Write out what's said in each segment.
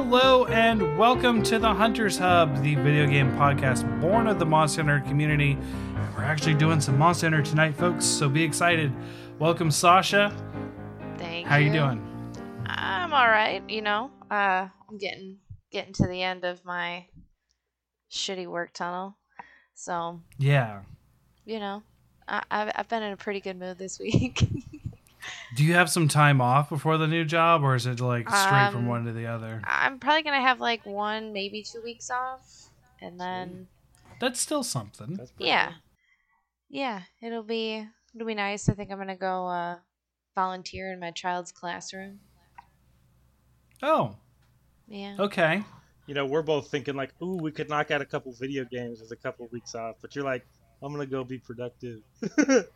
Hello and welcome to the Hunters Hub, the video game podcast born of the Monster Hunter community. And We're actually doing some Monster Hunter tonight, folks, so be excited. Welcome, Sasha. Thank How you. you doing? I'm all right. You know, uh, I'm getting getting to the end of my shitty work tunnel, so Yeah. you know, I, I've I've been in a pretty good mood this week. Do you have some time off before the new job, or is it like straight from Um, one to the other? I'm probably gonna have like one, maybe two weeks off, and then That's still something. That's yeah, good. yeah, it'll be it'll be nice. I think I'm gonna go uh, volunteer in my child's classroom. Oh, Yeah. okay. You know, we're both thinking like, ooh, we could knock out a couple video games with a couple weeks off, but you're like, I'm gonna go be productive.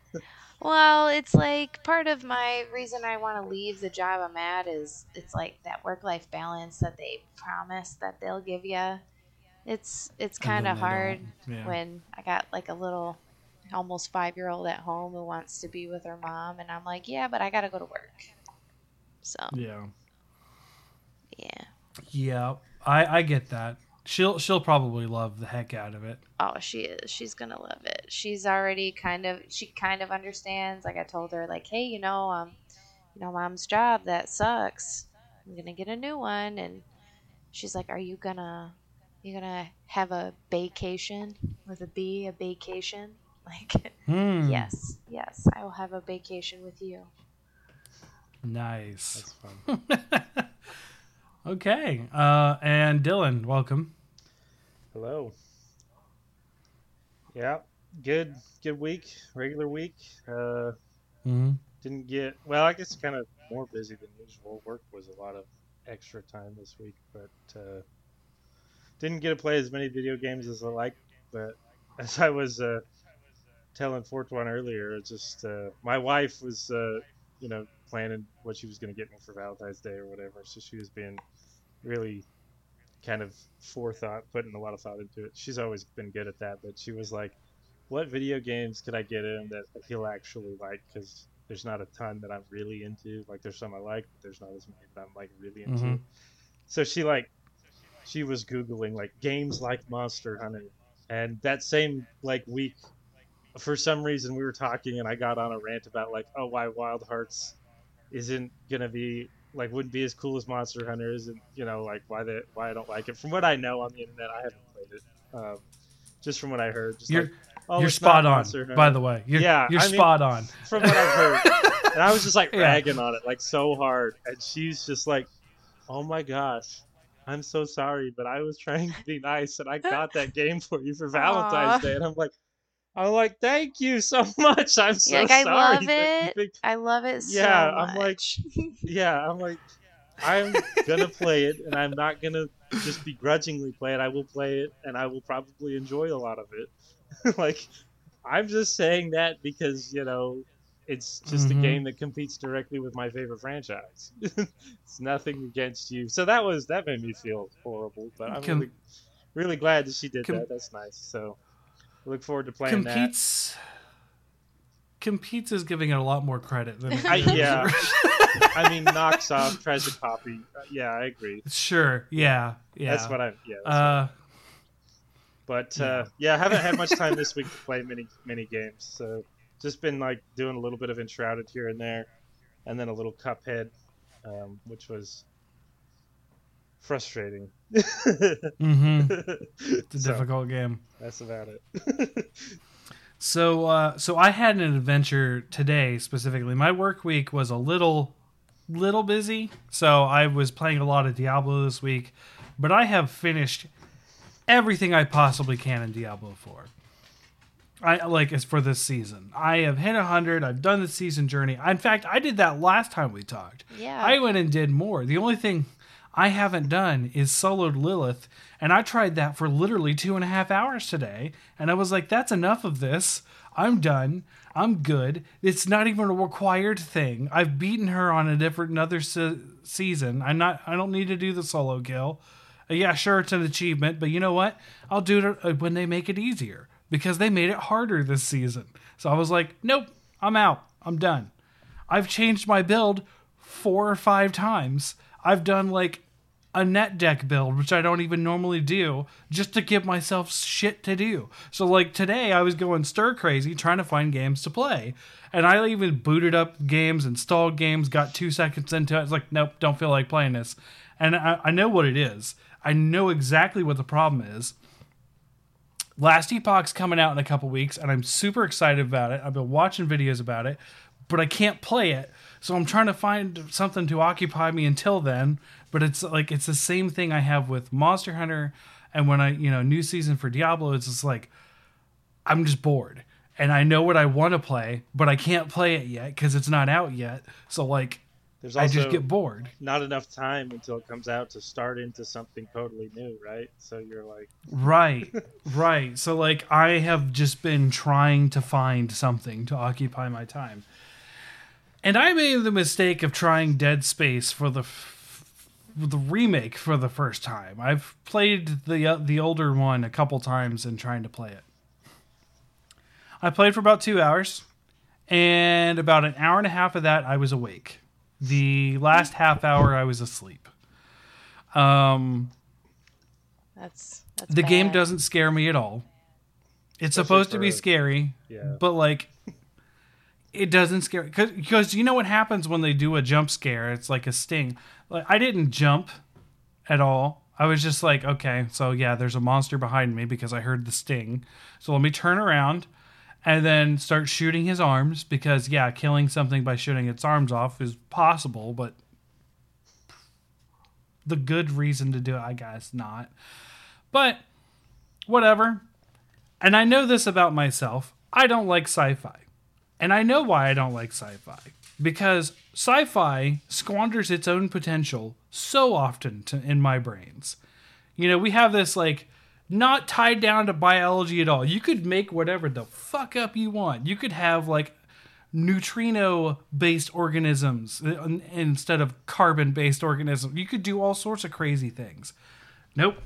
Well, it's like part of my reason I want to leave the job I'm at is it's like that work life balance that they promise that they'll give you. It's it's kind of hard. Yeah. when I got like a little almost 5-year-old at home who wants to be with her mom and I'm like, "Yeah, but I got to go to work." So, Yeah. yeah. Yeah. I I get that. She'll she'll probably love the heck out of it. Oh, she is. She's gonna love it. She's already kind of. She kind of understands. Like I told her, like, hey, you know, um, you know, mom's job that sucks. I'm gonna get a new one, and she's like, are you gonna, you gonna have a vacation with a B, a vacation? Like, Hmm. yes, yes, I will have a vacation with you. Nice. Okay. Uh, and Dylan, welcome. Hello. Yeah, good, good week, regular week. Uh, hmm didn't get well. I guess kind of more busy than usual. Work was a lot of extra time this week, but uh, didn't get to play as many video games as I like. But as I was uh, telling Fortuan earlier, it's just uh, my wife was, uh, you know, planning what she was going to get me for Valentine's Day or whatever. So she was being really kind of forethought, putting a lot of thought into it. She's always been good at that, but she was like, "What video games could I get him that he'll actually like?" Because there's not a ton that I'm really into. Like there's some I like, but there's not as many that I'm like really into. Mhm. So she like she was googling like games like Monster Hunter, and that same like week, for some reason we were talking, and I got on a rant about like, oh, why Wild Hearts isn't gonna be like wouldn't be as cool as Monster Hunter isn't you know like why the why I don't like it. From what I know on the internet, I haven't played it. Um, just from what I heard, just You're like, oh, you're spot on. Hunter. By the way, you're, Yeah, you're I mean- spot on. from what I've heard. and I was just like Yeah. ragging on it like so hard, and she's just like, "Oh my gosh, I'm so sorry, but I was trying to be nice, and I got that game for you for Valentine's Aw. Day." And I'm like, "I'm like, thank you so much. I'm so Yeah, like, I sorry." love it. think-" I love it so Yeah, much. I'm like- Yeah, I'm like, I'm gonna play it, and I'm not gonna just begrudgingly play it. I will play it, and I will probably enjoy a lot of it. like, I'm just saying that because you know, it's just Mhm. a game that competes directly with my favorite franchise. it's nothing against you. So that was that made me feel horrible, but I'm Com- really, really glad that she did Com- that. That's nice. So, I look forward to playing that. competes competes is giving it a lot more credit than I- yeah. I mean, knocks off, tries to copy. Uh, yeah, I agree. sure yeah yeah That's what I'm. Yeah. Uh But uh, yeah, I haven't had much time this week to play many many games. So just been like doing a little bit of Enshrouded here and there, and then a little Cuphead, um, which was frustrating. Mhm. it's a So, difficult game That's about it. So, uh, so I had an adventure today specifically. My work week was a little, little busy, so I was playing a lot of Diablo this week. But I have finished everything I possibly can in Diablo Four. I like as for this season. I have hit hundred. I've done the season journey. In fact, I did that last time we talked. yeah. I went and did more. The only thing I haven't done is soloed Lilith, and I tried that for literally two and a half hours today, and I was like, "That's enough of this. I'm done. I'm good. It's not even a required thing. I've beaten her on a different another se- season. I'm not. I don't need to do the solo kill. Uh, yeah, sure, it's an achievement, but you know what? I'll do it uh, when they make it easier because they made it harder this season. So I was like, nope, I'm out. I'm done. I've changed my build four or five times. I've done like a net deck build, which I don't even normally do, just to give myself shit to do. So like today I was going stir crazy trying to find games to play. And I even booted up games, installed games, got two seconds into it. It's like, nope, don't feel like playing this. And I, I know what it is. I know exactly what the problem is. Last Epoch's coming out in a couple weeks, and I'm super excited about it. I've been watching videos about it, but I can't play it. So I'm trying to find something to occupy me until then. But it's like it's the same thing I have with Monster Hunter, and when I you know new season for Diablo, it's just like I'm just bored, and I know what I want to play, but I can't play it yet because it's not out yet. So like There's I just get bored. not enough time until it comes out to start into something totally new, right? So you're like, Right, right. So like I have just been trying to find something to occupy my time. And I made the mistake of trying Dead Space for the f- the remake for the first time. I've played the uh, the older one a couple times and trying to play it. I played for about 2 hours and about an hour and a half of that I was awake. The last half hour I was asleep. Um That's, that's the game doesn't scare me at all. It's Especially supposed to be scary, yeah. but like it doesn't scare because you know what happens when they do a jump scare? It's like a sting. Like I didn't jump at all. I was just like, okay, so yeah, there's a monster behind me because I heard the sting. So let me turn around and then start shooting his arms because yeah, killing something by shooting its arms off is possible, but the good reason to do it, I guess not. But whatever. And I know this about myself. I don't like sci-fi. And I know why I don't like sci-fi. Because sci-fi squanders its own potential so often to, in my brains. You know, we have this like not tied down to biology at all. You could make whatever the fuck up you want. You could have like neutrino based organisms uh, instead of carbon based organisms. You could do all sorts of crazy things. Nope.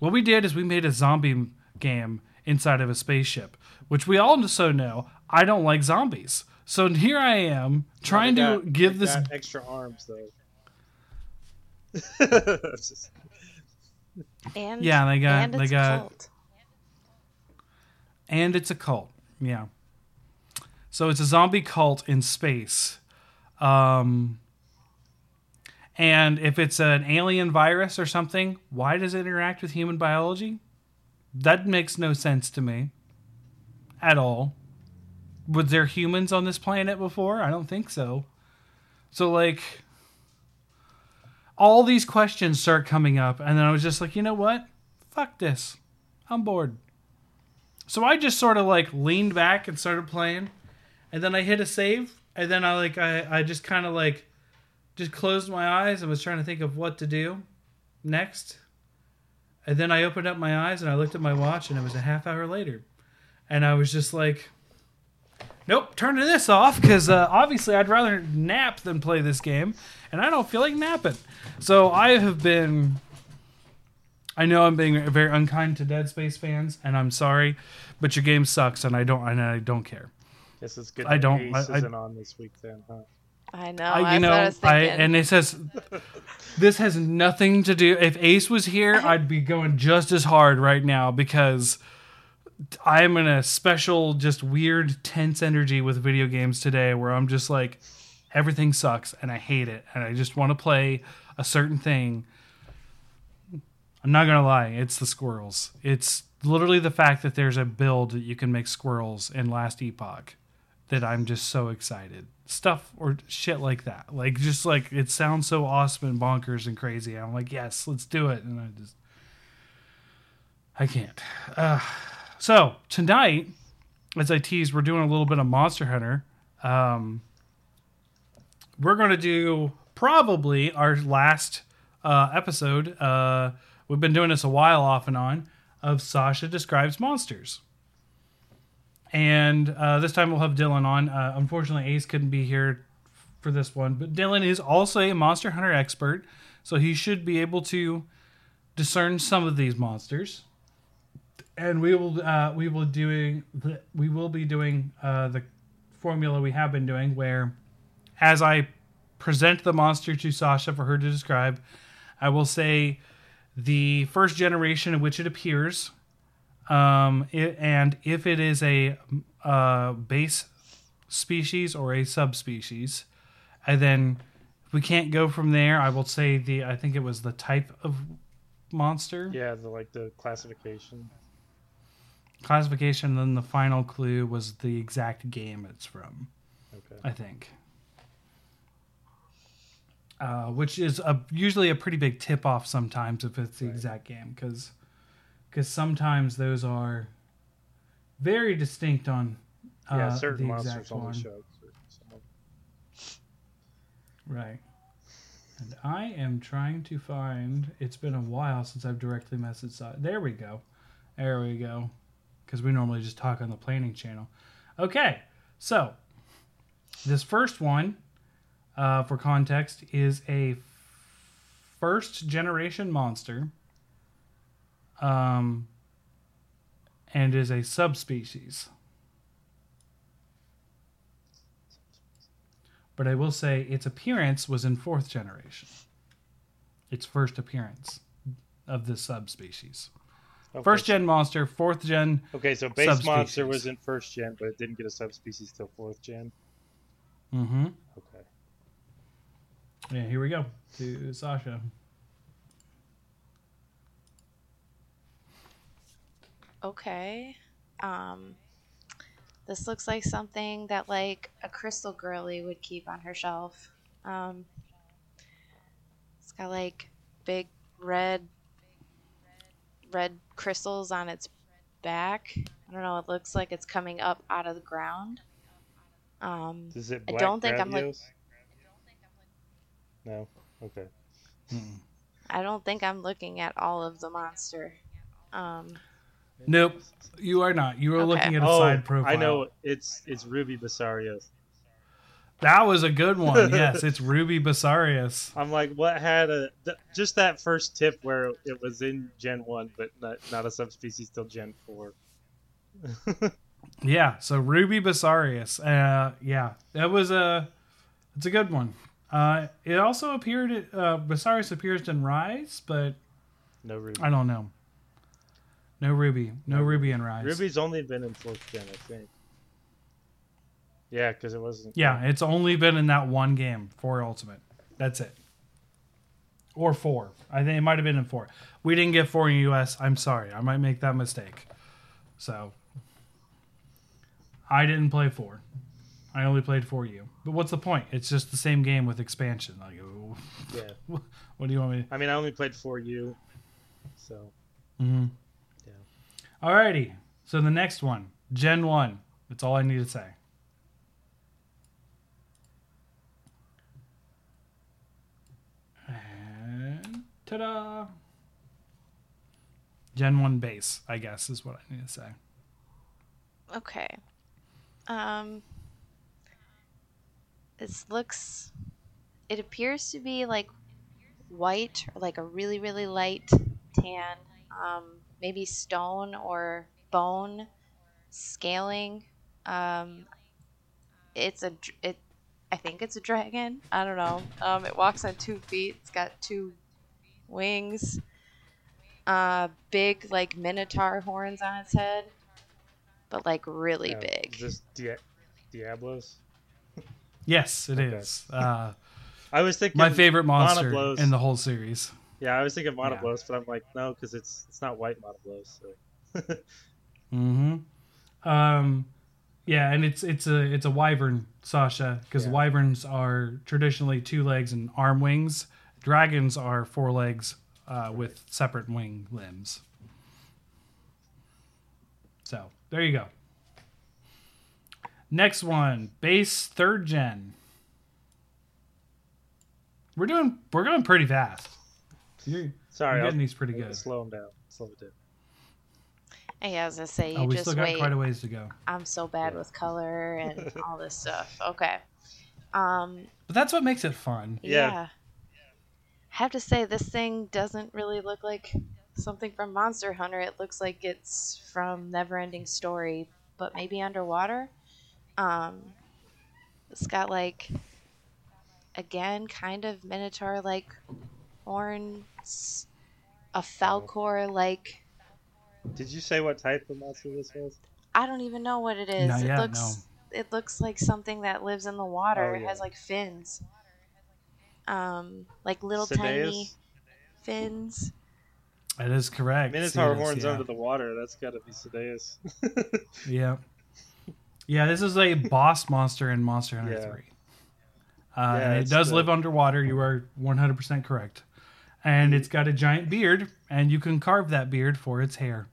What we did is we made a zombie game inside of a spaceship, which we all also know I don't like zombies. So here I am trying They to give this got extra arms though. And, Yeah, they got- and they it's got- cult. and it's a cult. Yeah. So it's a zombie cult in space. Um and if it's an alien virus or something, why does it interact with human biology? That makes no sense to me at all. Was there humans on this planet before? I don't think so. So like all these questions start coming up and then I was just like, "You know what? Fuck this. I'm bored." So I just sort of like leaned back and started playing, and then I hit a save, and then I like I I just kind of like just closed my eyes and was trying to think of what to do next, and then I opened up my eyes and I looked at my watch and it was a half hour later, and I was just like, nope, turning this off because uh, obviously I'd rather nap than play this game, and I don't feel like napping. So I have been I know I'm being very unkind to Dead Space fans, and I'm sorry, but your game sucks, and I don't, and I don't care. Guess it's good. I don't- Ace I- I- isn't on this week then, huh? I know. I, you know, I I and it says this has nothing to do. If Ace was here, I'd be going just as hard right now because I'm in a special, just weird, tense energy with video games today, where I'm just like, everything sucks, and I hate it, and I just want to play a certain thing. I'm not gonna lie, it's the squirrels. It's literally the fact that there's a build that you can make squirrels in Last Epoch that I'm just so excited. Stuff or shit like that. Like just like it sounds so awesome and bonkers and crazy. I'm like, yes, let's do it. And I just I can't. So tonight, as I teased, we're doing a little bit of Monster Hunter. Um, we're gonna do probably our last uh, episode. Uh, we've been doing this a while off and on of Sasha describes monsters. And uh, this time we'll have Dylan on. Uh, unfortunately, Ace couldn't be here for this one, but Dylan is also a Monster Hunter expert, so he should be able to discern some of these monsters. And we will uh, we will doing we will be doing uh, the formula we have been doing, where as I present the monster to Sasha for her to describe, I will say the first generation in which it appears, um, it, and if it is a uh, base species or a subspecies, and then we can't go from there. I will say the I think it was the type of monster Yeah, the like the classification. Classification. Then the final clue was the exact game it's from. Okay. I think. Uh, which is a, usually a pretty big tip off sometimes if it's the Right. exact game because because sometimes those are very distinct on uh, yeah, certain the monsters exact only one. show. Someone. Right. And I am trying to find. It's been a while since I've directly messaged. There we go. There we go. Because we normally just talk on the planning channel. Okay, so this first one, uh, for context, is a first generation monster. Um, and is a subspecies. But I will say its appearance was in fourth generation. Its first appearance of this subspecies. Okay, First gen monster, fourth gen. Okay, so base monster was in first gen, but it didn't get a subspecies till fourth gen. Mm-hmm. Okay. Yeah, here we go to Sasha. Okay. Um, this looks like something that like a crystal girly would keep on her shelf. Um, it's got like big red red crystals on its back. I don't know. It looks like it's coming up out of the ground. Um, Is it I don't think I'm look- Gravios? No. Okay. Mm. I don't think I'm looking at all of the monster. Um, Nope, you are not. You are Okay. looking at a Oh, side profile. I know. It's it's Ruby Basarios. That was a good one. Yes, it's Ruby Basarios. I'm like, what had a th- just that first tip where it was in Gen one, but not not a subspecies till Gen four. Yeah, so Ruby Basarios. Uh, yeah, that was a. It's a good one. Uh, it also appeared. Uh, Basarios appears in Rise, but No Ruby. I don't know. No Ruby. No No. Ruby in Rise. Ruby's only been in fourth gen, I think. Yeah, because it wasn't. Yeah, it's only been in that one game for Ultimate. That's it. Or four. I think it might have been in four. We didn't get four in US. I'm sorry. I might make that mistake. So I didn't play four. I only played for you. But what's the point? It's just the same game with expansion. Like, oh, Yeah. what do you want me? To... I mean, I only played for you, so Mm-hmm. Yeah. Alrighty. So the next one, Gen One. That's all I need to say. Ta-da! Gen One base, I guess, is what I need to say. Okay. Um this looks it appears to be like white or like a really really light tan um maybe stone or bone scaling um it's a it I think it's a dragon I don't know um it walks on two feet it's got two wings uh big like minotaur horns on its head but like really yeah, big Is this Dia- Diablos? Yes, it Okay. is. Uh, I was thinking my favorite monster Monoblos. in the whole series. Yeah, I was thinking Monoblos, but I'm like, no, because it's it's not white Monoblos. So. Mm-hmm. Um, yeah, and it's it's a it's a wyvern, Sasha, because Yeah. wyverns are traditionally two legs and arm wings. Dragons are four legs uh, with separate wing limbs. So there you go. Next one, base third gen. We're doing we're going pretty fast. You're, Sorry, you're I'll, getting these pretty I'll good. slow them down. Slow it down. Hey, as I was gonna say you Oh, we just still got wait. quite a ways to go. I'm so bad with color and all this stuff. Okay. Um. But that's what makes it fun. Yeah. Yeah. Have to say this thing doesn't really look like something from Monster Hunter. It looks like it's from Neverending Story, but maybe underwater. Um. It's got like, again, kind of Minotaur like horns, a Falkor like. Did you say what type of monster this was? I don't even know what it is. Not it yet, looks it looks like something that lives in the water. Oh, It has like fins. Um, like little tiny fins. That is correct. Minotaur Yes, horns yeah. under the water. That's got to be Ceadeus. Yeah. Yeah, this is a boss monster in Monster Hunter Yeah. 3. Uh, Yeah, and it does the- live underwater. You are 100% correct. And it's got a giant beard, and you can carve that beard for its hair.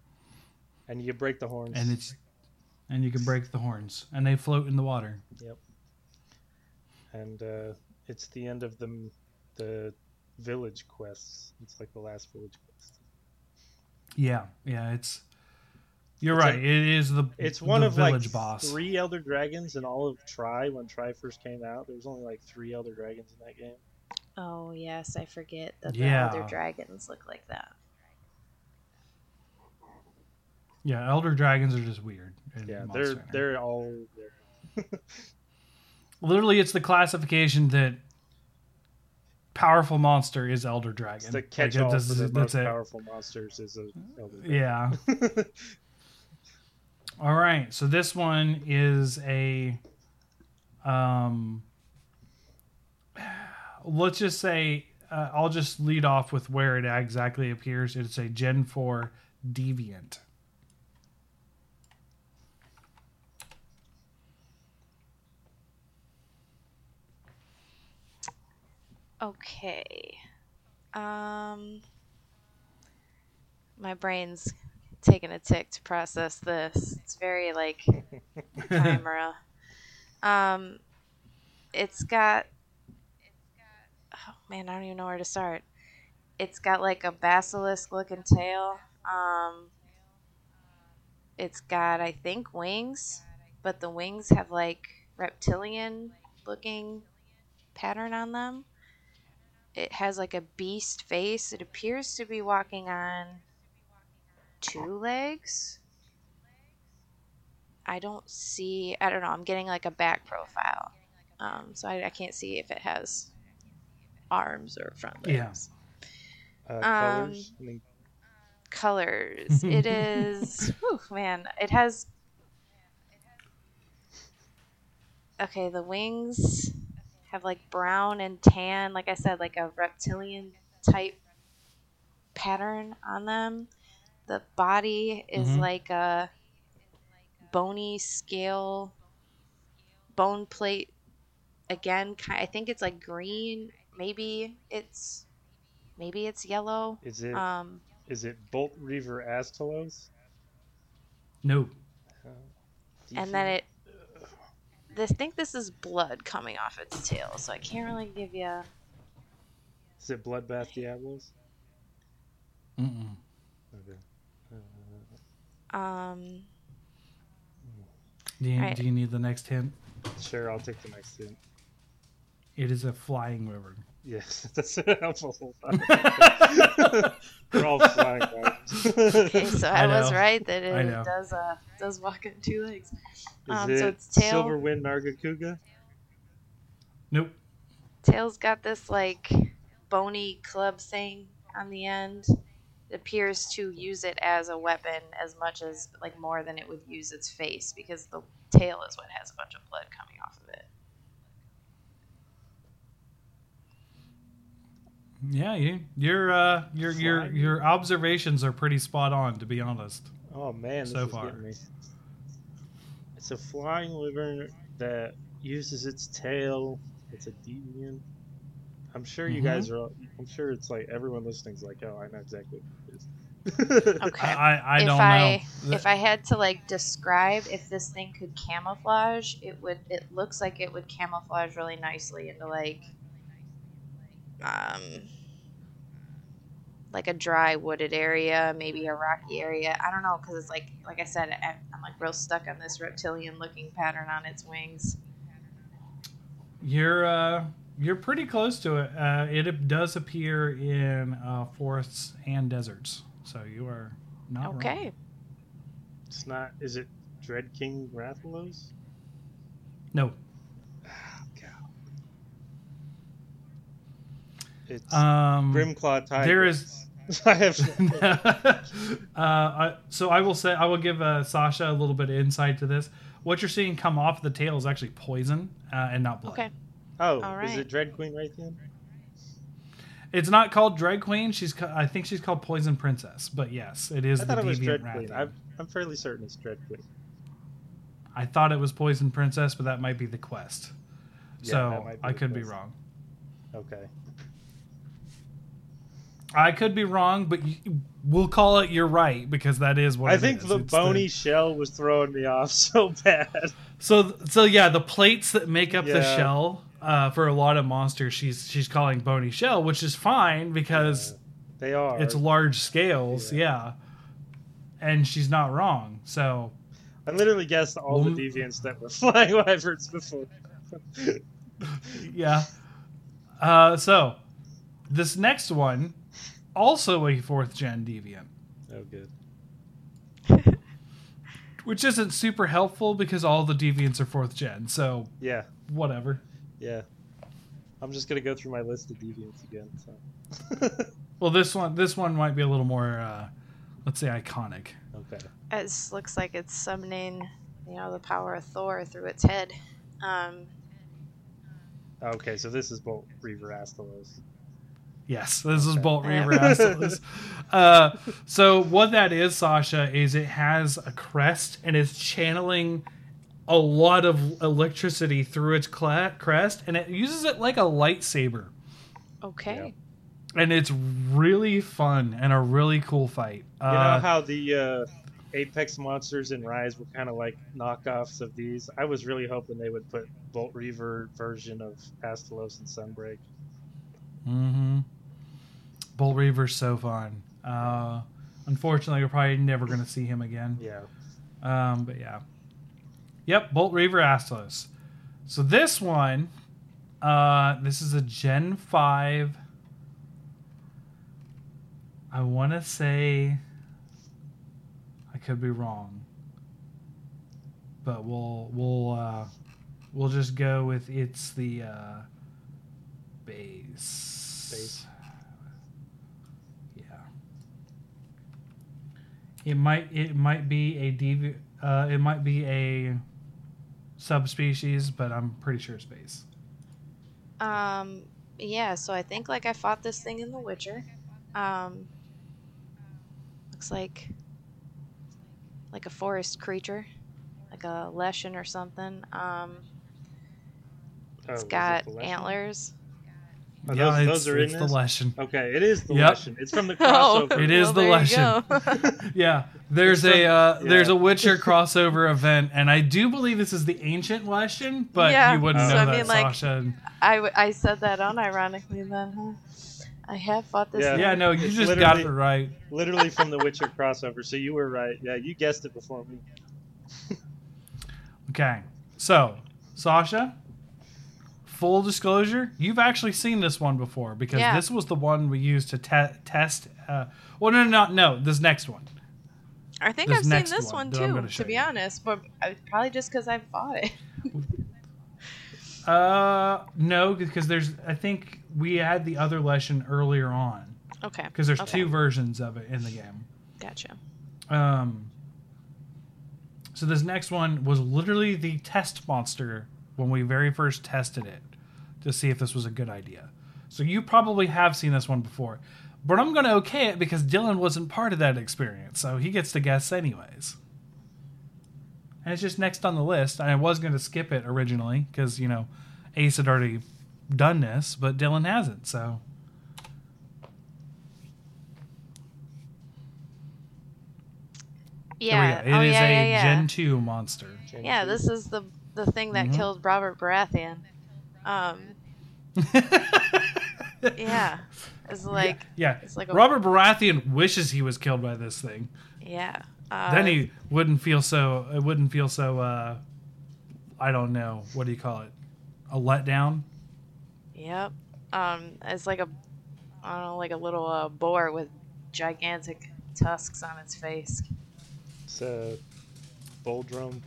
and you break the horns. And it's and you can break the horns, and they float in the water. Yep. And uh, it's the end of the the village quests. It's like the last village quest. Yeah, yeah, it's. You're It's a- right. it is the It's one the of like village boss. three elder dragons in all of Tri. When Tri first came out, there was only like three elder dragons in that game. Oh yes, I forget that the Yeah. elder dragons look like that. Yeah, elder dragons are just weird. in Yeah, Monster they're Hunter. they're all. literally it's the classification that powerful monster is elder It's dragon. the Like, catch-all this for the that's most it. powerful monsters is a elder dragon. Yeah. All right. So this one is a um let's just say uh, I'll just lead off with where it exactly appears. It's a Gen 4 deviant. Okay. Um my brain's taking a tick to process this. It's very like chimera. um it's got oh man, I don't even know where to start. It's got like a basilisk looking tail. Um it's got I think wings, but the wings have like reptilian looking pattern on them. It has like a beast face. It appears to be walking on two legs. I don't see. I don't know. I'm getting like a back profile, um, so I, I can't see if it has arms or front Yeah. legs. Uh, Um, colors. I mean, Colors. it is. Whew, man, it has. Okay, the wings have like brown and tan, like I said, like a reptilian type pattern on them. The body is Mhm. like a bony scale bone plate. Again, I think it's like green. Maybe it's maybe it's yellow. is it Um, is it Bolt Reaver Astalos? No. Uh, and then it this think this is blood coming off its tail so i can't really give you Is it Bloodbath Diablos? Mm-mm. Okay. um Do you, Right. do you need the next hint? Sure, I'll take the next hint. It is a flying wyvern. Yes, that's helpful. We're all flying okay so i, I was right that I it does uh does walk on two legs Is Um, it so its tail- Silverwind Nargacuga? Nope. tail's got this like bony club thing on the end it appears to use it as a weapon as much as like more than it would use its face because the tail is what has a bunch of blood coming off of it Yeah, you, your uh, your your your observations are pretty spot on, to be honest. Oh man, this So is far. getting me. It's a flying wyvern that uses its tail. It's a deviant. I'm sure you Mhm. guys are. I'm sure it's like everyone listening's like, oh, I know exactly what it is. okay I I, I if don't I know. if I had to like describe if this thing could camouflage, it would. It looks like it would camouflage really nicely into like, um, like a dry wooded area, maybe a rocky area. I don't know because it's like like I said, I, I'm like real stuck on this reptilian looking pattern on its wings. You're uh, you're pretty close to it. Uh, it does appear in uh, forests and deserts, so you are not wrong. Okay, it's not. Is it Dread King Rathalos? No, It's Um, Grimclaw Tigrex. there is- I have. uh, I, so I will say I will give uh, Sasha a little bit of insight to this. What you're seeing come off the tail is actually poison uh, and not blood. Okay. Oh, All is it Dread Queen Rathian? It's not called Dread Queen. She's I think she's called Poison Princess. But yes, it is I the thought it was Dread Queen. I'm, I'm fairly certain it's Dread Queen. I thought it was Poison Princess, but that might be the quest. Yeah, so I the could be wrong. Okay. I could be wrong, but we'll call it you're right because that is what I think is. the It's bony shell was throwing me off so bad. So so yeah, the plates that make up the shell uh, for a lot of monsters, she's she's calling bony shell, which is fine because They are. it's large scales, Yeah. yeah. And she's not wrong. So I literally guessed all Well, the deviants that were flying wyverns before. yeah. Uh, so this next one, also a fourth gen deviant, oh, good. which isn't super helpful because all the deviants are fourth gen. So Yeah, whatever. yeah. I'm just gonna go through my list of deviants again. So. Well, this one this one might be a little more, uh, let's say, iconic. okay. It looks like it's summoning, you know, the power of Thor through its head. Um, Okay, so this is Bolt Reaver Astalos. Yes, this is Bolt Reaver Astalos. uh, so what that is, Sasha, is it has a crest and it's channeling a lot of electricity through its cla- crest, and it uses it like a lightsaber. okay. And it's really fun and a really cool fight. You know Uh, how the uh, Apex monsters in Rise were kind of like knockoffs of these? I was really hoping they would put Bolt Reaver version of Astalos and Sunbreak. Mm-hmm. Bolt Reaver's so fun. Uh, unfortunately, we're probably never going to see him again. Yeah. Um, but yeah. Yep, Bolt Reaver Astalos. So this one, uh, this is a Gen 5. I want to say, I could be wrong, but we'll we'll uh, we'll just go with it's the uh, base. Base. Yeah. It might it might be a devi- uh, it might be a subspecies, but I'm pretty sure it's base. Um, yeah, so I think like I fought this thing in The Witcher. Um, looks like like a forest creature, like a leshen or something. Um, Oh, it's is it got the Leshen? antlers. Oh, yeah, those, it's, those are in the this? Leshen. Okay, it is the Yep. Leshen. It's from the Oh, crossover. It is well, the there you Leshen. go. Yeah, there's It's a from- uh, there's a Witcher crossover event, and I do believe this is the ancient Leshen, but Yeah, you wouldn't so know I that, mean, like, Sasha. I, w- I said that on ironically then, huh? I have fought this Yeah. Yeah, no, you It's just got it right. Literally from the Witcher crossover. So you were right. Yeah, you guessed it before me. Okay, so Sasha, full disclosure, you've actually seen this one before because Yeah. this was the one we used to te- test. Uh, well, no, no, no, no, this next one. I think This I've seen this one one, too, gonna be you. honest, but probably just because I've fought it. Uh, no, because there's. I think we had the other Leshen earlier on Okay. because there's Okay. two versions of it in the game. Gotcha. Um. So this next one was literally the test monster when we very first tested it to see if this was a good idea. So you probably have seen this one before, but I'm going to okay it because Dylan wasn't part of that experience, so he gets to guess anyways. And it's just next on the list. And I was going to skip it originally because you know Ace had already done this, but Dylan hasn't. So Yeah. here we go. It oh, is yeah, a yeah, yeah. Gen two monster. Gen Yeah, two. this is the the thing that Mhm. killed Robert Baratheon. Um, yeah, it's like yeah. it's like a, Robert Baratheon wishes he was killed by this thing. Yeah. Uh, then he wouldn't feel so. It wouldn't feel so. uh I don't know. What do you call it? A letdown. Yep. Um, it's like a I don't know, like a little uh, boar with gigantic tusks on its face. It's uh, Bulldrome.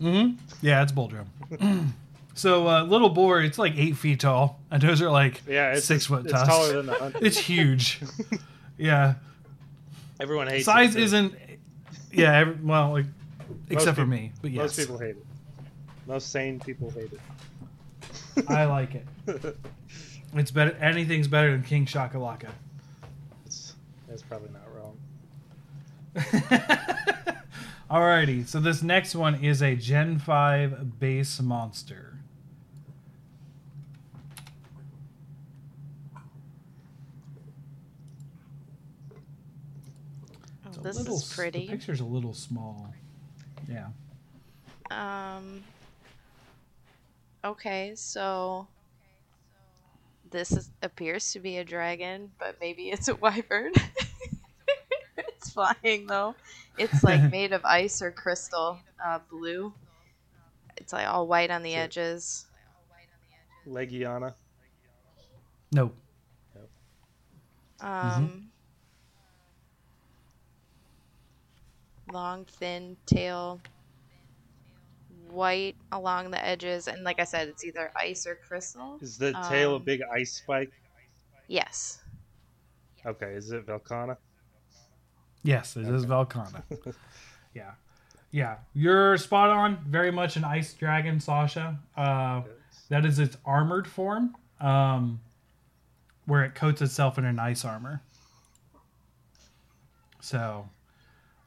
Mm-hmm. Yeah, it's Bulldrome. So uh, little boar, it's like eight feet tall, and those are like Yeah, it's six foot It's tusks. taller than the hunter. It's huge. yeah, Everyone hates size it. too. isn't. Yeah, every, well, like, except for me, but yes, Most people hate it. Most sane people hate it. I like it. it. It's better. Anything's better than King Shakalaka. it's, that's probably not wrong. Alrighty, so this next one is a Gen 5 base monster. A this little is s- The pretty. picture's a little small. Yeah. Um. Okay, so this is, appears to be a dragon, but maybe it's a wyvern. it's flying though. It's like made of ice or crystal, uh, blue. It's like all white on the Sure. edges. Legiana. Nope. Um. Long, thin tail, white along the edges, and like I said, it's either ice or crystal. Is the tail a Um, big ice spike? Yes. Okay, is it Velkhana? Yes, it is Velkhana. yeah. Yeah. You're spot on. Very much an ice dragon, Sasha. Uh, that is its armored form, um, where it coats itself in an ice armor. So,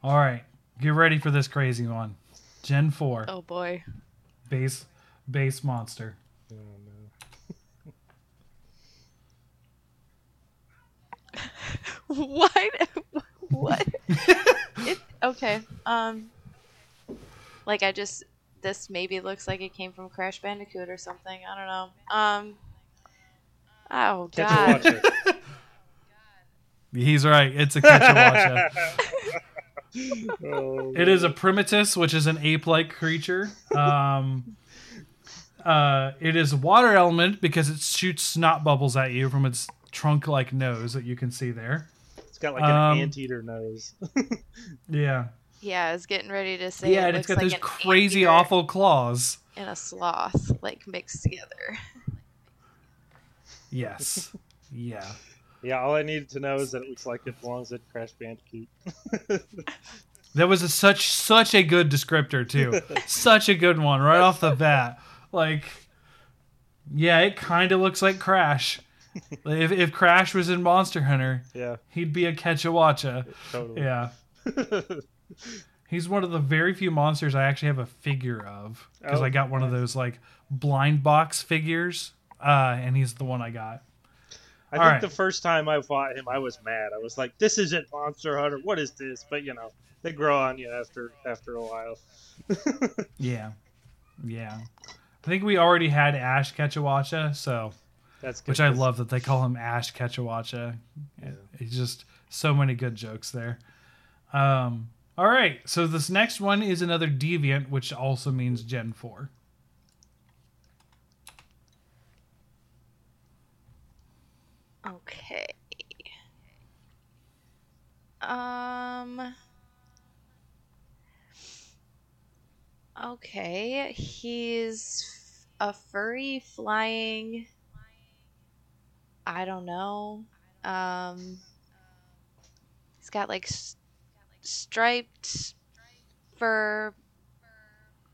all right, get ready for this crazy one. Gen 4. Oh boy. base base monster. Oh, no. what? what? it, okay. Um. Like I just this maybe looks like it came from Crash Bandicoot or something. I don't know. Um. Oh Catch God. a watcher. He's right. It's a Kecha Wacha. Oh, It is a Primatius, which is an ape-like creature. Um, uh, it is water element because it shoots snot bubbles at you from its trunk-like nose that you can see there. It's got like an um, anteater nose. Yeah, Yeah, I was getting ready to say. yeah, it and it's looks got like those crazy, awful claws. and a sloth like mixed together. Yes, yeah. Yeah, all I needed to know is that it looks like it belongs in Crash Bandicoot. That was a, such such a good descriptor too. such a good one right off the bat. Like, yeah, it kind of looks like Crash. if if Crash was in Monster Hunter, yeah, he'd be a Kecha Wacha. totally. Yeah. He's one of the very few monsters I actually have a figure of because Oh, I got one of those like blind box figures, uh, and he's the one I got. I All think right. the first time I fought him, I was mad. I was like, "This isn't Monster Hunter. What is this?" But you know, they grow on you after after a while. Yeah, yeah. I think we already had Ash Ketchawacha, so That's good. which I love that they call him Ash Ketchawacha. Yeah. It's just so many good jokes there. Um, all right, so this next one is another deviant, which also means Gen Four. Okay. Um. Okay, he's a furry flying. I don't know. Um. He's got like s- striped fur,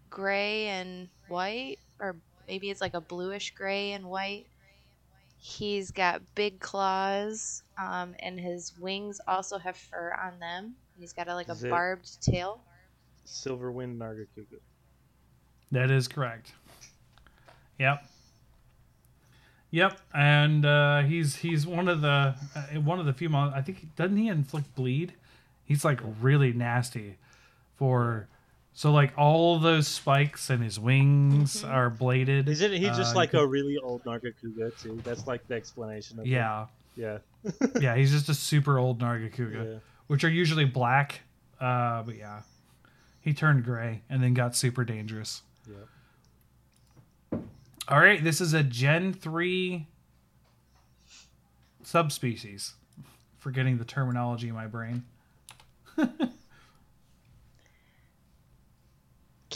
gray and white, or maybe it's like a bluish gray and white. He's got big claws, um, and his wings also have fur on them. He's got a, like a Is it- barbed tail. Silverwind Nargacuga. That is correct. Yep. Yep, and uh, he's he's one of the uh, one of the few. Mon- I think doesn't he inflict bleed? He's like really nasty. For so like all those spikes and his wings Mhm. are bladed. Isn't he just Uh, like you a really old Nargacuga too? That's like the explanation of it. Yeah, Yeah. yeah. He's just a super old Nargacuga, Yeah. which are usually black. Uh, but yeah, he turned gray and then got super dangerous. Yeah. All right, this is a Gen 3 subspecies. Forgetting the terminology in my brain.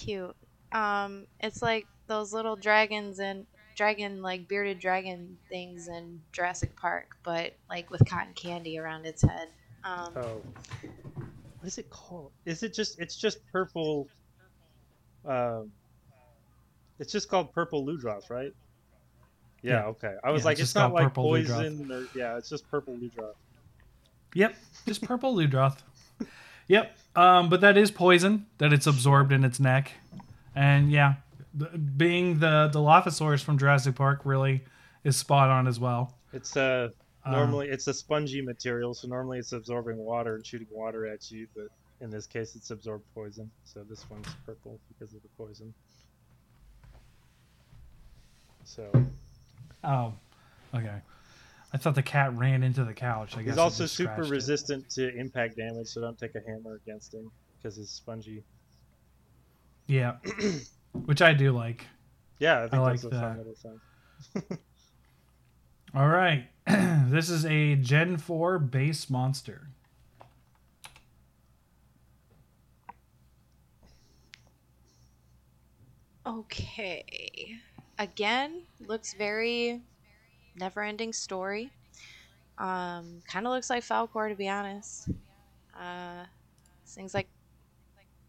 Cute. Um, it's like those little dragons and dragon like bearded dragon things in Jurassic Park, but like with cotton candy around its head. Um, Oh, what is it called? Is it just? It's just purple. Um, it's just called purple Ludroth, right? Yeah. Yeah. Okay. I was Yeah, like, it's it's, not like poison or yeah, it's just purple Ludroth. Yep, just purple Ludroth. Yep, um, but that is poison that it's absorbed in its neck, and yeah, th- being the Dilophosaurus from Jurassic Park really is spot on as well. It's uh Um, normally it's a spongy material, so normally it's absorbing water and shooting water at you, but in this case it's absorbed poison. So this one's purple because of the poison. So Oh, okay. I thought the cat ran into the couch. I guess he's it also super scratched it. resistant to impact damage, so don't take a hammer against him because he's spongy. Yeah, which I do like. Yeah, I think like that's a fun that. little. All right, this is a Gen Four base monster. Okay. Again, looks very never ending story. Um, kind of looks like Falkor to be honest. Uh, thing's like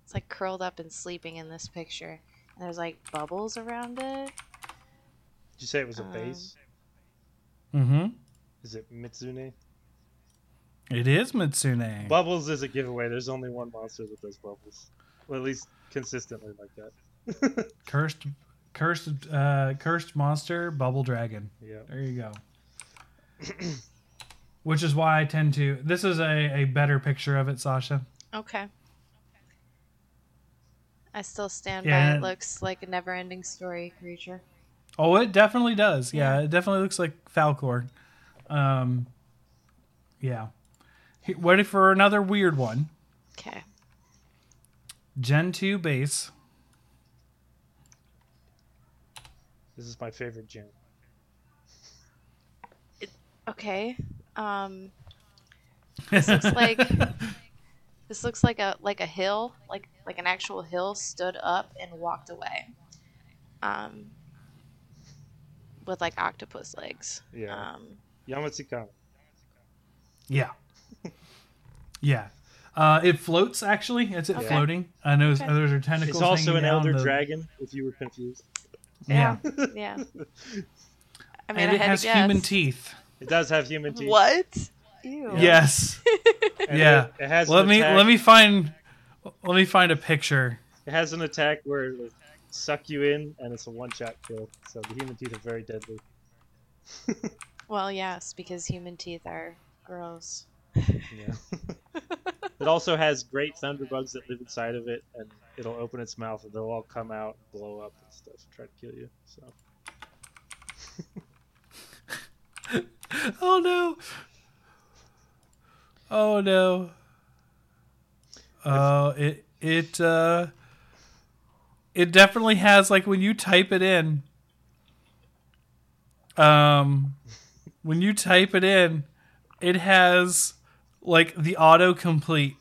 it's like curled up and sleeping in this picture. And there's like bubbles around it. Did you say it was a Um, base? Mm-hmm. Is it Mizutsune? It is Mizutsune. Bubbles is a giveaway. There's only one monster that does bubbles. Well, at least consistently like that. Cursed, cursed, uh, cursed monster, bubble dragon. yeah. There you go. Which is why I tend to. This is a, a better picture of it, Sasha. Okay. I still stand Yeah, by it and- looks like a never ending story creature. Oh, it definitely does. Yeah, Yeah. it definitely looks like Falkor. Um, yeah. He- Ready for another weird one? Okay. Gen 2 base. This is my favorite gem. Okay. Um This looks like this looks like a like a hill, like like an actual hill stood up and walked away. Um with like octopus legs. Yeah. Um Yamatsuka. yeah. yeah. Uh, it floats actually. It's it Okay. floating. I know Okay. those are tentacles. It's also an elder the- dragon, if you were confused. Yeah. yeah. I mean and it had has human teeth. It does have human teeth. What? Ew. Yes. Yeah. It, it has let me attack, let me find let me find a picture. It has an attack where it'll suck you in, and it's a one-shot kill. So the human teeth are very deadly. Well, yes, because human teeth are gross. Yeah. It also has great thunderbugs that live inside of it, and it'll open its mouth, and they'll all come out, and blow up, and stuff, and try to kill you. So Oh no. Oh no. Oh, it it uh it definitely has like when you type it in um when you type it in it has like the autocomplete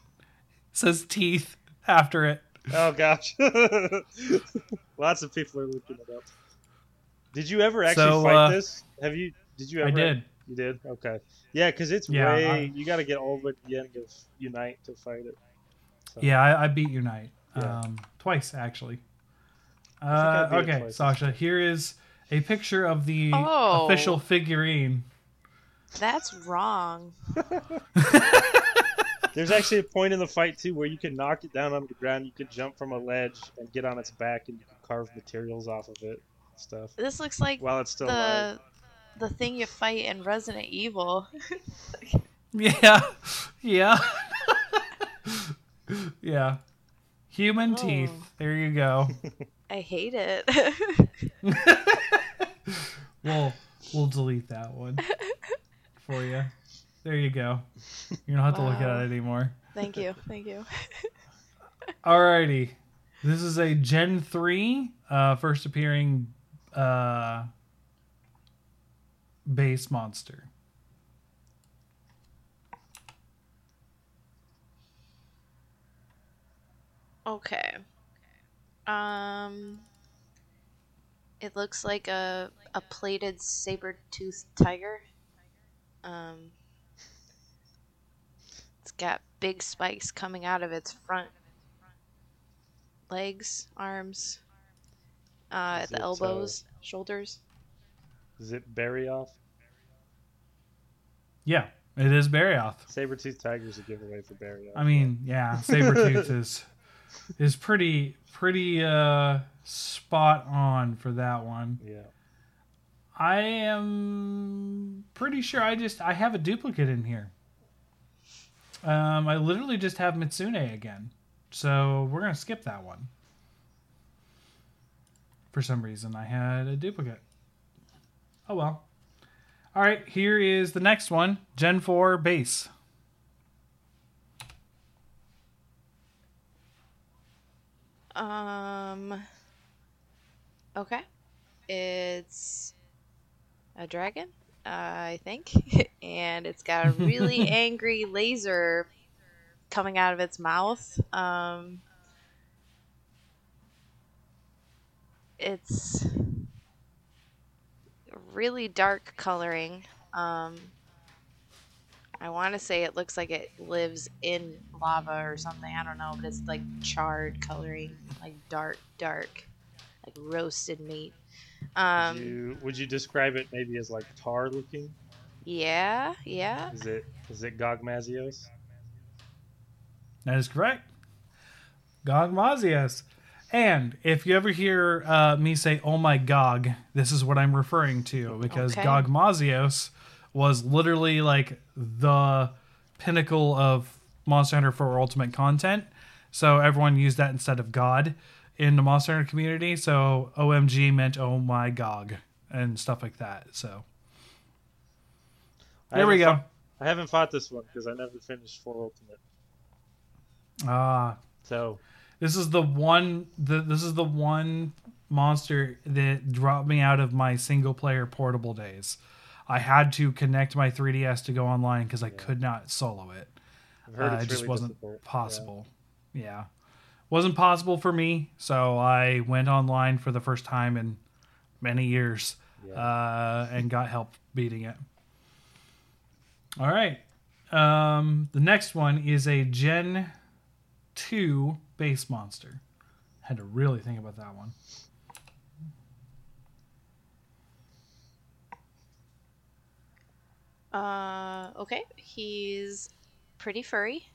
says teeth after it. Oh gosh. Lots of people are looking it up. Did you ever actually So, fight uh, this? Have you? Did you ever? I did. You did. Okay. Yeah, because it's Yeah, way. I- you got to get all the way to the end of Unite to fight it. So, Yeah, I, I beat Unite Yeah. um, twice actually. Uh, okay, twice. Sasha. Here is a picture of the Oh. official figurine. That's wrong. There's actually a point in the fight too where you can knock it down on the ground. You can jump from a ledge and get on its back, and you can carve materials off of it. Stuff This looks like while it's still alive. the the thing you fight in Resident Evil. Yeah, yeah, yeah. Human Oh. teeth. There you go. I hate it. we'll we'll delete that one for you. There you go. You don't have to look at it anymore. thank you, thank you. Alrighty. This is a Gen 3, uh, first appearing uh, base monster. Okay. Um, it looks like a a plated saber-toothed tiger. Um, it's got big spikes coming out of its front legs, arms, uh, at the it, uh, elbows, shoulders. Is it Barioth? Yeah, it is Barioth. Saber-tooth tiger's a giveaway for Barioth. I mean, yeah, Sabretooth is is pretty pretty uh spot on for that one. yeah. I am pretty sure I just I have a duplicate in here. Um, I literally just have Mizutsune again, so we're gonna skip that one. For some reason, I had a duplicate. Oh well. All right, here is the next one, Gen Four base. Um. Okay. It's a dragon, uh, I think, and it's got a really angry laser coming out of its mouth. Um. It's really dark coloring. Um. I want to say it looks like it lives in lava or something. I don't know, but it's like charred coloring, like dark, dark, like roasted meat. Would Um, you would you describe it maybe as like tar looking? yeah, yeah. Is it is it Gogmazios? That is correct. Gogmazios. And if you ever hear uh, me say, oh my Gog, this is what I'm referring to because Okay. Gogmazios was literally like the pinnacle of Monster Hunter 4 Ultimate content. So everyone used that instead of God in the Monster Hunter community. So OMG meant oh my Gog and stuff like that. So there we go. fought- I haven't fought this one because I never finished Four Ultimate. Ah, So This is the one. The, this is the one monster that dropped me out of my single player portable days. I had to connect my 3DS to go online because I could not solo it. Uh, it just wasn't difficult. Yeah. possible. Yeah. Wasn't possible for me. So I went online for the first time in many years Yeah. uh, and got help beating it. All right. Um, the next one is a Gen 2 base monster. Had to really think about that one. Uh, okay. He's pretty furry.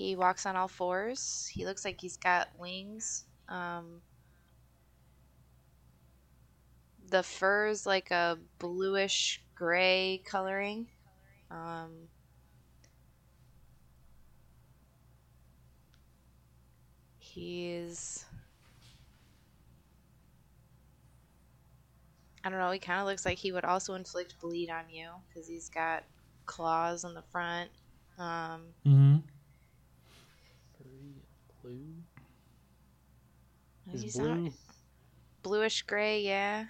He walks on all fours. He looks like he's got wings. Um, the fur's like a bluish gray coloring. Um, he's. I don't know. He kind of looks like he would also inflict bleed on you because he's got claws on the front. Um, Mm-hmm. Blue. he's Is not- blue. bluish gray, yeah.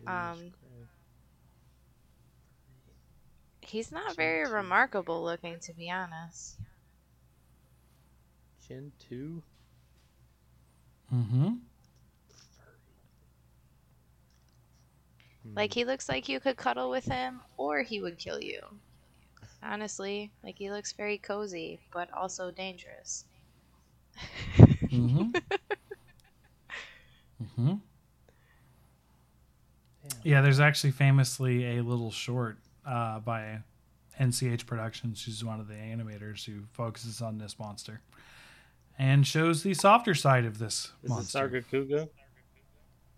bluish um, gray. He's not very two. remarkable looking, to be honest. Gen two. Mm-hmm. Hmm. Like he looks like you could cuddle with him, or he would kill you. Honestly, like he looks very cozy, but also dangerous. Mm-hmm. mm-hmm. Damn. Yeah, there's actually famously a little short uh, by NCH Productions, who's one of the animators who focuses on this monster and shows the softer side of this Is monster. it Nargacuga?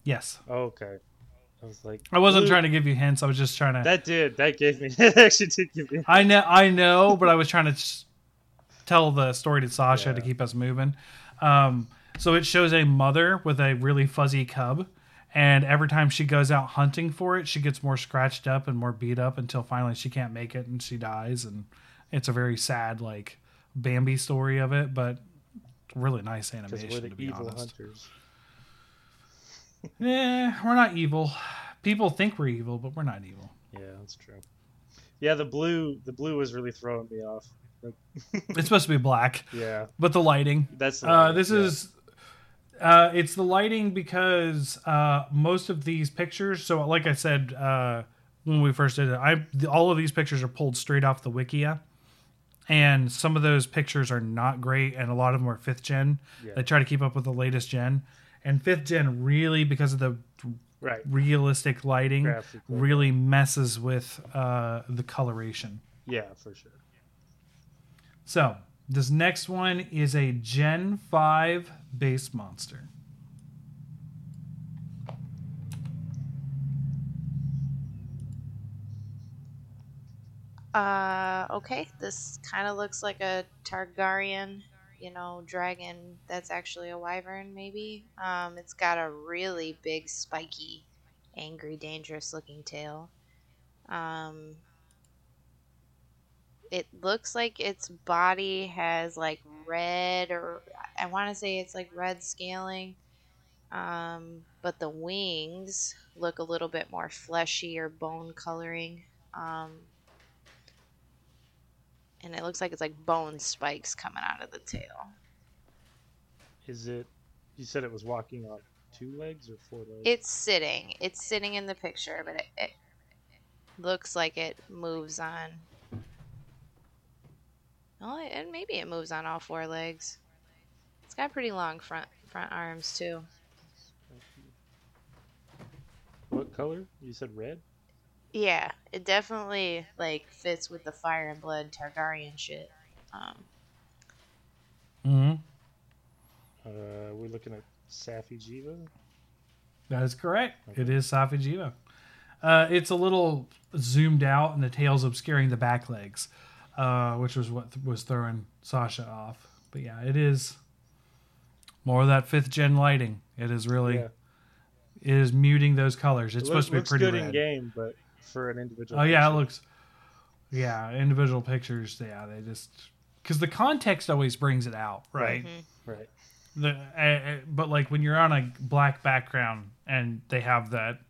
Yes. Oh, okay. I was like, I wasn't blue- trying to give you hints. I was just trying to. That did. That gave me. That actually did give me. I know, I know, but I was trying to s- tell the story to Sasha Yeah. to keep us moving. Um, so it shows a mother with a really fuzzy cub, and every time she goes out hunting for it, she gets more scratched up and more beat up until finally she can't make it and she dies. And it's a very sad, like Bambi story of it, but really nice animation to be evil honest. hunters. Yeah, we're not evil. People think we're evil, but we're not evil. Yeah, that's true. Yeah, the blue. The blue was really throwing me off. Like, It's supposed to be black, yeah, but the lighting that's. the Uh, this yeah. is Uh, it's the lighting because uh, most of these pictures. So, like I said uh, when we first did it, I the, all of these pictures are pulled straight off the Wikia, and some of those pictures are not great, and a lot of them are fifth gen. Yeah. They try to keep up with the latest gen, and fifth gen really because of the Right. realistic lighting Graphic lighting. really messes with uh, the coloration. Yeah, for sure. So this next one is a Gen Five base monster. Uh, okay. This kind of looks like a Targaryen, you know, dragon that's actually a wyvern, maybe. Um, it's got a really big, spiky, angry, dangerous looking tail. Um, it looks like its body has like red, or I want to say it's like red scaling. Um, but the wings look a little bit more fleshy or bone coloring. Um, and it looks like it's like bone spikes coming out of the tail. Is it? You said it was walking on two legs or four legs? It's sitting. It's sitting in the picture, but it, it looks like it moves on. Well, and maybe it moves on all four legs. It's got pretty long front front arms too. What color? You said red. Yeah, it definitely like fits with the fire and blood Targaryen shit. Um, Mm-hmm. Uh, we're looking at Safi'jiiva. That is correct. Okay. It is Safi'jiiva. Uh, it's a little zoomed out, and the tail's obscuring the back legs, uh, which was what th- was throwing Sasha off. But yeah, it is more of that fifth gen lighting. It is really Yeah. it is muting those colors. It's It supposed to be pretty good red. in game, but for an individual. Oh yeah, it looks. Yeah, individual pictures. Yeah, they just because the context always brings it out, right? mhm. right. The uh, uh, but like when you're on a black background and they have that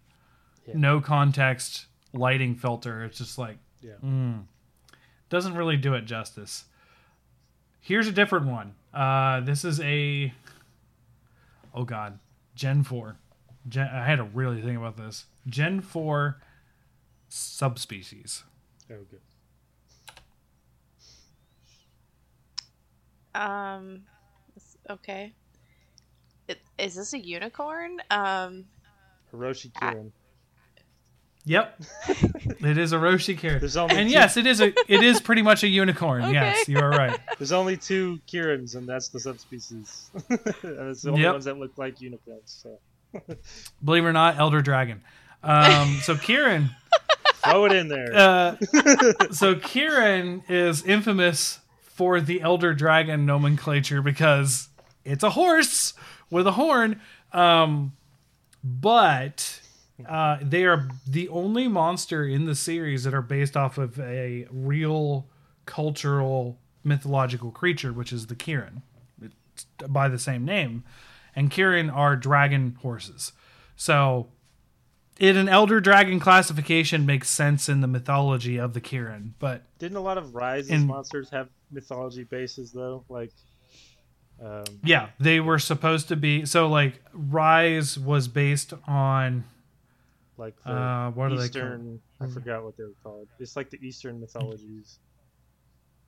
Yeah. no context lighting filter, it's just like Yeah. mm, doesn't really do it justice. Here's a different one. Uh, this is a oh god, Gen four. Gen, I had to really think about this. Gen four subspecies. Oh, good. Um, okay. It, is this a unicorn? Um, Oroshi. Kirin. Yep, it is a Roshi character, There's only and two- yes, it is a it is pretty much a unicorn. Okay. Yes, you are right. There's only two Kirins, and that's the subspecies. and it's the only Yep. ones that look like unicorns. So Believe it or not, Elder Dragon. Um, so Kirin, throw it in there. uh, so Kirin is infamous for the Elder Dragon nomenclature because it's a horse with a horn. Um, but uh, they are the only monster in the series that are based off of a real cultural mythological creature, which is the Kirin, it's by the same name. And Kirin are dragon horses. So, in an elder dragon classification makes sense in the mythology of the Kirin, but Didn't a lot of Rise's in- monsters have mythology bases though? Like, um, yeah, they were supposed to be. So, like, Rise was based on like the uh, what are they Eastern. I Hmm. forgot what they were called. It's like the Eastern mythologies.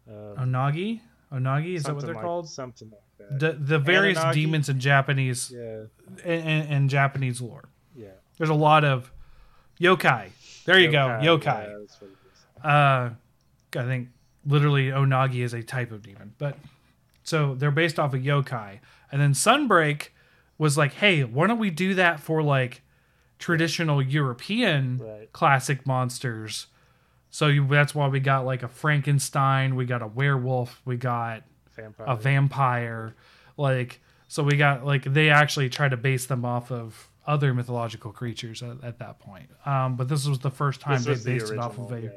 Um, Onagi. Onagi is that what they're like- called? Something like that. The the various demons in Japanese yeah, and, and Japanese lore. yeah. There's a lot of yokai. There you go, yokai. what it is. Uh, I think literally Onagi is a type of demon, but so they're based off of yokai. And then Sunbreak was like, hey, why don't we do that for like traditional European Right. classic monsters? So you, that's why we got like a Frankenstein, we got a werewolf, we got Vampire. a vampire, like so we got like they actually try to base them off of other mythological creatures at, at that point. Um, but this was the first time This they was the based it off of a yeah,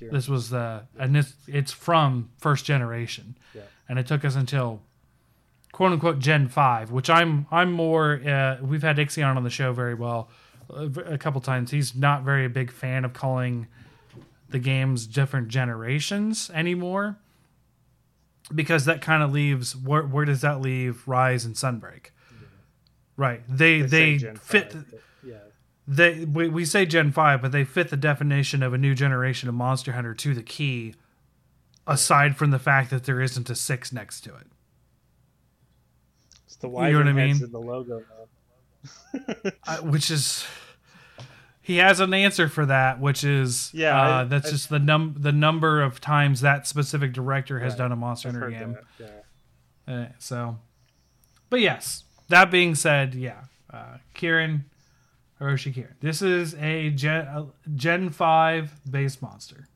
the this was the and this it's from first generation Yeah. and it took us until quote unquote gen 5 which i'm i'm more uh, we've had ixion on the show very well a couple times he's not very a big fan of calling the games different generations anymore because that kind of leaves where, where does that leave rise and sunbreak Right. They say they fit 5, yeah. they we, we say Gen 5, but they fit the definition of a new generation of Monster Hunter to the key aside from the fact that there isn't a 6 next to it. It's the You know what I mean? in the logo, man. Uh, which is he has an answer for that, which is Yeah, uh, I- that's I- just the num the number of times that specific director has Right. done a Monster I've Hunter game. that, Yeah. Uh, so, but yes, that being said, yeah, uh, Kirin, Oroshi Kirin. This is a Gen, a Gen 5 base monster.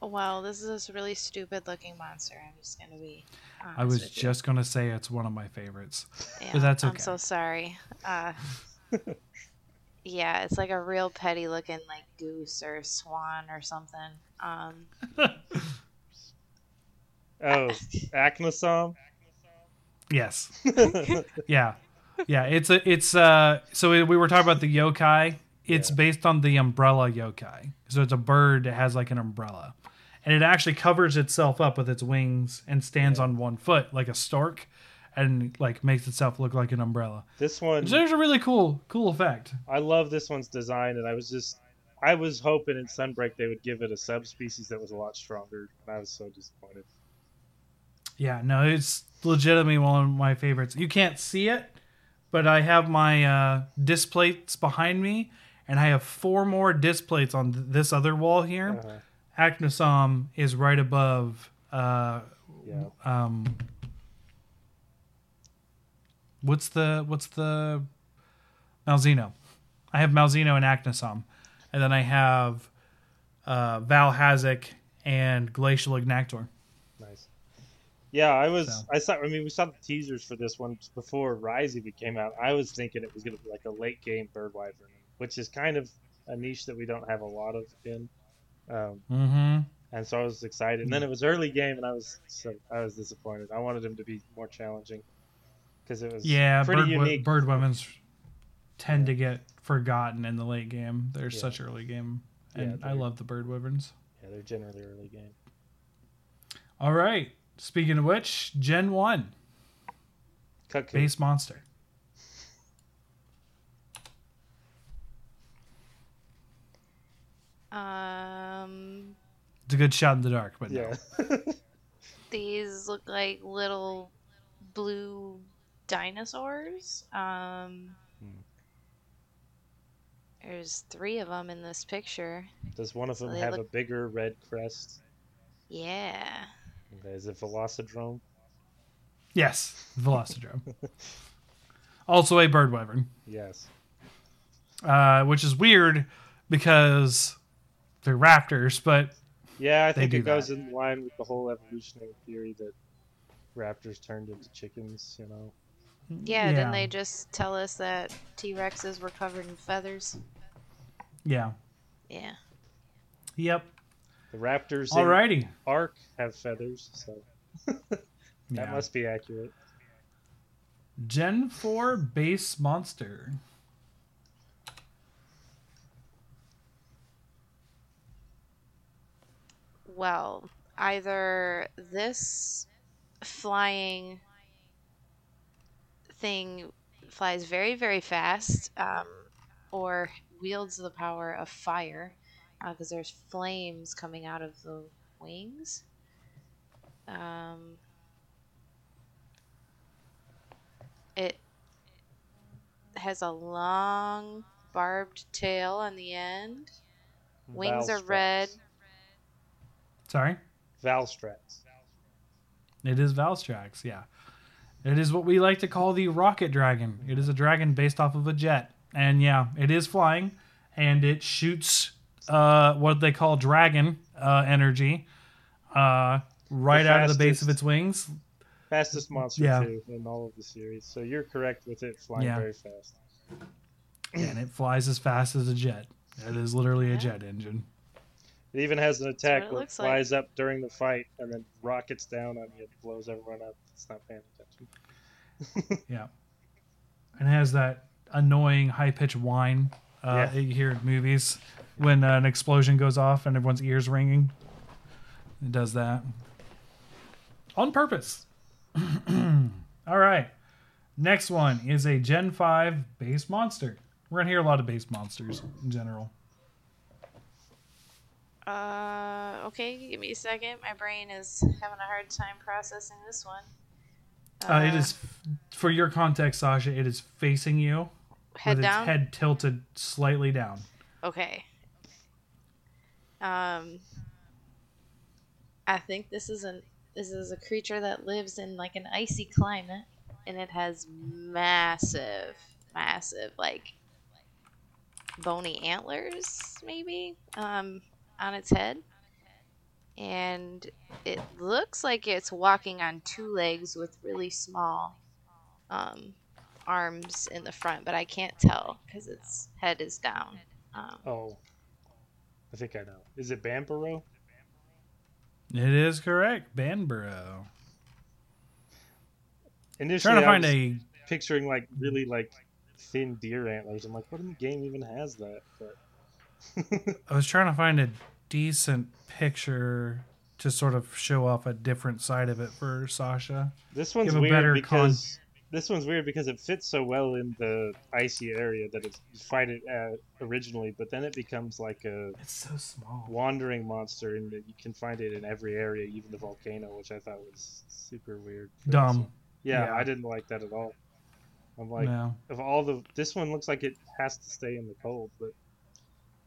Well, this is this really stupid looking monster. I'm just gonna be. Honest I was with you. just going to say it's one of my favorites. Yeah, that's okay. I'm so sorry. Uh, yeah, it's like a real petty looking like goose or swan or something. Um, Oh, Aknosom? Yes. yeah. Yeah, it's a it's uh so we were talking about the yokai. It's Yeah. based on the umbrella yokai. So it's a bird that has like an umbrella. And it actually covers itself up with its wings and stands on one foot like a stork and like makes itself look like an umbrella. This one, there's a really cool cool effect. I love this one's design, and I was just, I was hoping in Sunbreak they would give it a subspecies that was a lot stronger, and I was so disappointed. Yeah, no, it's legitimately one of my favorites. You can't see it, but I have my uh, disc plates behind me, and I have four more disc plates on th- this other wall here. Uh, Aknosom is right above. Uh, yeah, um, what's the what's the Malzeno? I have Malzeno and Aknosom, and then I have uh, Val Hazak and Glacial Agnaktor. nice. Yeah, I was. So. I saw. I mean, we saw the teasers for this one before Rise even came out. I was thinking it was going to be like a late game bird wyvern, which is kind of a niche that we don't have a lot of in. Um, Mm-hmm. and so I was excited. And then it was early game, and I was so I was disappointed. I wanted him to be more challenging because it was Yeah, pretty bird, unique. bird women's tend to get forgotten in the late game. They're Yeah. such early game, Yeah, and I love the bird wyverns. Yeah, they're generally early game. All right. Speaking of which, Gen One base monster. Um, It's a good shot in the dark, but no. Yeah. these look like little blue dinosaurs. Um, Hmm. there's three of them in this picture. Does one of them they have a bigger red crest? Yeah. Okay, Is it Velocidrome? Yes, Velocidrome. also a bird wyvern, Yes. uh, which is weird because they're raptors, but Yeah, I think it goes that. in line with the whole evolutionary theory that raptors turned into chickens, you know. Yeah, yeah. didn't they just tell us that T Rexes were covered in feathers? Yeah. Yeah. Yep. The raptors in Alrighty. Ark have feathers, so that Yeah. must be accurate. Gen 4 base monster. Well, either this flying thing flies very, very fast, um, or wields the power of fire, because there's flames coming out of the wings. Um, it has a long, barbed tail on the end. Wings are Valstrax. red. Sorry? Valstrax. It is Valstrax, yeah. It is what we like to call the rocket dragon. It is a dragon based off of a jet. And yeah, it is flying and it shoots uh, what they call dragon uh, energy uh, right The out of the base of its wings. Fastest monster Yeah. too in all of the series. So you're correct with it flying Yeah. very fast. and it flies as fast as a jet. It is literally a jet engine. It even has an attack that where it looks like. flies up during the fight and then rockets down on you and blows everyone up. It's not paying attention. Yeah. And it has that annoying high pitched whine uh, Yeah. you hear in movies when uh, an explosion goes off and everyone's ears ringing. It does that on purpose. All right. Next one is a Gen 5 base monster. We're going to hear a lot of base monsters in general. Uh, okay, give me a second. My brain is having a hard time processing this one. Uh, it is, for your context, Sasha, it is facing you head with down. its head tilted slightly down. Okay. Um, I think this is an this is a creature that lives in like an icy climate, and it has massive, massive like bony antlers, maybe, um, on its head, and it looks like it's walking on two legs with really small, um, arms in the front, but I can't tell because its head is down. Um, Oh, I think I know. Is it Banbaro? It is correct. Banbaro. Initially, Trying to I find was a. picturing like really like thin deer antlers. I'm like, what in the game even has that? But I was trying to find a decent picture to sort of show off a different side of it for Sasha. this one's a weird better because this one's weird because it fits so well in the icy area that it's, fight it at originally, but then it becomes like a It's so small. wandering monster, and you can find it in every area, even the volcano, which I thought was super weird. Dumb. Yeah, Yeah. I didn't like that at all. I'm like, no. of all the, this one looks like it has to stay in the cold, but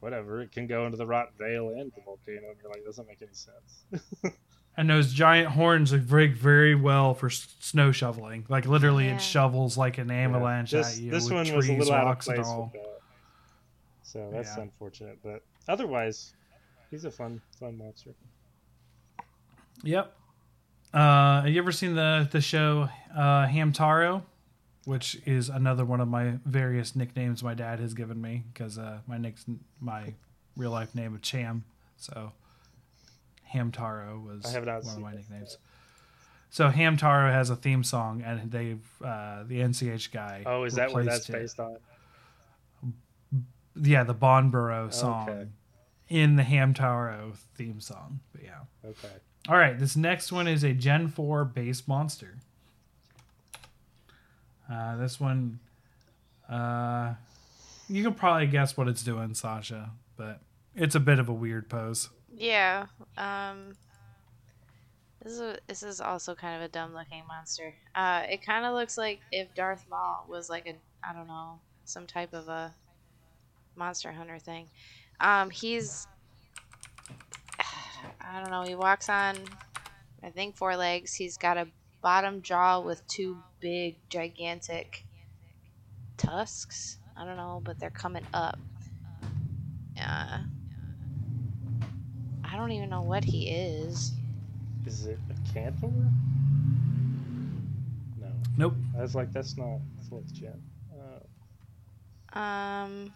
whatever. It can go into the Rotten Vale and the volcano, and you're like, doesn't make any sense. And those giant horns are very, very well for s- snow shoveling. Like literally, Yeah. it shovels like an avalanche this at you. this with one trees, was a little out of rocks, and place with that. So that's Yeah. unfortunate, but otherwise, he's a fun, fun monster. Yep. Uh, have you ever seen the the show uh, Hamtaro, which is another one of my various nicknames my dad has given me because uh, my nick my real life name is Cham, so Hamtaro was I have not one of my nicknames. So Hamtaro has a theme song, and they've uh, the NCH guy. Oh, is that what replaced that's it. based on? Yeah, the Bonboro song Okay. in the Hamtaro theme song. But yeah. Okay. All right, this next one is a Gen 4 base monster. Uh, this one, uh, you can probably guess what it's doing, Sasha, but it's a bit of a weird pose. Yeah. Um. This is a, this is also kind of a dumb looking monster. Uh, it kind of looks like if Darth Maul was like a I don't know some type of a monster hunter thing. Um, he's I don't know. He walks on I think four legs. He's got a bottom jaw with two big gigantic tusks. I don't know, but they're coming up. Uh, I don't even know what he is. Is it a Cantor? No. Nope. I was like, that's not fourth gen. Uh, Um,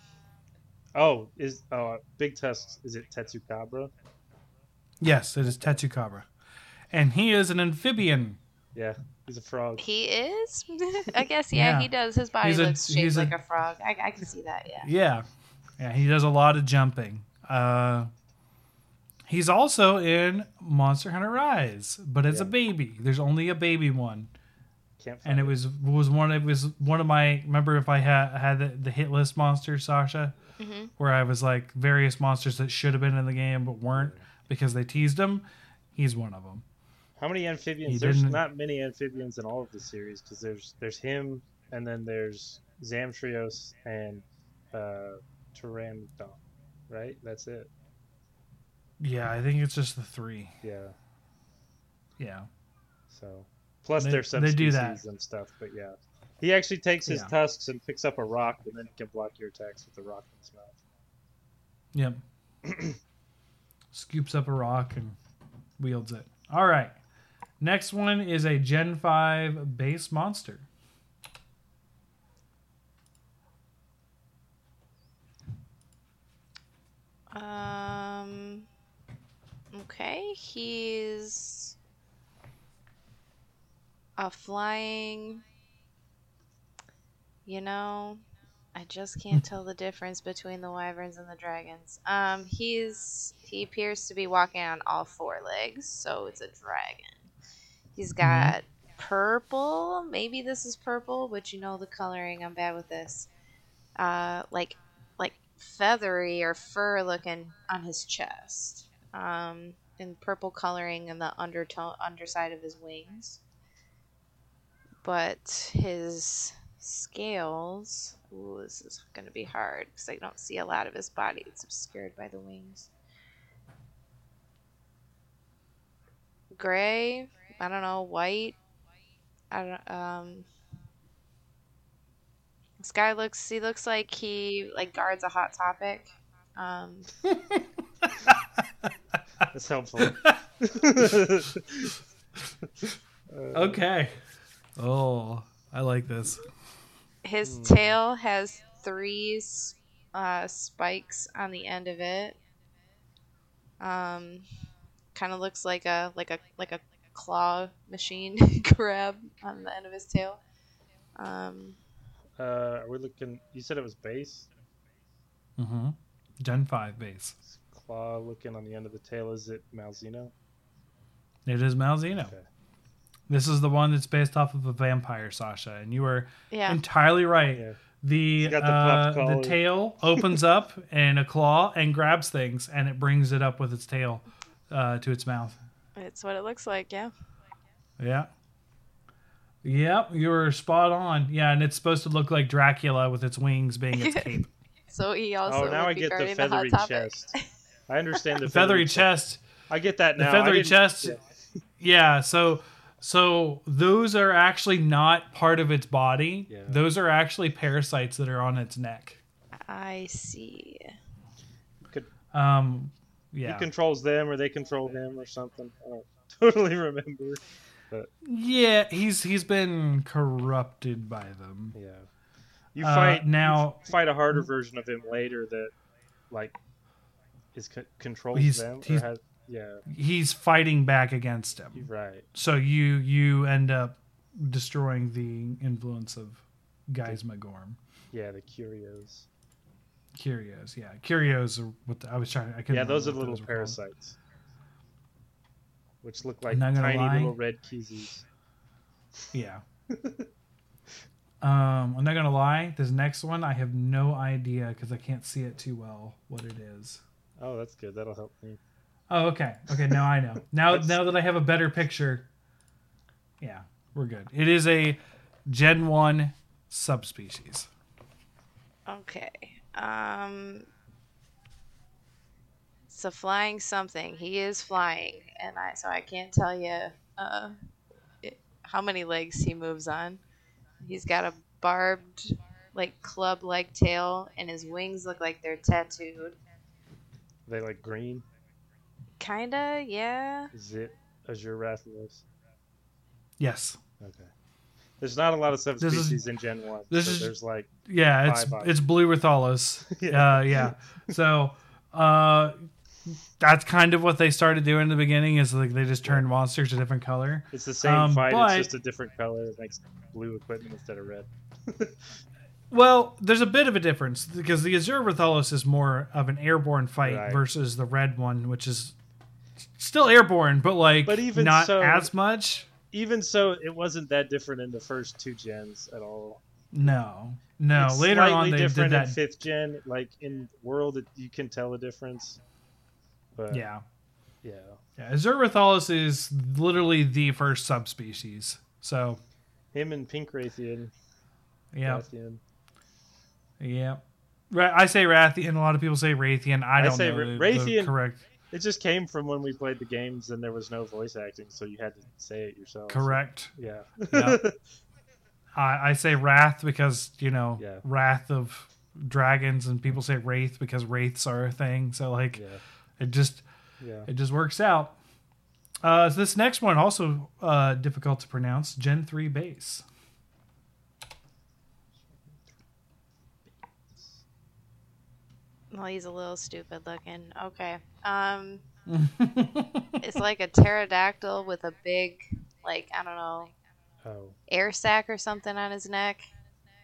oh, is oh Big Tusks? Is it Tetsucabra? Yes, it is Tetsucabra. And he is an amphibian. Yeah, he's a frog. he is. I guess yeah, Yeah. he does. His body He's a- looks shaped he's a- like a, frog. I, I can see that. Yeah. Yeah. Yeah, he does a lot of jumping. Uh, he's also in Monster Hunter Rise, but it's a baby. There's only a baby one. Can't find and it was was one it was one of my remember if I had had the, the hit list monsters Sasha hmm where I was like various monsters that should have been in the game but weren't because they teased them he's one of them How many amphibians? He There's didn't- not many amphibians in all of the series because there's there's him and then there's Zamtrios and uh, Tetranadon, right? That's it. yeah I think it's just the three Yeah. yeah So plus They- there's they subspecies do that. and stuff, but yeah. He actually takes his Yeah. tusks and picks up a rock, and then he can block your attacks with the rock in his mouth. yep scoops up a rock and wields it all right next one is a Gen 5 base monster Um. Okay, he's a flying. You know, I just can't tell the difference between the wyverns and the dragons. Um, he's he appears to be walking on all four legs, so it's a dragon. He's got purple. Maybe this is purple, but you know the coloring. I'm bad with this. Uh, like like feathery or fur looking on his chest. Um, and purple coloring in the undertone underside of his wings. But his scales. Ooh, this is going to be hard because I don't see a lot of his body. It's obscured by the wings. Gray. I don't know. White. I don't. Um. This guy looks. He looks like he like guards a hot topic. Um. That's helpful. Okay. Oh, I like this. His Hmm. tail has three uh, spikes on the end of it. Um, kind of looks like a like a like a claw machine grab on the end of his tail. Um, uh, are we looking? You said it was base. Mm-hmm. Gen five base. Claw looking on the end of the tail. Is it Malzeno? It is Malzeno. Okay. This is the one that's based off of a vampire, Sasha, and you were yeah, entirely right. Yeah. The the uh, the tail opens up and a claw and grabs things, and it brings it up with its tail uh, to its mouth. It's what it looks like. Yeah. Yeah. Yep, you were spot on. Yeah, and it's supposed to look like Dracula with its wings being its cape. So he also. Oh, now I get the feathery hot topic. chest. I understand the, The feathery chest. I get that now. I feathery chest. yeah. Yeah, so so those are actually not part of its body. Yeah. Those are actually parasites that are on its neck. I see. Good. Um yeah. He controls them, or they control him, or something. I don't totally remember. yeah, he's he's been corrupted by them. Yeah. You Uh, fight now- you fight a harder version of him later that, like, is co- controls He's- them. he's- has, yeah, He's fighting back against him. right. So you you end up destroying the influence of Gaismagorm. Yeah, the Qurios. Qurios, yeah. Qurios are what the, I was trying I couldn't Yeah, those are little what were called. parasites, which look like tiny lie. little red keezies. Yeah. um, I'm not gonna lie. This next one, I have no idea because I can't see it too well what it is. Oh, that's good. That'll help me. Oh, okay. Okay, now I know. Now, now that I have a better picture, yeah, we're good. It is a Gen One subspecies. Okay. Um. It's a flying something. He is flying, and I so I can't tell you uh, it, how many legs he moves on. He's got a barbed, like club-like tail, and his wings look like they're tattooed. they like green. Kinda, yeah. Is it Azure Rathalos? Yes. Okay. There's not a lot of This is- in Gen One. this so is- there's like Yeah, it's it's blue Rathalos. Yeah. Uh, yeah. So, uh, that's kind of what they started doing in the beginning. Is like they just turned monsters a different color. it's the same Um, fight. but- It's just a different color. It makes blue equipment instead of red. Well, there's a bit of a difference because the Azure Rathalos is more of an airborne fight Right. versus the red one, which is still airborne, but like But even not so- as much. Even so, it wasn't that different in the first two gens at all. No, no. It's Later on, they did different that. in fifth gen. Like in world, it, you can tell a difference. But yeah, yeah, yeah. Azure is literally the first subspecies. So, him and Pink Rathian. yeah, Rathian. yeah. I say Rathian. A lot of people say Rathian. I I don't say know Ra- the, the Rathian- correct. It just came from when we played the games and there was no voice acting, so you had to say it yourself. Correct. Yeah. Yeah. I, I say Wrath because you know Yeah. Wrath of dragons, and people say Wraith because wraiths are a thing. So like yeah. it just Yeah. it just works out. Uh, so this next one also uh, difficult to pronounce. Gen three base. Well, he's a little stupid looking. Okay. Um, it's like a pterodactyl with a big, like I don't know, Oh. air sac or something on his neck.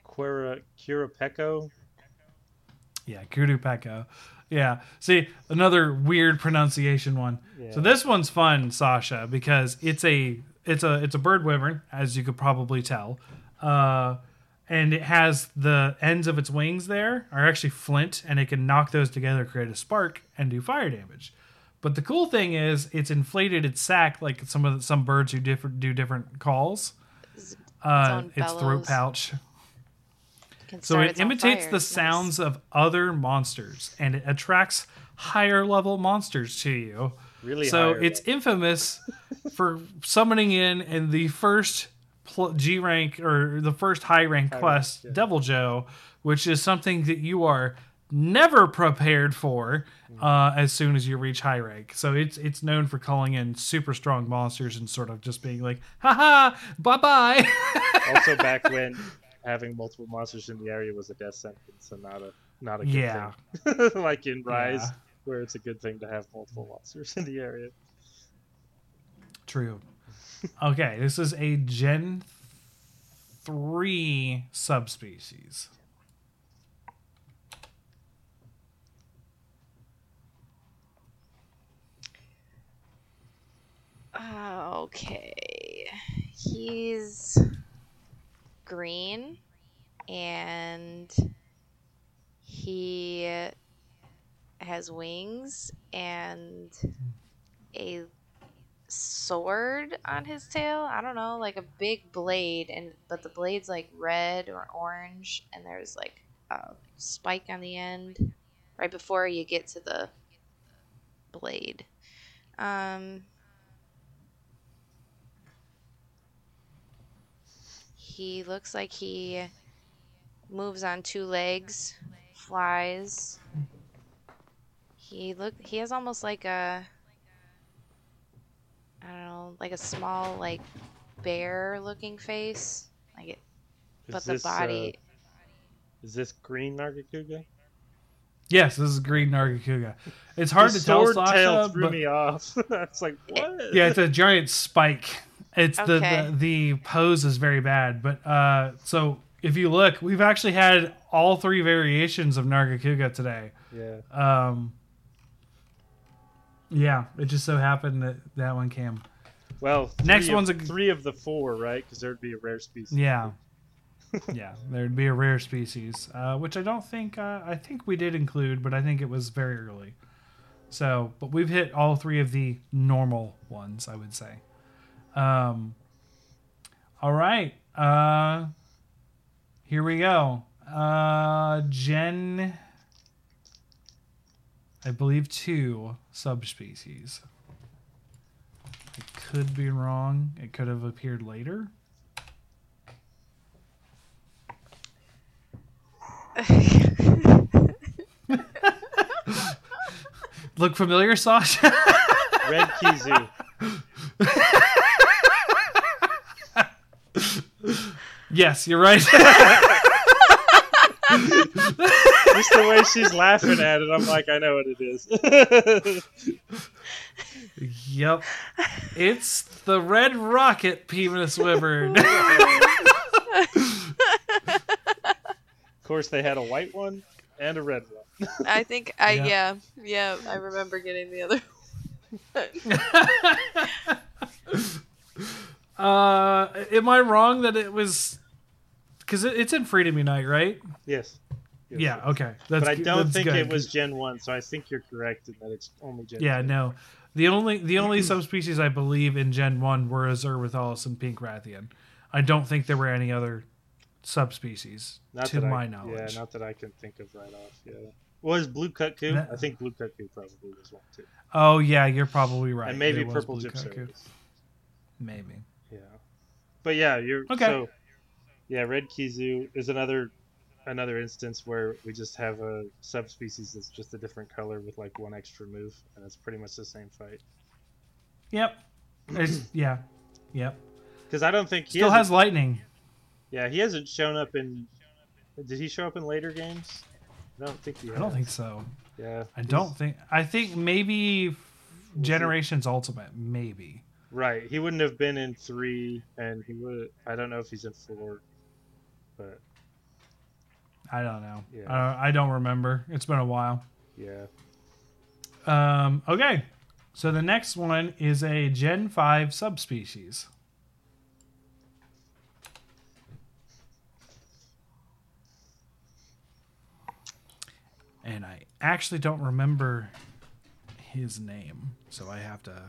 Quira Kirapeko. yeah, Kudu Yeah. See another weird pronunciation one. Yeah. So this one's fun, Sasha, because it's a it's a it's a bird wyvern, as you could probably tell, uh, and it has the ends of its wings there are actually flint, and it can knock those together, create a spark, and do fire damage. But the cool thing is, it's inflated its sac like some of the, some birds who different do different calls. Uh, own its throat pouch. Can So it imitates the Nice. sounds of other monsters, and it attracts higher level monsters to you. Really so higher it's infamous for summoning in in the first pl- G rank or the first high rank High quest, rank, yeah. Deviljho, which is something that you are never prepared for Mm. uh, as soon as you reach high rank. So it's it's known for calling in super strong monsters and sort of just being like, haha, bye bye. also back when having multiple monsters in the area was a death sentence and not a not a good Yeah. thing. like in Rise, Yeah. where it's a good thing to have multiple monsters in the area. True. Okay, this is a Gen 3 subspecies. Okay. He's green and he has wings and a sword on his tail. I don't know, like a big blade and but the blade's like red or orange and there's like a spike on the end right before you get to the blade. Um He looks like he moves on two legs, flies. He look he has almost like a I don't know, like a small like bear looking face. Like it Is but the this, uh, body is this green Nargacuga? Yes, this is green Nargacuga. It's hard the to tell, sword tail threw but me off. it's like what? yeah, it's a giant spike. It's the, the the pose is very bad, but uh, so if you look, we've actually had all three variations of Nargacuga today. yeah. Um, yeah, it just so happened that that one came. Well, Next of- one's a- three of the four, right? Because there'd be a rare species. Yeah. yeah, there'd be a rare species, uh, which I don't think uh, I think we did include, but I think it was very early. So, but we've hit all three of the normal ones, I would say. Um, all right, uh, here we go. Uh, Gen, I believe two subspecies. I could be wrong. It could have appeared later. Look familiar, Sasha? Red Khezu. yes, you're right. Just the way she's laughing at it, I'm like, I know what it is. yep. It's the Red Rocket Penis Wyvern. of course, they had a white one and a red one. I think I Yeah. yeah. yeah, I remember getting the other uh, am I wrong that it was. Because it, it's in Freedom Unite, right? Yes. Yes, Yeah, yes. okay. That's, But I don't think good. it was Gen One, so I think you're correct in that it's only Gen. Yeah, 2. no. The only the only subspecies I believe in Gen One were Azure Rathalos and Pink Rathian. I don't think there were any other subspecies Not to my I, knowledge. Yeah, not that I can think of right off. Yeah. Was Blue? That- I think Blue Kut-Ku probably was one too. oh yeah, you're probably right. and maybe Purple Gypceros. Cuckoo. Maybe. Yeah. But yeah, you're Okay. so yeah, Red Khezu is another another instance where we just have a subspecies that's just a different color with like one extra move and it's pretty much the same fight. Yep. It's, yeah. Yep. Because I don't think he Still has lightning. Yeah, he hasn't shown up in did he show up in later games? I don't think he I don't think so. Yeah. I don't think. I think maybe. Generations Ultimate. Maybe. Right. He wouldn't have been in three and he would I don't know if he's in four. But I don't know. Yeah. I, don't, I don't remember. It's been a while. Yeah. Um, okay. So the next one is a Gen 5 subspecies. And I actually don't remember his name, so I have to.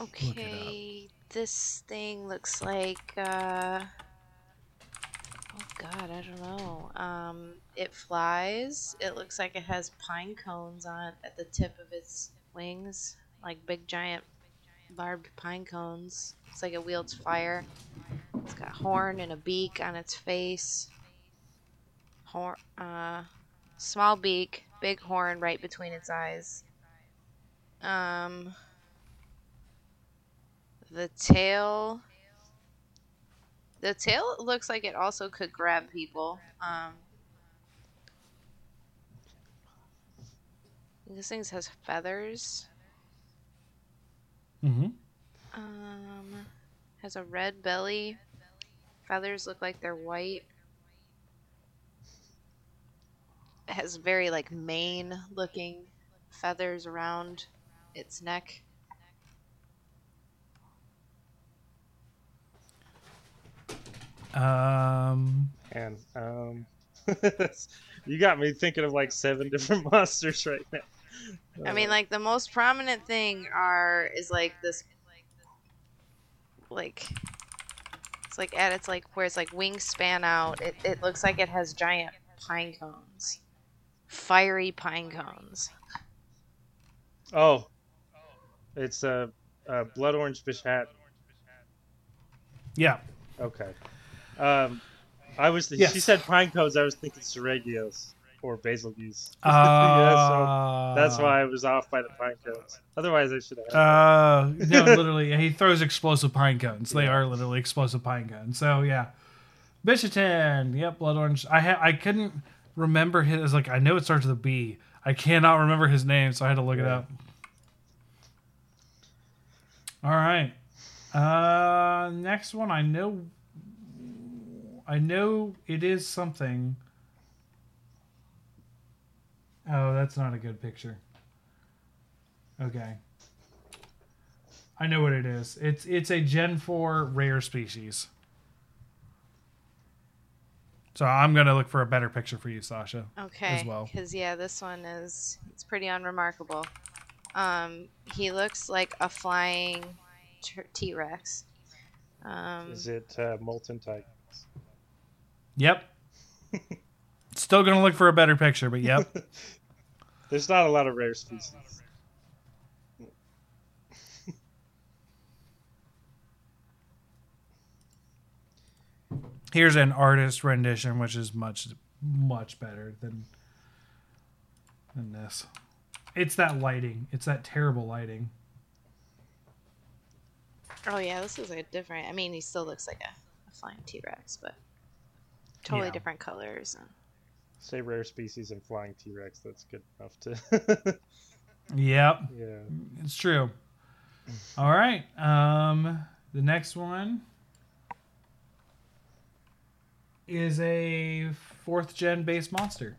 Okay, this thing looks like. Uh... God, I don't know. Um, it flies. It looks like it has pine cones on it at the tip of its wings, like big giant barbed pine cones. It's like it wields fire. It's got horn and a beak on its face. Horn, uh, small beak, big horn right between its eyes. Um, the tail. The tail looks like it also could grab people. Um, this thing has feathers. Mm-hmm. Um, has a red belly. Feathers look like they're white. It has very like mane looking feathers around its neck. Um, And um, you got me thinking of like seven different monsters right now. I mean, like the most prominent thing are is like this, like it's like at its like where it's like wings span out. It it looks like it has giant pine cones, fiery pine cones. oh, it's a, a blood orange Bishaten. yeah. Okay. Um, I was. Yes. She said pine cones. I was thinking Seregios or Bazelgeuse. Uh, yeah, so that's why I was off by the pine cones. Otherwise, I should have. Uh, no, literally, he throws explosive pine cones. They are literally explosive pine cones. So yeah, Bishaten. Yep, blood orange. I ha- I couldn't remember his like. I know it starts with a B. I cannot remember his name, so I had to look it up. All right. Uh, next one. I know. I know it is something. Oh, that's not a good picture. Okay. I know what it is. It's it's a Gen 4 rare species. So I'm gonna look for a better picture for you, Sasha. Okay. As well. Because yeah, this one is it's pretty unremarkable. Um, he looks like a flying T Rex. Um, Is it uh, molten Tigrex? Yep. Still gonna look for a better picture, but yep. There's not a lot of rare species. Here's an artist rendition, which is much much better than than this. It's that lighting. It's that terrible lighting. oh yeah, this is a different. I mean, he still looks like a, a flying T Rex, but totally Yeah. different colors. And, Say rare species and flying T Rex. That's good enough to. Yep. yeah. It's true. All right. Um, the next one is a fourth gen base monster.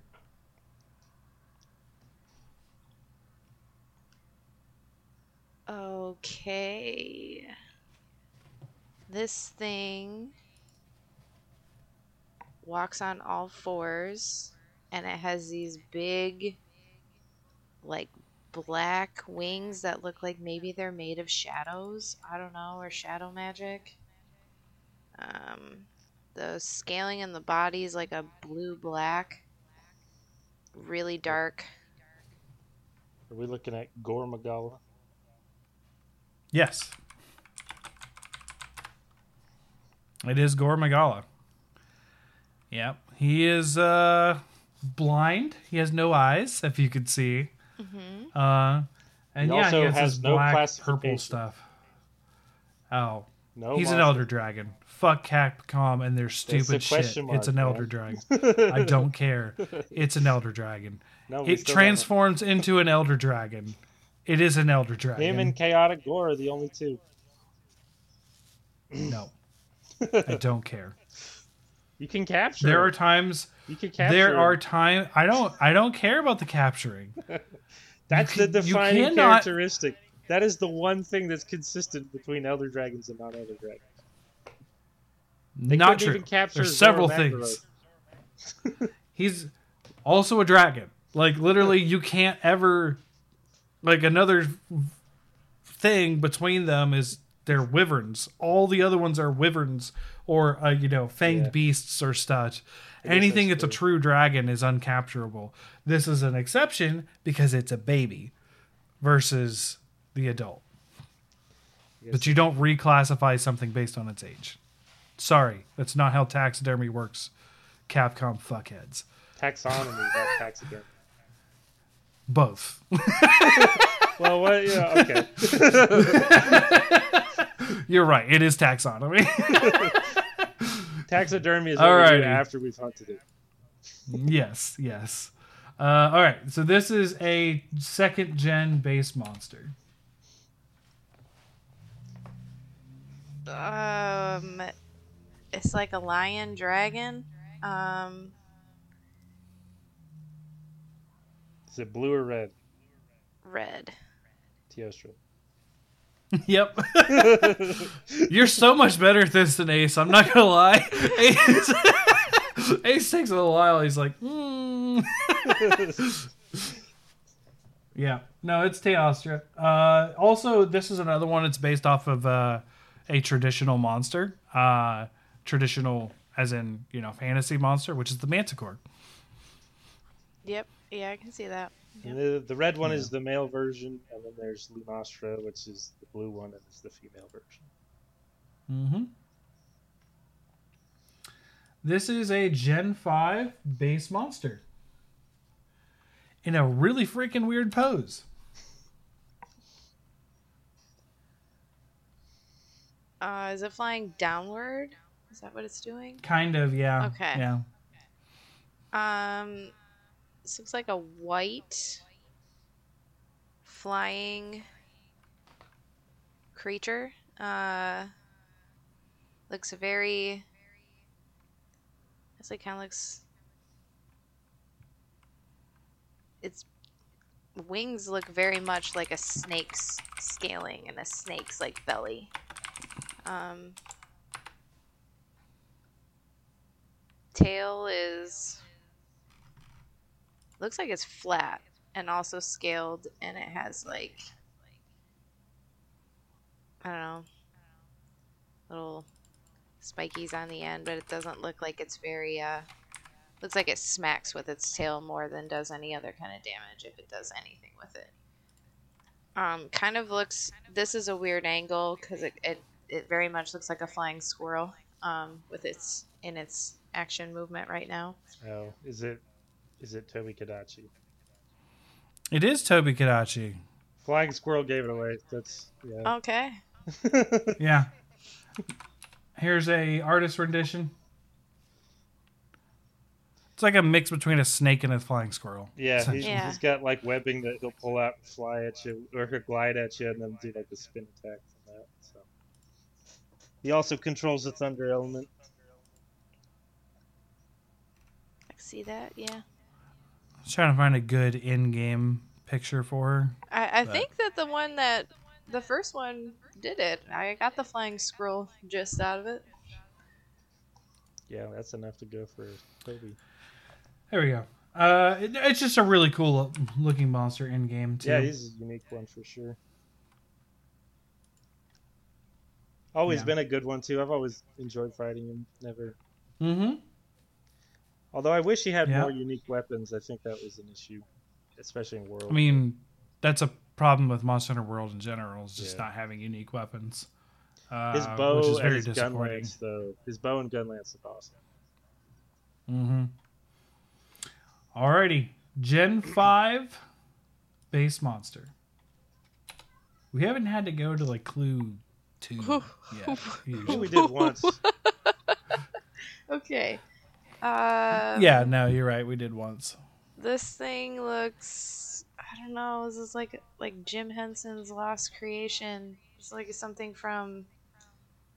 okay, this thing walks on all fours, and it has these big, like black wings that look like maybe they're made of shadows. I don't know, or shadow magic. Um, the scaling in the body is like a blue black, really dark. Are we looking at Gore Magala? Yes. It is Gore Magala. Yep. He is uh, blind. He has no eyes, if you could see. Mm-hmm. Uh, and He yeah, also he has, has no black purple stuff. Oh, No. he's an elder dragon. Fuck Capcom and their stupid shit. mark, it's an elder man. dragon. I don't care. It's an elder dragon. No, It still don't transforms into an elder dragon. It is an elder dragon. Him and Chaotic Gore are the only two. no, I don't care. You can capture. There are times. You can capture. There are time. I don't. I don't care about the capturing. That's you the can- defining cannot- characteristic. That is the one thing that's consistent between Elder Dragons and non-Elder Dragons. They Not true. even capture There's several things. He's also a dragon. Like literally, you can't ever like another thing between them is they're wyverns. All the other ones are wyverns or uh, you know fanged Yeah. beasts or such. Anything that's that's a true dragon is uncapturable. This is an exception because it's a baby versus the adult. But you don't reclassify something based on its age. Sorry, that's not how taxidermy works. Capcom fuckheads. Taxonomy, not taxidermy. Both. Well, what? Yeah, okay. You're right. It is taxonomy. Taxidermy is what we do Alrighty. after we've hunted it. yes, yes. Uh, all right. So this is a second gen base monster. Um, it's like a lion dragon. Um, Is it blue or red? red. Teostra. yep. You're so much better at this than Ace. I'm not gonna lie. Ace, Ace takes a little while. He's like, hmm. yeah. No, it's Teostra. Uh, also, this is another one. It's based off of uh, a traditional monster. Uh, traditional, as in you know, fantasy monster, which is the Manticore. Yep. Yeah, I can see that. And the, the red one is the male version, and then there's Lunastra, which is the blue one, and it's the female version. Mm-hmm. This is a Gen 5 base monster. In a really freaking weird pose. Uh, is it flying downward? Is that what it's doing? Kind of, yeah. Okay. Yeah. Um, this looks like a white flying creature. Uh, looks very. It's like kind of looks. Its wings look very much like a snake's scaling and a snake's like belly. Um, tail is looks like it's flat and also scaled and it has like I don't know little spikies on the end, but it doesn't look like it's very uh looks like it smacks with its tail more than does any other kind of damage if it does anything with it. Um kind of looks this is a weird angle cuz it, it it very much looks like a flying squirrel um with its in its action movement right now. Oh, is it is it Tobi-Kadachi? It is Tobi-Kadachi. Flying Squirrel gave it away. That's yeah. Okay. Yeah. Here's a artist rendition. It's like a mix between a snake and a flying squirrel. Yeah, he's, Yeah. he's got like webbing that he'll pull out and fly at you, or he'll glide at you and then do like a spin attack from that. So he also controls the thunder element. I see that, yeah. I was trying to find a good in-game picture for her. I, I think that the one that the first one did it. I got the flying scroll just out of it. Yeah, that's enough to go for Tobi. There we go. Uh, it- it's just a really cool looking monster in game too. Yeah, he's a unique one for sure. Always Yeah. been a good one too. I've always enjoyed fighting him. Never. mm-hmm. Although I wish he had Yeah. more unique weapons. I think that was an issue, especially in World. I mean, that's a problem with Monster Hunter World in general. Is just Yeah. not having unique weapons. Uh, his bow which is and very his gun disappointing. lance, though. His bow and gun lance is awesome. Mm-hmm. Alrighty, Gen Five base monster. We haven't had to go to like Clue Two yet. We did once. Okay. Uh, Yeah, no, you're right. We did once. This thing looks. I don't know. Is this like like Jim Henson's Lost Creation? It's like something from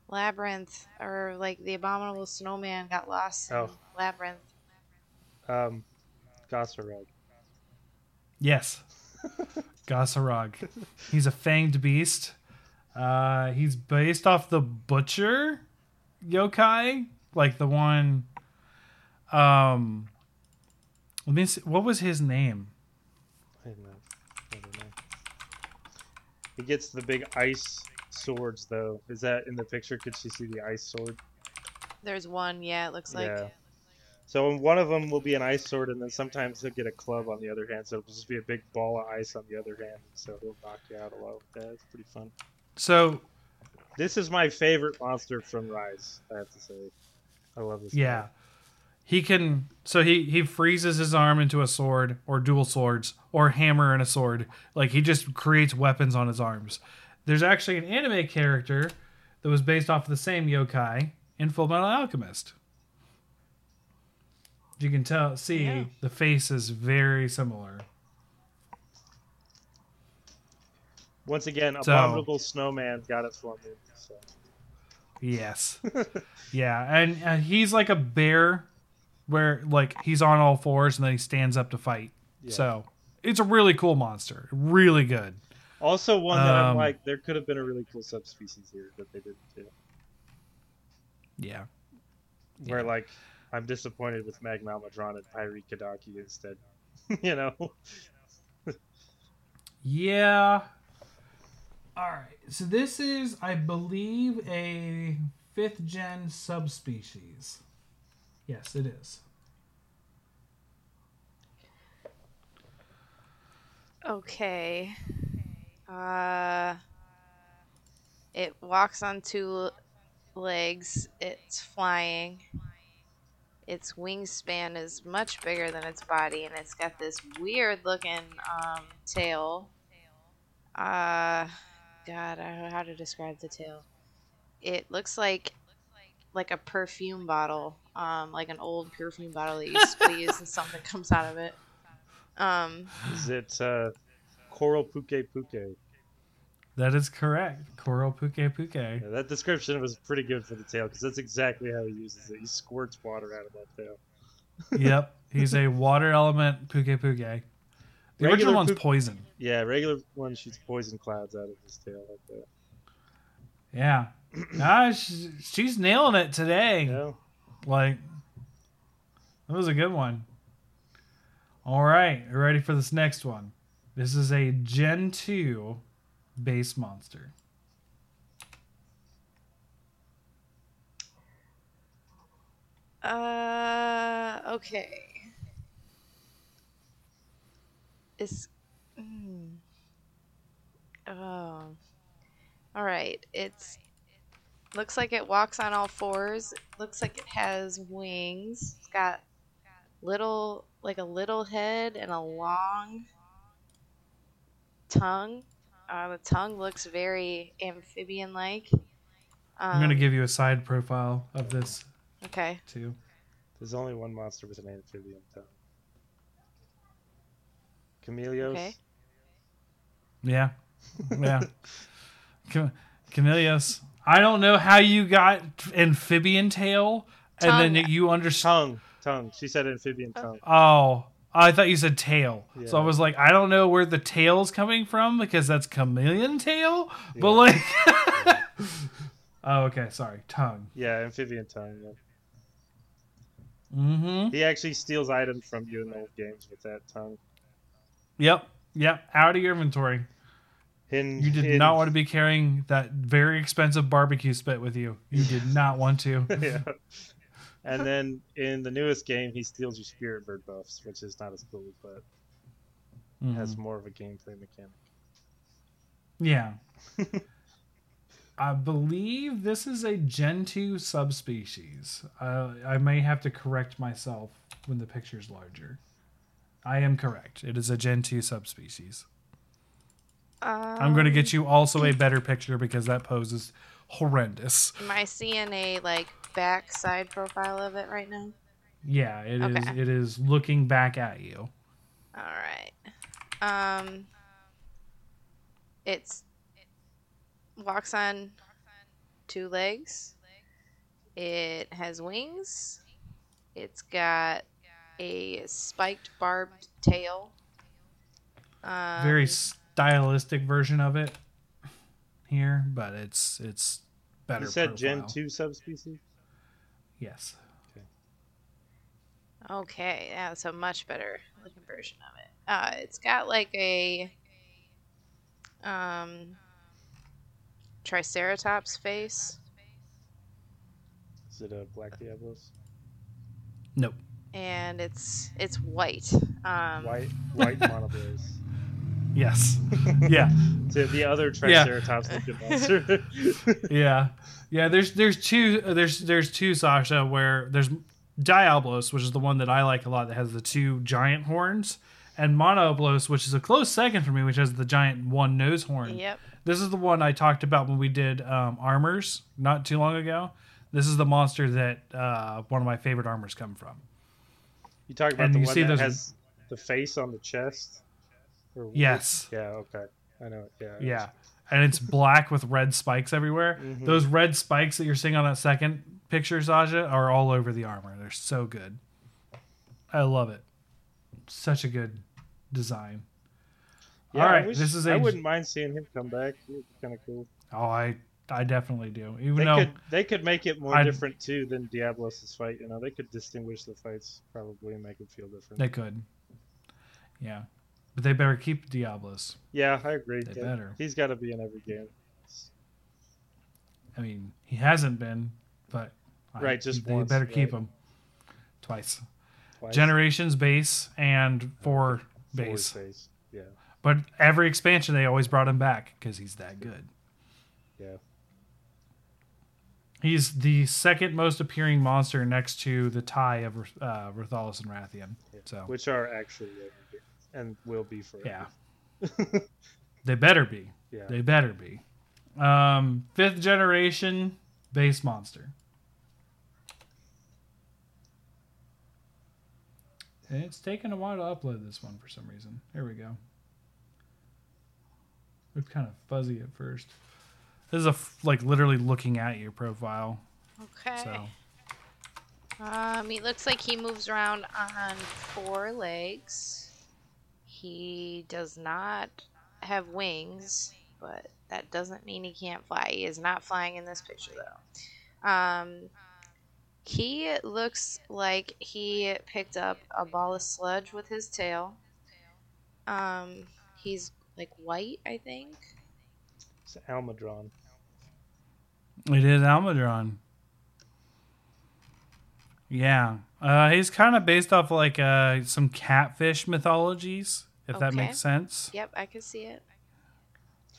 Labyrinth, or like the Abominable Snowman got lost in Oh. Labyrinth. Um, Goss Harag. Yes, Goss Harag. He's a fanged beast. Uh, he's based off the butcher yokai, like the one. Um, Let me see. What was his name? I don't know. I don't know. He gets the big ice swords though. Is that in the picture? Could she see the ice sword? There's one, yeah, it looks like. yeah. So one of them will be an ice sword, and then sometimes he'll get a club on the other hand. So it'll just be a big ball of ice on the other hand. So he'll knock you out a lot with that. It's pretty fun. So This is my favorite monster from Rise. I have to say, I love this. yeah, guy. He can. So he he freezes his arm into a sword or dual swords or hammer and a sword. Like he just creates weapons on his arms. There's actually an anime character that was based off of the same yokai in Full Metal Alchemist. You can tell, see Yeah. the face is very similar. Once again, So- Abominable Snowman got it for me. So. Yes. yeah, and, and he's like a bear, where like he's on all fours and then he stands up to fight. Yeah. So it's a really cool monster. Really good. Also, one that I'm Um, like, there could have been a really cool subspecies here that they didn't do. Yeah. Where Yeah. like, I'm disappointed with Magma Almudron and Pyre Kadaki instead. you know. Yeah. All right. So this is, I believe, a fifth gen subspecies. Yes, it is. Okay. Uh, it walks on two legs. It's flying. Its wingspan is much bigger than its body, and it's got this weird looking um, tail. Uh, God, I don't know how to describe the tail. It looks like like a perfume bottle, um, like an old perfume bottle that you squeeze and something comes out of it. Um, Is it uh, Coral Puke Puke? That is correct. Coral Pukei-Pukei. Yeah, that description was pretty good for the tail because that's exactly how he uses it. He squirts water out of that tail. yep. He's a water element Puke Puke. The Regular original one's Puke- poison. Yeah, regular one shoots poison clouds out of his tail like that. Yeah. ah, she's, she's nailing it today. Yeah. Like, that was a good one. All right, ready for this next one? This is a Gen 2 base monster. Uh, okay. It's. Mm, oh. All right. It's. Looks like it walks on all fours. Looks like it has wings. It's got little, like a little head and a long tongue. Uh, the tongue looks very amphibian-like. Um, I'm going to give you a side profile of this, Okay. too. There's only one monster with an amphibian tongue. Chameleos. Okay. Yeah. Yeah. Cam- Chameleos. I don't know how you got amphibian tail and Tongue. then you understand. Tongue. Tongue. She said amphibian tongue. Oh, I thought you said tail. So I was like, I don't know where the tail's coming from because that's chameleon tail. But like, oh, okay, sorry, tongue. Yeah, amphibian tongue. Yeah. Mm-hmm. He actually steals items from you in old games with that tongue. Yep, yep. Out of your inventory. In, You did in- not want to be carrying that very expensive barbecue spit with you. You did not want to. yeah. And then in the newest game, he steals your spirit bird buffs, which is not as cool, but Mhm. has more of a gameplay mechanic. Yeah. I believe this is a Gen 2 subspecies. Uh, I may have to correct myself when the picture's larger. I am correct. It is a Gen 2 subspecies. I'm going to get you also a better picture because that pose is horrendous. Am I seeing a like back side profile of it right now? Yeah, it is. Okay. It is looking back at you. All right. Um, it's walks on two legs. It has wings. It's got a spiked barbed tail. Um, Very stylistic version of it here, but it's it's better. You said Gen 2 subspecies? Yes. Okay, yeah, it's a much better looking version of it. Uh, it's got like a um, Triceratops face, Is it a Black Diablos? Nope. and it's it's white. Um, White white Monoblos. Yes. Yeah. To the other Yeah. Triceratops looking monster. Yeah. Yeah. There's there's two there's there's two Sasha where there's Diablos, which is the one that I like a lot that has the two giant horns, and Monoblos, which is a close second for me, which has the giant one nose horn. Yep. This is the one I talked about when we did um, armors not too long ago. This is the monster that uh, one of my favorite armors come from. you talk about And the you one see that those- has the face on the chest? Or- Yes. Yeah, okay. I know. Yeah. Yeah. And it's black with red spikes everywhere. Mhm. Those red spikes that you're seeing on that second picture, Sasha, are all over the armor. They're so good. I love it. Such a good design. Yeah, all I wish- this is I a- wouldn't mind seeing him come back. Be kind of cool. Oh, I I definitely do. Even They though could they could make it more I'd- different too than Diablos' fight. You know, they could distinguish the fights probably and make it feel different. they could. Yeah. But they better keep Diablos. yeah, I agree. They Yeah, better. He's got to be in every game. I mean, he hasn't been, but I- Right, just they once, better keep right. him twice. Twice. Generations base and four Forward base. face. Yeah, But every expansion, they always brought him back because he's that good. yeah. He's the second most appearing monster next to the tie of uh, Rathalos and Rathian. yeah. So Which are actually game and will be forever. yeah, they better be. yeah. They better be. Um, fifth generation base monster. And it's taken a while to upload this one for some reason. Here we go. It's kind of fuzzy at first. This is a f- like literally looking at your profile. Okay. So Um, he looks like he moves around on four legs. He does not have wings, but that doesn't mean he can't fly. He is not flying in this picture though. Um, he looks like he picked up a ball of sludge with his tail. Um, he's like white, I think. It's Almudron. it is Almudron. Yeah, uh, he's kind of based off like uh, some catfish mythologies, if that makes sense. Yep, I can see it.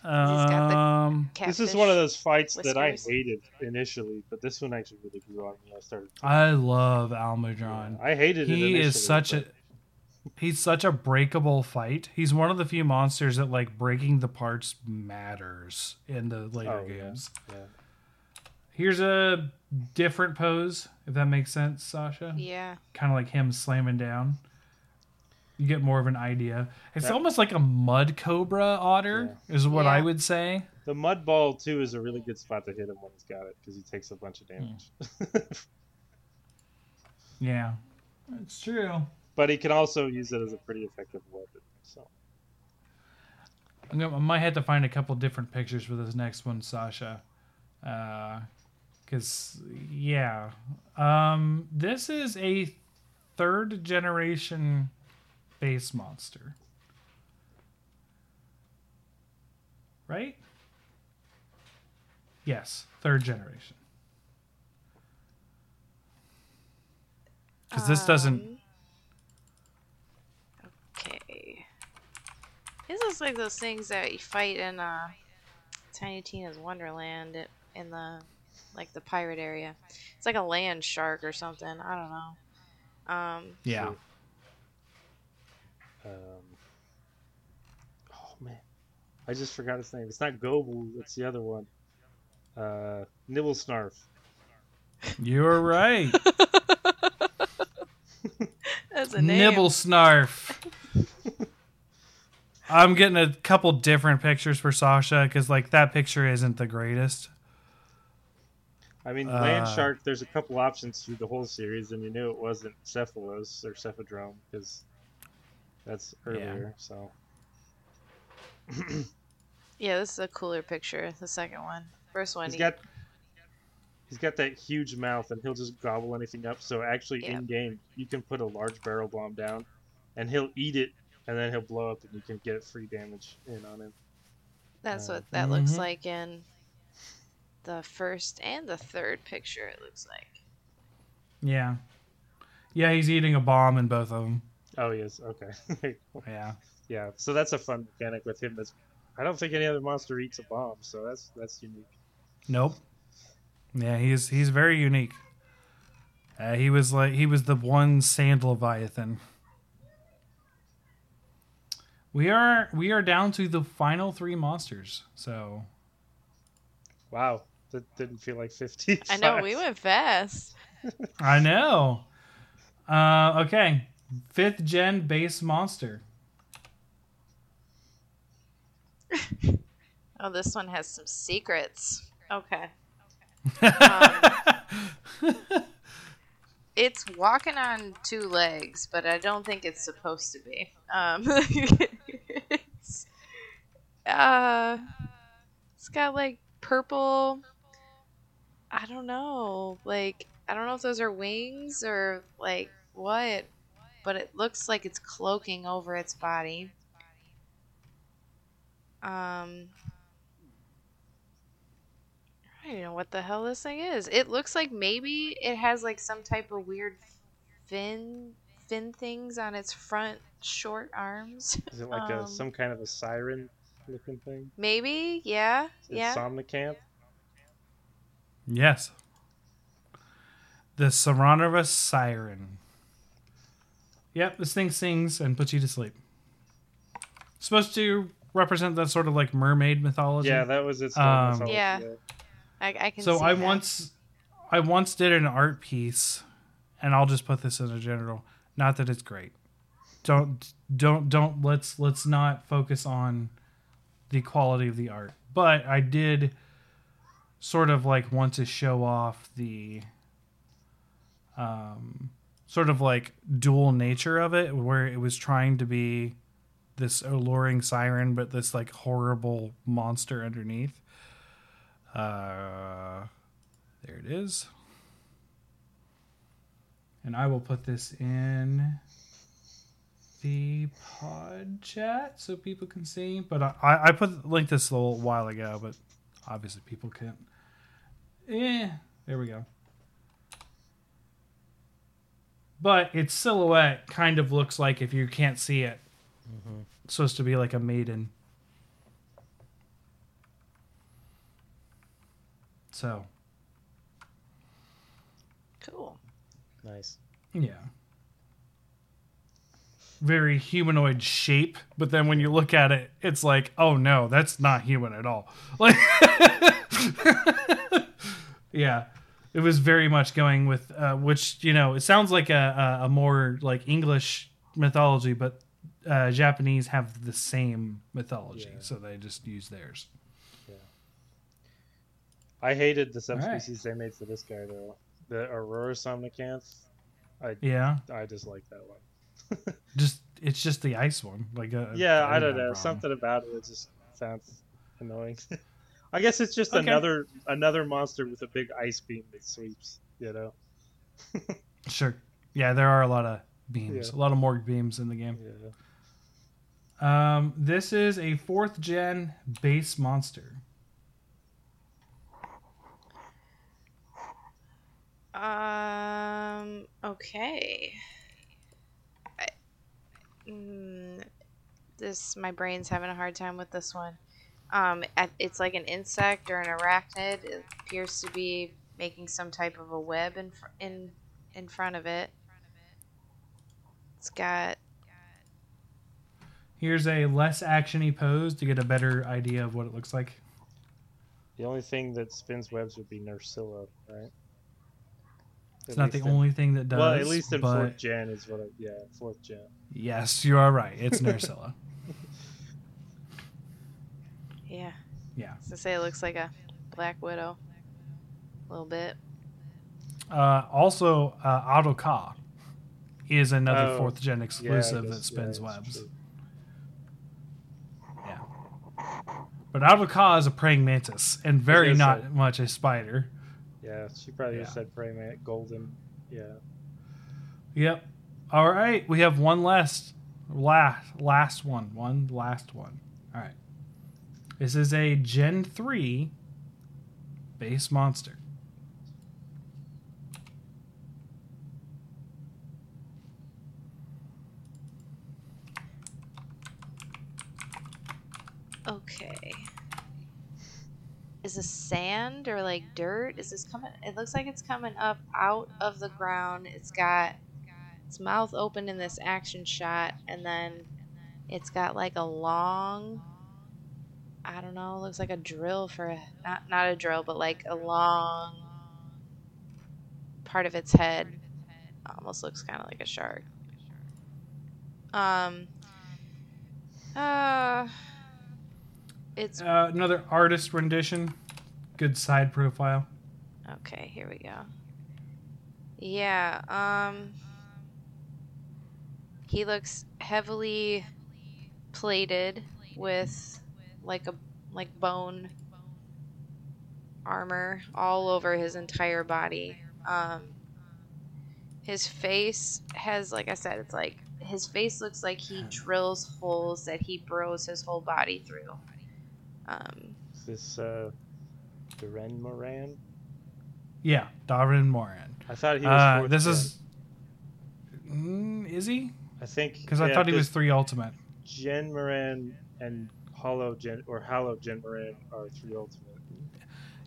Um, This is one of those fights that I hated initially, but this one actually really grew on me. I started. I love Almudron. I hated it. He is such a he's such a breakable fight. He's one of the few monsters that like breaking the parts matters in the later Oh, yeah. games. Yeah. Here's a different pose, if that makes sense, Sasha. Yeah. Kind of like him slamming down. You get more of an idea. It's That- almost like a mud cobra otter, is what I would say. The mud ball too is a really good spot to hit him when he's got it because he takes a bunch of Hmm. damage. Yeah, it's true. but he can also use it as a pretty effective weapon. So I'm gonna, I might have to find a couple different pictures for this next one, Sasha. Because, yeah. Um, this is a third generation base monster. Right? Yes, third generation. Because this doesn't. Um, Okay. This looks like those things that you fight in uh, Tiny Tina's Wonderland in the like the pirate area. It's like a land shark or something. I don't know. Um, Yeah. Um, oh man, I just forgot his name. It's not Gobul. It's the other one. Uh, Nibelsnarf. You're right. that's a name. Nibble snarf. I'm getting a couple different pictures for Sasha because like that picture isn't the greatest. I mean, Land Uh, Shark. There's a couple options through the whole series, and you knew it wasn't Cephalos or Cephadrome because that's earlier. So Yeah, this is a cooler picture. The second one, first one. he's he- got he's got that huge mouth, and he'll just gobble anything up. So actually, Yep. in game, you can put a large barrel bomb down, and he'll eat it, and then he'll blow up, and you can get free damage in on him. That's Uh, what that looks Mhm. like in the first and the third picture. It looks like. Yeah. Yeah, he's eating a bomb in both of them. Oh, he is. Okay. Yeah. yeah. So that's a fun mechanic with him. That's I don't think any other monster eats a bomb, so that's that's unique. Nope. Yeah, he's he's very unique. Uh, he was like he was the one sand leviathan. We are we are down to the final three monsters. So Wow, that didn't feel like fifty. I know we went fast. I know. Uh, okay, fifth gen base monster. Oh, this one has some secrets. Okay. It's walking on two legs, but I don't think it's supposed to be. Um, it's, uh, it's got like purple. I don't know. Like, I don't know if those are wings or like what, but it looks like it's cloaking over its body. Um, I don't even know what the hell this thing is. It looks like maybe it has like some type of weird fin fin things on its front short arms. Is it like Um, a some kind of a siren looking thing? Maybe, yeah, Is yeah. Somnacanth? yes. The Saranova Siren. Yep, this thing sings and puts you to sleep. Supposed to represent that sort of like mermaid mythology. Yeah, that was its. Um, mythology, Yeah. I, I can. so see I that. once I once did an art piece and I'll just put this in a general not that it's great. Don't don't don't let's let's not focus on the quality of the art. But I did sort of like want to show off the um sort of like dual nature of it where it was trying to be this alluring siren but this like horrible monster underneath. Uh, there it is. And I will put this in the pod chat so people can see. But I, I put linked this a little while ago, but obviously people can't. Yeah, there we go. But its silhouette kind of looks like if you can't see it, it's supposed to be like a maiden. So Cool. Nice. Yeah. Very humanoid shape, but then when you look at it, it's like, oh no, that's not human at all. Like, yeah, it was very much going with uh, which you know it sounds like a, a, a more like English mythology, but uh, Japanese have the same mythology, Yeah. so they just use theirs. Yeah. I hated the Alright. subspecies they made for this guy though. The Aurora Somnacanth. I Yeah, I just like that one. just it's just the ice one. Like uh, yeah, I don't know. wrong. Something about it, it just sounds annoying. I guess it's just Okay. another another monster with a big ice beam that sweeps. You know. Sure. Yeah, there are a lot of beams, Yeah. a lot of Morg beams in the game. Yeah. Um, this is a fourth gen base monster. Um. Okay. I, mm, this my brain's having a hard time with this one. Um, it's like an insect or an arachnid. It appears to be making some type of a web in fr- in in front of it. It's got Here's a less actiony pose to get a better idea of what it looks like. The only thing that spins webs would be Nerscylla, right? It's At not the least in- only thing that does. Well, at least in but fourth gen is what. I, yeah, fourth gen. yes, you are right. It's Nerscylla. yeah. yeah. To say it looks like a black widow, a little bit. Uh, also, uh, Ahtal-Ka is another Oh, fourth gen Yeah, I exclusive that spins yeah, webs. true. Yeah. But Ahtal-Ka is a praying mantis and very not a- much a spider. Yeah, she probably Yeah. just said frame mantis, golden. Yeah. Yep. All right, we have one last, last, last one, one last one. All right. This is a Gen three base monster. Okay. Is this sand or like dirt? Is this coming? It looks like it's coming up out of the ground. It's got its mouth open in this action shot, and then it's got like a long. I don't know. Looks like a drill for a not not a drill, but like a long part of its head. Almost looks kind of like a shark. Um. Uh. It's Uh, another artist rendition. Good side profile. Okay, here we go. Yeah, um he looks heavily plated with like a like bone armor all over his entire body. Um his face has like I said it's like his face looks like he drills holes that he burrows his whole body through. Um Is this uh, Dah'ren Mohran? Yeah, Dah'ren Mohran. I thought he was. Uh, this gen. is. Mm, is he? I think Because I thought he was three ultimate. Jhen Mohran and Hollow Gen or Hollow Jhen Mohran are three ultimate,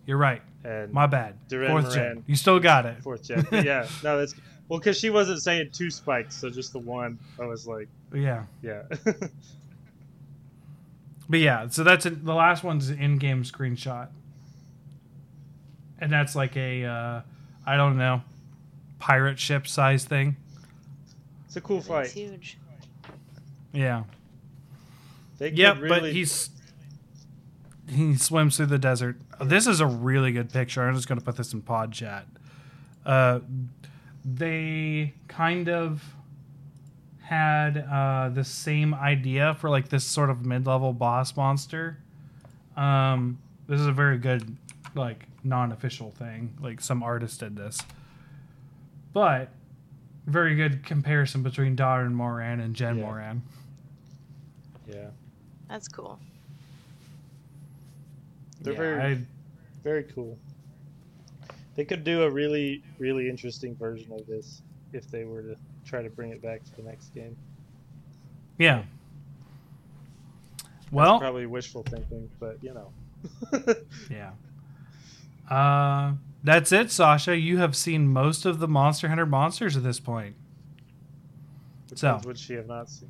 You're right. and My bad. Dah'ren Fourth gen. You still got it. fourth gen. But yeah, no, that's well because she wasn't saying two spikes, so just the one. I was like, Yeah. yeah, But yeah, so that's it. the last one's an in-game screenshot, and that's like a uh, I don't know pirate ship size thing. it's a cool it's fight. huge. Yeah. They Yep, really, but he's he swims through the desert. This is a really good picture. I'm just going to put this in pod chat. Uh, they kind of had uh, the same idea for like this sort of mid-level boss monster. Um, this is a very good like non-official thing. Like some artist did this, but very good comparison between Dah'ren Mohran and Jhen Yeah. Mohran. yeah, That's cool. They're Yeah, very- I- very cool. They could do a really, really interesting version of this if they were to try to bring it back to the next game. Yeah. That's Well, probably wishful thinking, but you know. yeah. Uh, that's it, Sasha. You have seen most of the Monster Hunter monsters at this point. Which So. ones would she have not seen?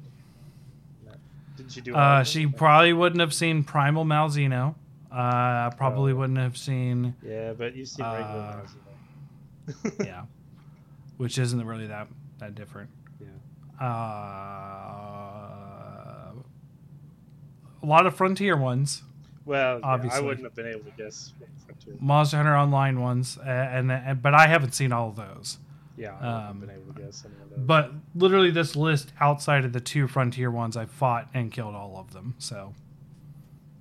Did she do? Uh, she probably wouldn't have seen Primal Malzeno. Uh, probably Oh. wouldn't have seen, Yeah, but you've seen regular Uh, ones, yeah, which isn't really that that different. Yeah. Uh, a lot of Frontier ones, Well, yeah, I wouldn't have been able to guess. Monster Hunter Online ones, uh, and, and but I haven't seen all of those. Yeah, I wouldn't Um, been able to guess any of those. But literally, this list outside of the two Frontier ones, I fought and killed all of them. So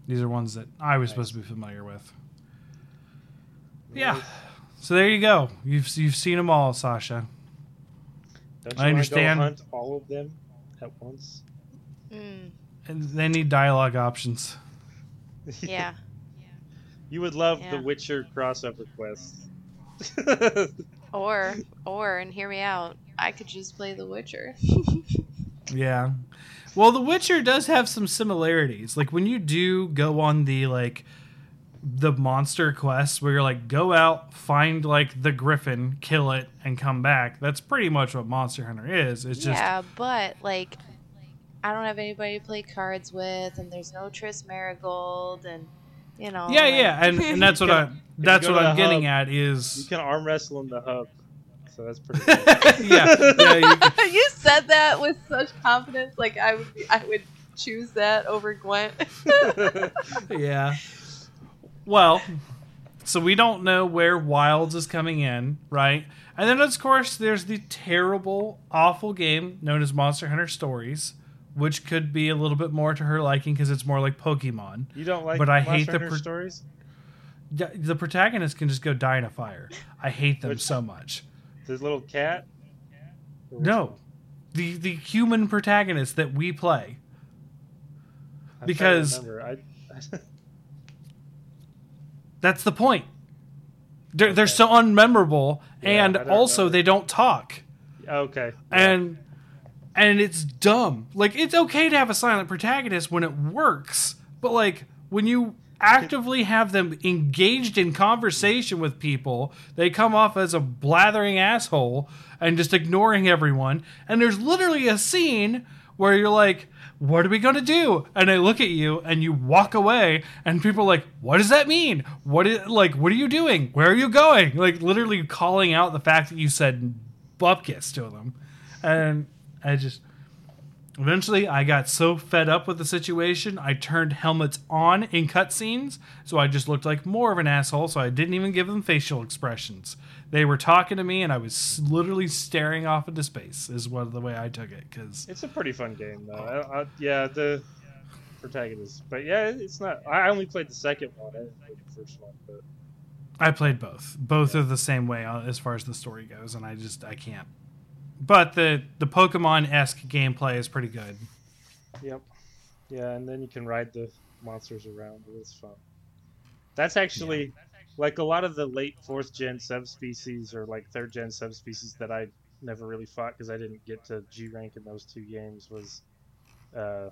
these are ones that I was supposed to be familiar with. Yeah. Nice. So there you go. You've you've seen them all, Sasha. Don't I you understand. Want to go hunt all of them at once. Mm, And they need dialogue options. yeah. You would love Yeah. the Witcher crossover quest. Or, or, and hear me out. I could just play The Witcher. Yeah. Well, The Witcher does have some similarities. Like when you do go on the like the monster quests where you're like go out, find like the griffin, kill it, and come back. That's pretty much what Monster Hunter is. It's just yeah, but like, I don't have anybody to play cards with, and there's no Triss Merigold, and you know. yeah, like- yeah, and, and that's what You I that's what I'm the getting hub, at is you is can arm wrestle in the hub, so that's pretty. Cool. yeah, yeah, you you said that with such confidence, like I would, I would choose that over Gwent. yeah. Well, so we don't know where Wilds is coming in, right? And then, of course, there's the terrible, awful game known as Monster Hunter Stories, which could be a little bit more to her liking because it's more like Pokemon. you don't like But I Monster hate the pro- stories. the protagonist can just go die in a fire. I hate them Which- so much. The little cat. No, the the human protagonist that we play. I'm because-. I, That's the point. They're they're so unmemorable, Yeah, and also know. they don't talk. okay. and and it's dumb. Like it's okay to have a silent protagonist when it works, but like when you actively have them engaged in conversation with people, they come off as a blathering asshole and just ignoring everyone. And there's literally a scene where you're like, "What are we going to do?" And I look at you and you walk away and people are like, "What does that mean? What is like what are you doing? Where are you going?" Like literally calling out the fact that you said bupkis to them and I just eventually I got so fed up with the situation, I turned helmets on in cutscenes, so I just looked like more of an asshole. So I didn't even give them facial expressions. They were talking to me, and I was literally staring off into space. Is what the way I took it because It's a pretty fun game, though. I, I, yeah, the protagonist. But yeah, it's not. I only played the second one. I didn't play the first one, but I played both. Both are the same way uh, as far as the story goes, and I just I can't. But the the Pokemon esque gameplay is pretty good. yep. Yeah, and then you can ride the monsters around. It's fun. That's actually like a lot of the late fourth gen subspecies or like third gen subspecies that I never really fought because I didn't get to G rank in those two games was. Uh,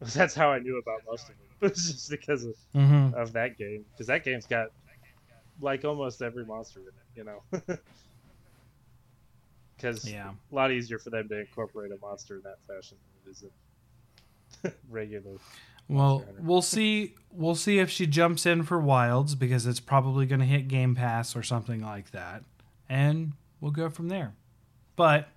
that's how I knew about most of them. It was just because of hmm of that game because that game's got like almost every monster in it, you know. Because Yeah. a lot easier for them to incorporate a monster in that fashion than it is in regular. Well, we'll see. We'll see if she jumps in for Wilds because it's probably going to hit Game Pass or something like that, and we'll go from there. But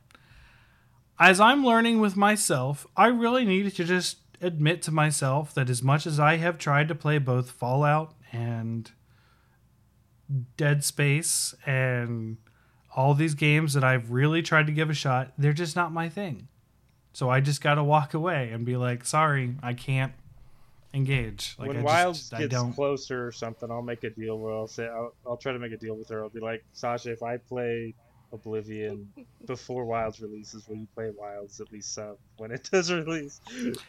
as I'm learning with myself, I really need to just admit to myself that as much as I have tried to play both Fallout and Dead Space and all these games that I've really tried to give a shot, they're just not my thing. So I just got to walk away and be like, sorry, I can't engage. Like when I Wilds just, I gets don't. closer or something, I'll make a deal where I'll say I'll, I'll try to make a deal with her. I'll be like, Sasha, if I play Oblivion before Wilds releases, will you play Wilds at least some when it does release?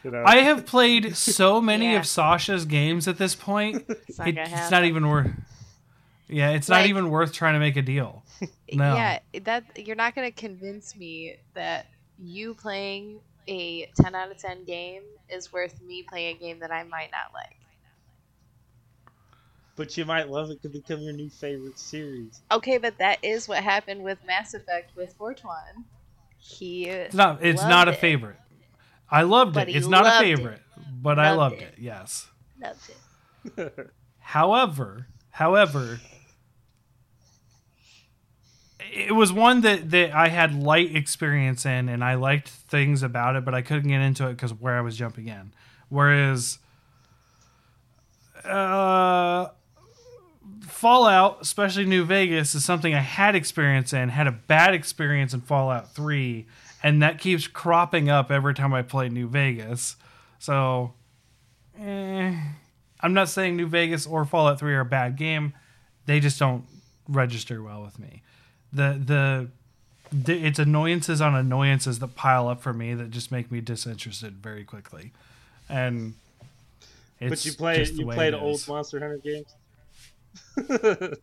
You know, I have played so many Yeah. of Sasha's games at this point. It's not it- it's not even worth. Yeah, it's not even worth trying to make a deal. No. Yeah, that you're not gonna convince me that you playing a 10 out of 10 game is worth me playing a game that I might not like. but you might love it. Could become your new favorite series. Okay, but that is what happened with Mass Effect with Fortuan. He It's not. It's loved not a it. favorite. I loved But it. It's not a loved it. favorite, but I Loved loved it. it. Yes. Loved it. However, however, it was one that, that I had light experience in, and I liked things about it, but I couldn't get into it because where I was jumping in. Whereas, uh, Fallout, especially New Vegas, is something I had experience in. Had a bad experience in Fallout Three, and that keeps cropping up every time I play New Vegas. So, eh. I'm not saying New Vegas or Fallout 3 are a bad game. They just don't register well with me. The the, the it's annoyances on annoyances that pile up for me that just make me disinterested very quickly. And but you play you played old is. Monster Hunter games.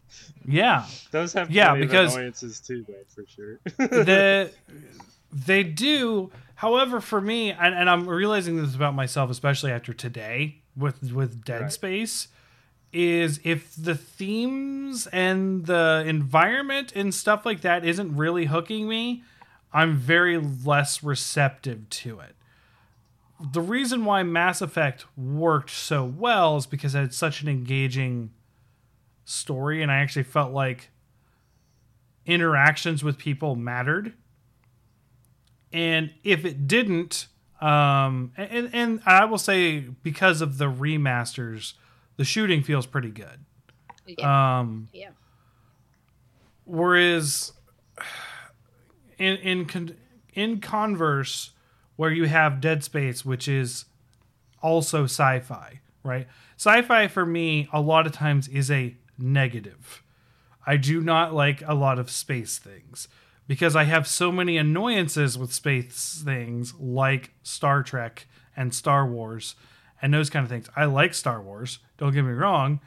Yeah. Those have Yeah, because- annoyances too, though, for sure. the they do however for me and, and i'm realizing this about myself especially after today with with dead Right. space is if the themes and the environment and stuff like that isn't really hooking me i'm very less receptive to it. The reason why mass effect worked so well is because it had such an engaging story and i actually felt like interactions with people mattered. And if it didn't um and and i will say because of the remasters the shooting feels pretty good Yeah. um yeah. whereas in in con- in converse where you have dead space which is also sci-fi right? Sci-fi for me a lot of times is a negative. I do not like a lot of space things because I have so many annoyances with space things like Star Trek and Star Wars and those kind of things. I like Star Wars, don't get me wrong.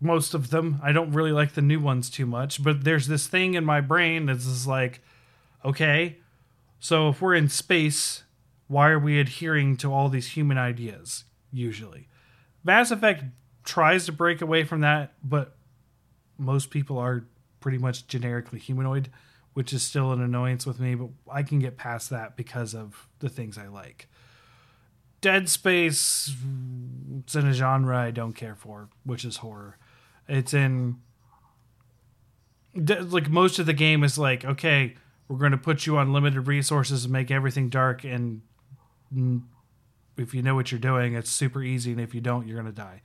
Most of them. I don't really like the new ones too much, but there's this thing in my brain that's just like, okay, so if we're in space, why are we adhering to all these human ideas usually? Mass Effect tries to break away from that, but most people are pretty much generically humanoid, which is still an annoyance with me, but I can get past that because of the things I like. Dead Space, it's in a genre I don't care for, which is horror. It's in like most of the game is like, okay, we're going to put you on limited resources and make everything dark and if you know what you're doing, it's super easy, and if you don't, you're going to die.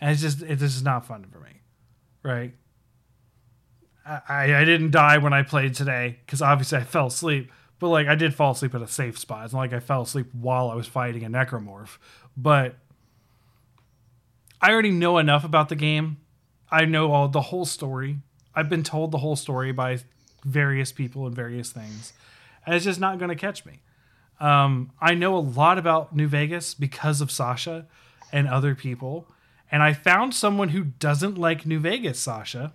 And it's just it, this is not fun for me, right? I, I didn't die when I played today because obviously I fell asleep. But like I did fall asleep at a safe spot. It's not like I fell asleep while I was fighting a necromorph. But I already know enough about the game. I know all the whole story. I've been told the whole story by various people and various things. And it's just not going to catch me. Um, I know a lot about New Vegas because of Sasha and other people. And I found someone who doesn't like New Vegas, Sasha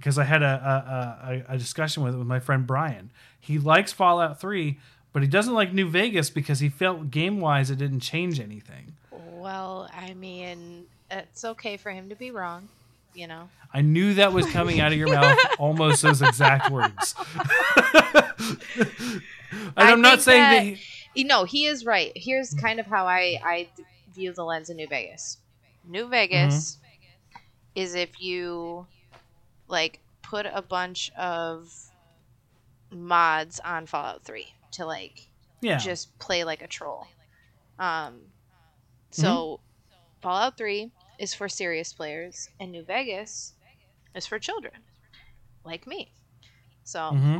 because I had a, a, a, discussion with with my friend Brian. He likes Fallout Three, but he doesn't like New Vegas because he felt game wise it didn't change anything. Well, I mean, it's okay for him to be wrong, you know. I knew that was coming out of your mouth, almost those exact words. and I'm not saying that, that he, you know he is right. Here's kind of how I I view the lens of New Vegas. New Vegas mm-hmm. is if you like put a bunch of mods on Fallout 3 to like yeah. just play like a troll. Um so mm-hmm. Fallout 3 is for serious players and New Vegas is for children like me. So mm-hmm.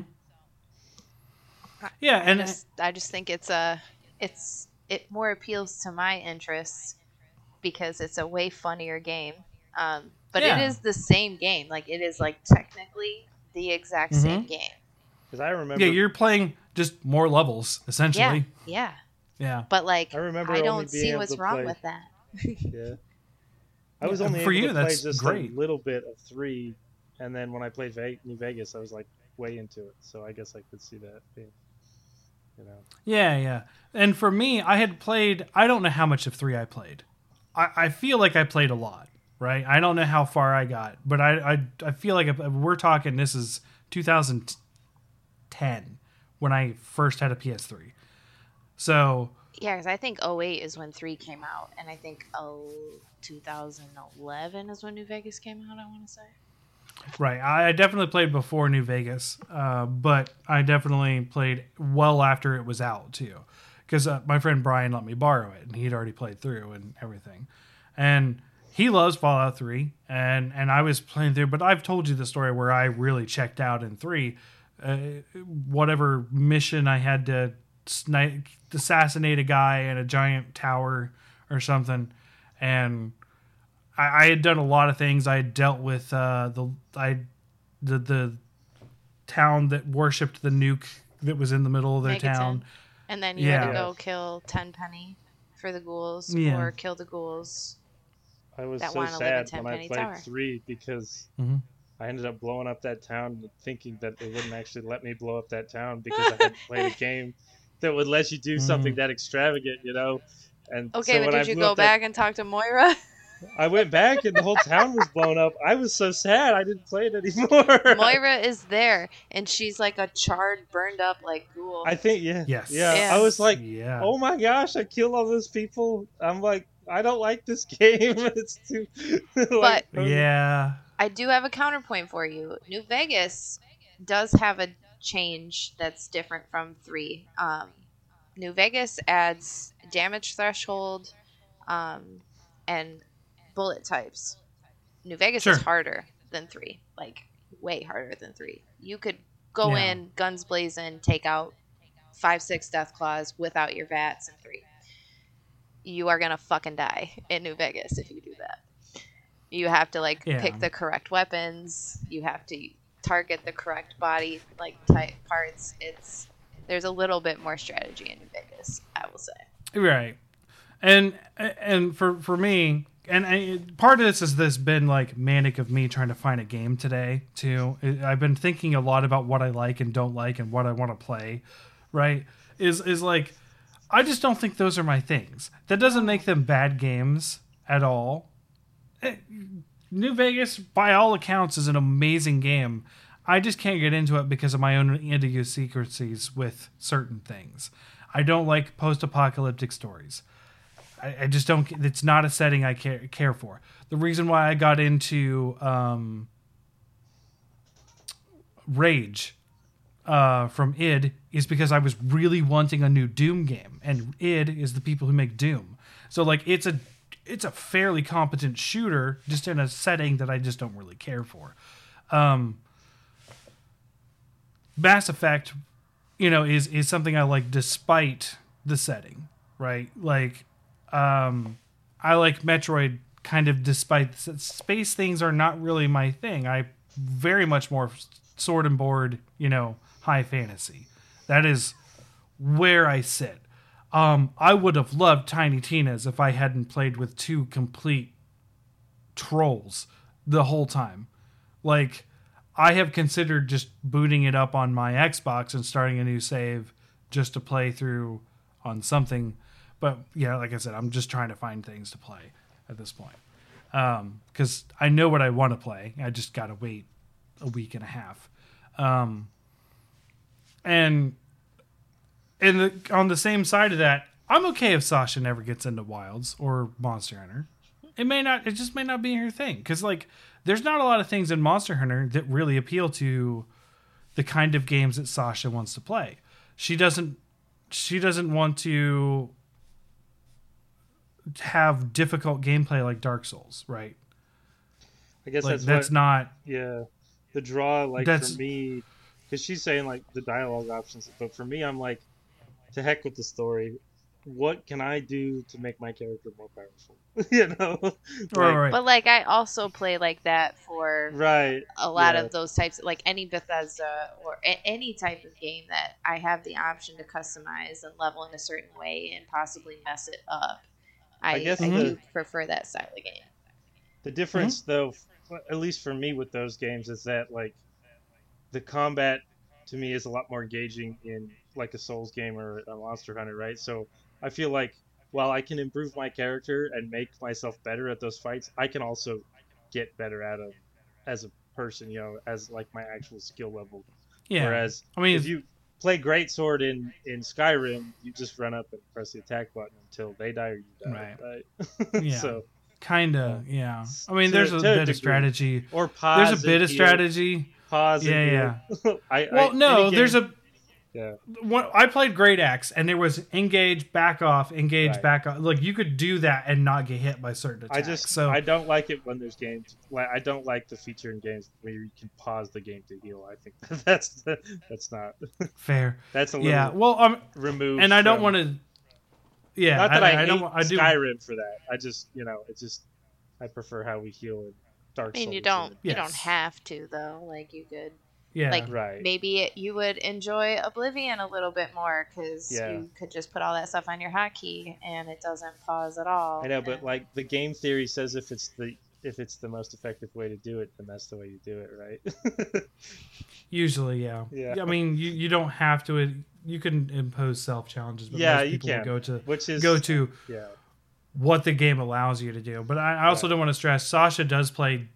Yeah, I and just, I just think it's a it's it more appeals to my interests because it's a way funnier game. Um, but yeah. it is the same game. Like it is like technically the exact mm-hmm. same game. Because I remember. Yeah, you're playing just more levels essentially. Yeah. Yeah. Yeah. But like, I remember. I don't see what's wrong play. with that. yeah. I was only for able you. To play just great. a little bit of three, and then when I played New Vegas, I was like way into it. So I guess I could see that being, you know. Yeah, yeah. And for me, I had played. I don't know how much of three I played. I, I feel like I played a lot right? I don't know how far I got, but I I, I feel like we're talking this is 2010 when I first had a PS3. So yeah, because I think 08 is when three came out, and I think oh, 2011 is when New Vegas came out. I want to say. Right, I definitely played before New Vegas, uh, but I definitely played well after it was out too, because uh, my friend Brian let me borrow it, and he'd already played through and everything, and he loves Fallout 3 and and I was playing through but I've told you the story where I really checked out in 3 uh, whatever mission I had to snipe, assassinate a guy in a giant tower or something and I, I had done a lot of things I had dealt with uh, the I the the town that worshipped the nuke that was in the middle of their Megaton. town and then you yeah. had to go kill Tenpenny for the ghouls yeah. or kill the ghouls I was so sad when I played Tower. three because mm-hmm. I ended up blowing up that town, thinking that they wouldn't actually let me blow up that town because I had played a game that would let you do mm-hmm. something that extravagant, you know. And okay, so but did I you go back that, and talk to Moira? I went back and the whole town was blown up. I was so sad I didn't play it anymore. Moira is there and she's like a charred, burned up like ghoul. I think yeah. Yes. Yeah. yeah. I was like, yeah. oh my gosh, I killed all those people. I'm like, I don't like this game. it's too. like, but yeah, I do have a counterpoint for you. New Vegas does have a change that's different from three. Um, New Vegas adds damage threshold um, and bullet types. New Vegas sure. is harder than three, like way harder than three. You could go yeah. in guns blazing, take out five, six deathclaws without your VATS in three. You are gonna fucking die in New Vegas if you do that. You have to like Yeah. pick the correct weapons. You have to target the correct body like type parts. It's there's a little bit more strategy in New Vegas, I will say. Right. And and for for me, and I, part of this has this been like manic of me trying to find a game today too. I've been thinking a lot about what I like and don't like and what I want to play. Right? Is is like I just don't think those are my things. That doesn't make them bad games at all. Eh, New Vegas, by all accounts, is an amazing game. I just can't get into it because of my own idiosyncrasies with certain things. I don't like post-apocalyptic stories. I, I just don't. It's not a setting I care care for. The reason why I got into um, Rage uh, from id is because I was really wanting a new Doom game, and id is the people who make Doom. So like it's a it's a fairly competent shooter, just in a setting that I just don't really care for. Um, Mass Effect, you know, is is something I like despite the setting, right? Like, um, I like Metroid kind of despite the space things are not really my thing. I very much more sword and board, you know, high fantasy. That is where I sit. Um, I would have loved Tiny Tina's if I hadn't played with two complete trolls the whole time. Like, I have considered just booting it up on my Xbox and starting a new save just to play through on something. But yeah, like I said, I'm just trying to find things to play at this point. Because I know what I want to play. I just got to wait a week and a half. Um, and in the on the same side of that, I'm okay if Sasha never gets into Wilds or Monster Hunter. It may not. It just may not be her thing. Because like, there's not a lot of things in Monster Hunter that really appeal to the kind of games that Sasha wants to play. She doesn't. She doesn't want to have difficult gameplay like Dark Souls, right? I guess Like that's that's what, not. yeah. The draw, like That's- for me, because she's saying like the dialogue options, but for me, I'm like, to heck with the story. What can I do to make my character more powerful? you know, Right, Like, right. But like I also play like that for right. a lot Yeah. of those types like any Bethesda or a- any type of game that I have the option to customize and level in a certain way and possibly mess it up. I, I I, guess do prefer that style of game. The difference, mm-hmm. though, f- at least for me with those games, is that like the combat to me is a lot more engaging in like a Souls game or a Monster Hunter, right? So I feel like while I can improve my character and make myself better at those fights, I can also get better at them as a person, you know, as like my actual skill level. Yeah. Whereas I mean, if you play Great Sword in in Skyrim, you just run up and press the attack button until they die or you die, right? Yeah. so yeah, um, yeah. I mean, To- there's a bit of strategy. or pause. There's a bit of strategy. Pause. Yeah, yeah. I, Well, I, no, there's a. Yeah. One, I played Great Axe, and there was engage, back off, engage, Right. back off. Like you could do that and not get hit by certain attacks. I just so I don't like it when there's games like I don't like the feature in games where you can pause the game to heal. I think that's that's not fair. that's a little Yeah. Well, um, removed. and I don't want to. Yeah, Not that I, I, hate don't. I do. Skyrim for that. I just you know it's just I prefer how we heal in Dark I mean, Souls. you don't and- you don't have to though. Like you could Yeah. like right. maybe it, you would enjoy Oblivion a little bit more because Yeah. you could just put all that stuff on your hotkey and it doesn't pause at all. I know, but and- like the game theory says if it's the if it's the most effective way to do it, then that's the way you do it, right? Usually, yeah. Yeah. I mean, you, you don't have to. It, you can impose self challenges, but Yeah, most you people will can. go to Which is go to yeah. What the game allows you to do. But I, I also Right. don't want to stress. Sasha does play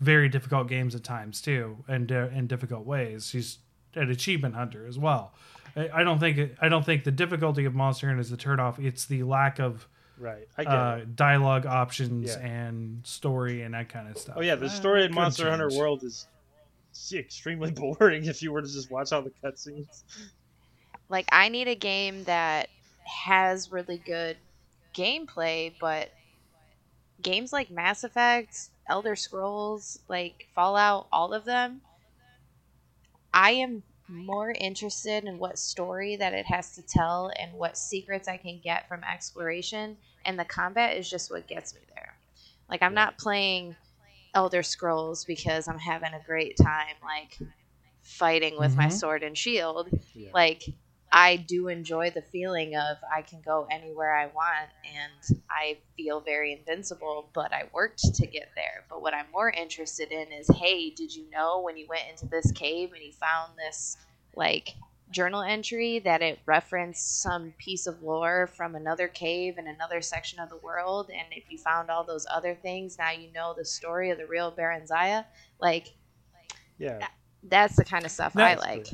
very difficult games at times too, and uh, in difficult ways. She's an achievement hunter as well. I, I don't think it, I don't think the difficulty of Monster Hunter is the turnoff. It's the lack of Right. I get uh, dialogue options Yeah. and story and that kind of stuff. Oh yeah, the Uh, story in could Monster Hunter. World is extremely boring if you were to just watch all the cutscenes. like I need a game that has really good gameplay, but games like Mass Effect, Elder Scrolls, like Fallout, all of them, I am more interested in what story that it has to tell and what secrets I can get from exploration, and the combat is just what gets me there. Like I'm not playing Elder Scrolls because I'm having a great time like fighting with my Mhm. sword and shield. Yeah. Like I do enjoy the feeling of I can go anywhere I want and I feel very invincible, but I worked to get there. But what I'm more interested in is hey, did you know when you went into this cave and you found this like journal entry that it referenced some piece of lore from another cave in another section of the world and if you found all those other things now you know the story of the real Baron Zaya like yeah. that's the kind of stuff I like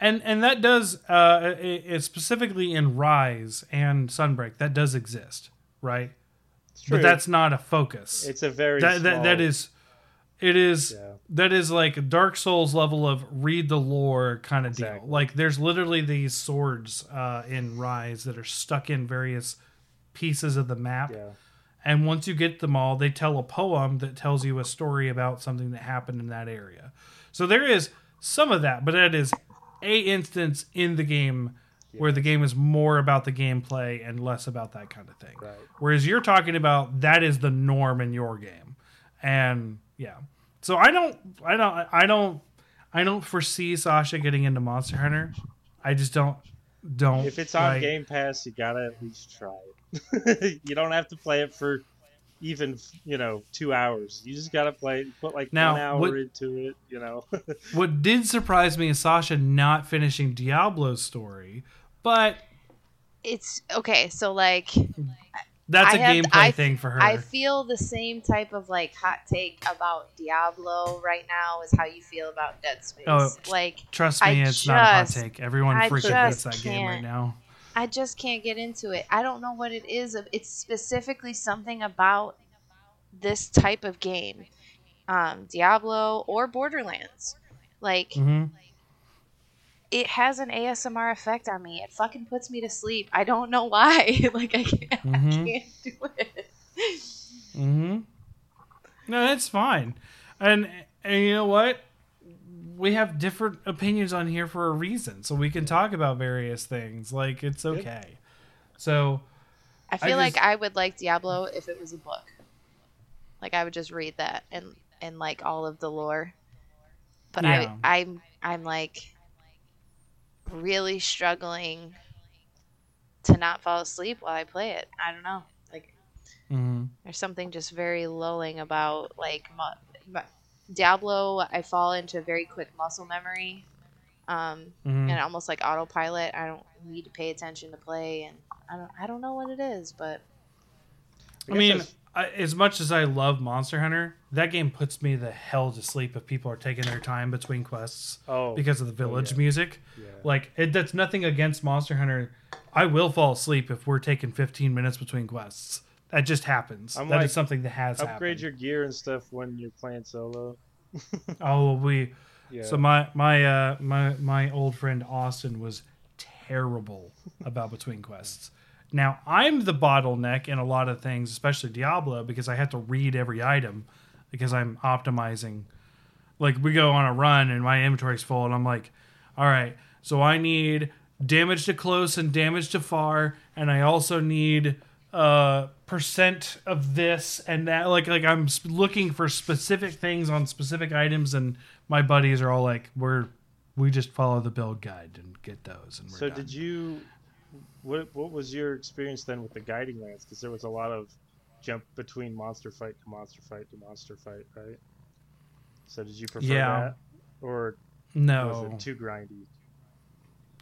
and and that does uh it, it specifically in rise and sunbreak that does exist right? But that's not a focus. It's a very that, that that small- is it is Yeah. that is like dark souls level of read the lore kind of deal like there's literally these swords uh in rise that are stuck in various pieces of the map. Yeah. and once you get them all they tell a poem that tells you a story about something that happened in that area. So there is some of that but that is a instance in the game where the game is more about the gameplay and less about that kind of thing Right. whereas you're talking about that is the norm in your game and yeah so i don't i don't i don't i don't foresee sasha getting into monster hunter i just don't don't If it's on like- Game Pass, you gotta at least try it. you don't have to play it for even you know two hours. You just gotta play. Put like Now, one hour what- into it. You know. What did surprise me is Sasha not finishing Diablo's story, but it's okay so like that's I a have- gameplay I- thing for her. I feel the same type of like hot take about Diablo right now is how you feel about Dead Space. Oh, like Trust I me, it's not a hot take. Everyone I freaking hates just that game right now. I just can't get into it. I don't know what it is. It's specifically something about this type of game, um, Diablo or Borderlands. Like hmm it has an ASMR effect on me. It fucking puts me to sleep. I don't know why. like I can't, I Mhm. can't do it. hmm No, that's fine. And and you know what? We have different opinions on here for a reason, so we can talk about various things. Like it's okay. So I I feel like I would like Diablo if it was a book. Like I would just read that and and like all of the lore. But Yeah. I I'm I'm like really struggling to not fall asleep while I play it. I don't know. Like mhm. there's something just very lulling about like mu- mu- Diablo. I fall into a very quick muscle memory. Um, Mhm. and almost like autopilot. I don't need to pay attention to play, and I don't I don't know what it is, but I guess mean, I, as much as I love Monster Hunter, that game puts me the hell to sleep if people are taking their time between quests oh, because of the village yeah. music. yeah. Like, it, that's nothing against Monster Hunter. I will fall asleep if we're taking 15 minutes between quests. That just happens. That I'm is like, something that has upgrade happened. your gear and stuff when you're playing solo. Oh, we. Yeah. So my my uh my my old friend Austin was terrible about between quests. Now I'm the bottleneck in a lot of things, especially Diablo, because I have to read every item because I'm optimizing. Like we go on a run and my inventory's full, and I'm like, all right, so I need damage to close and damage to far, and I also need uh percent of this and that like like i'm looking for specific things on specific items and my buddies are all like we're we just follow the build guide and get those and we're So done. did you? What What was your experience then with the guiding lands? Because there was a lot of jump between monster fight to monster fight to monster fight, right? So did you prefer Yeah. that, or no was it too grindy?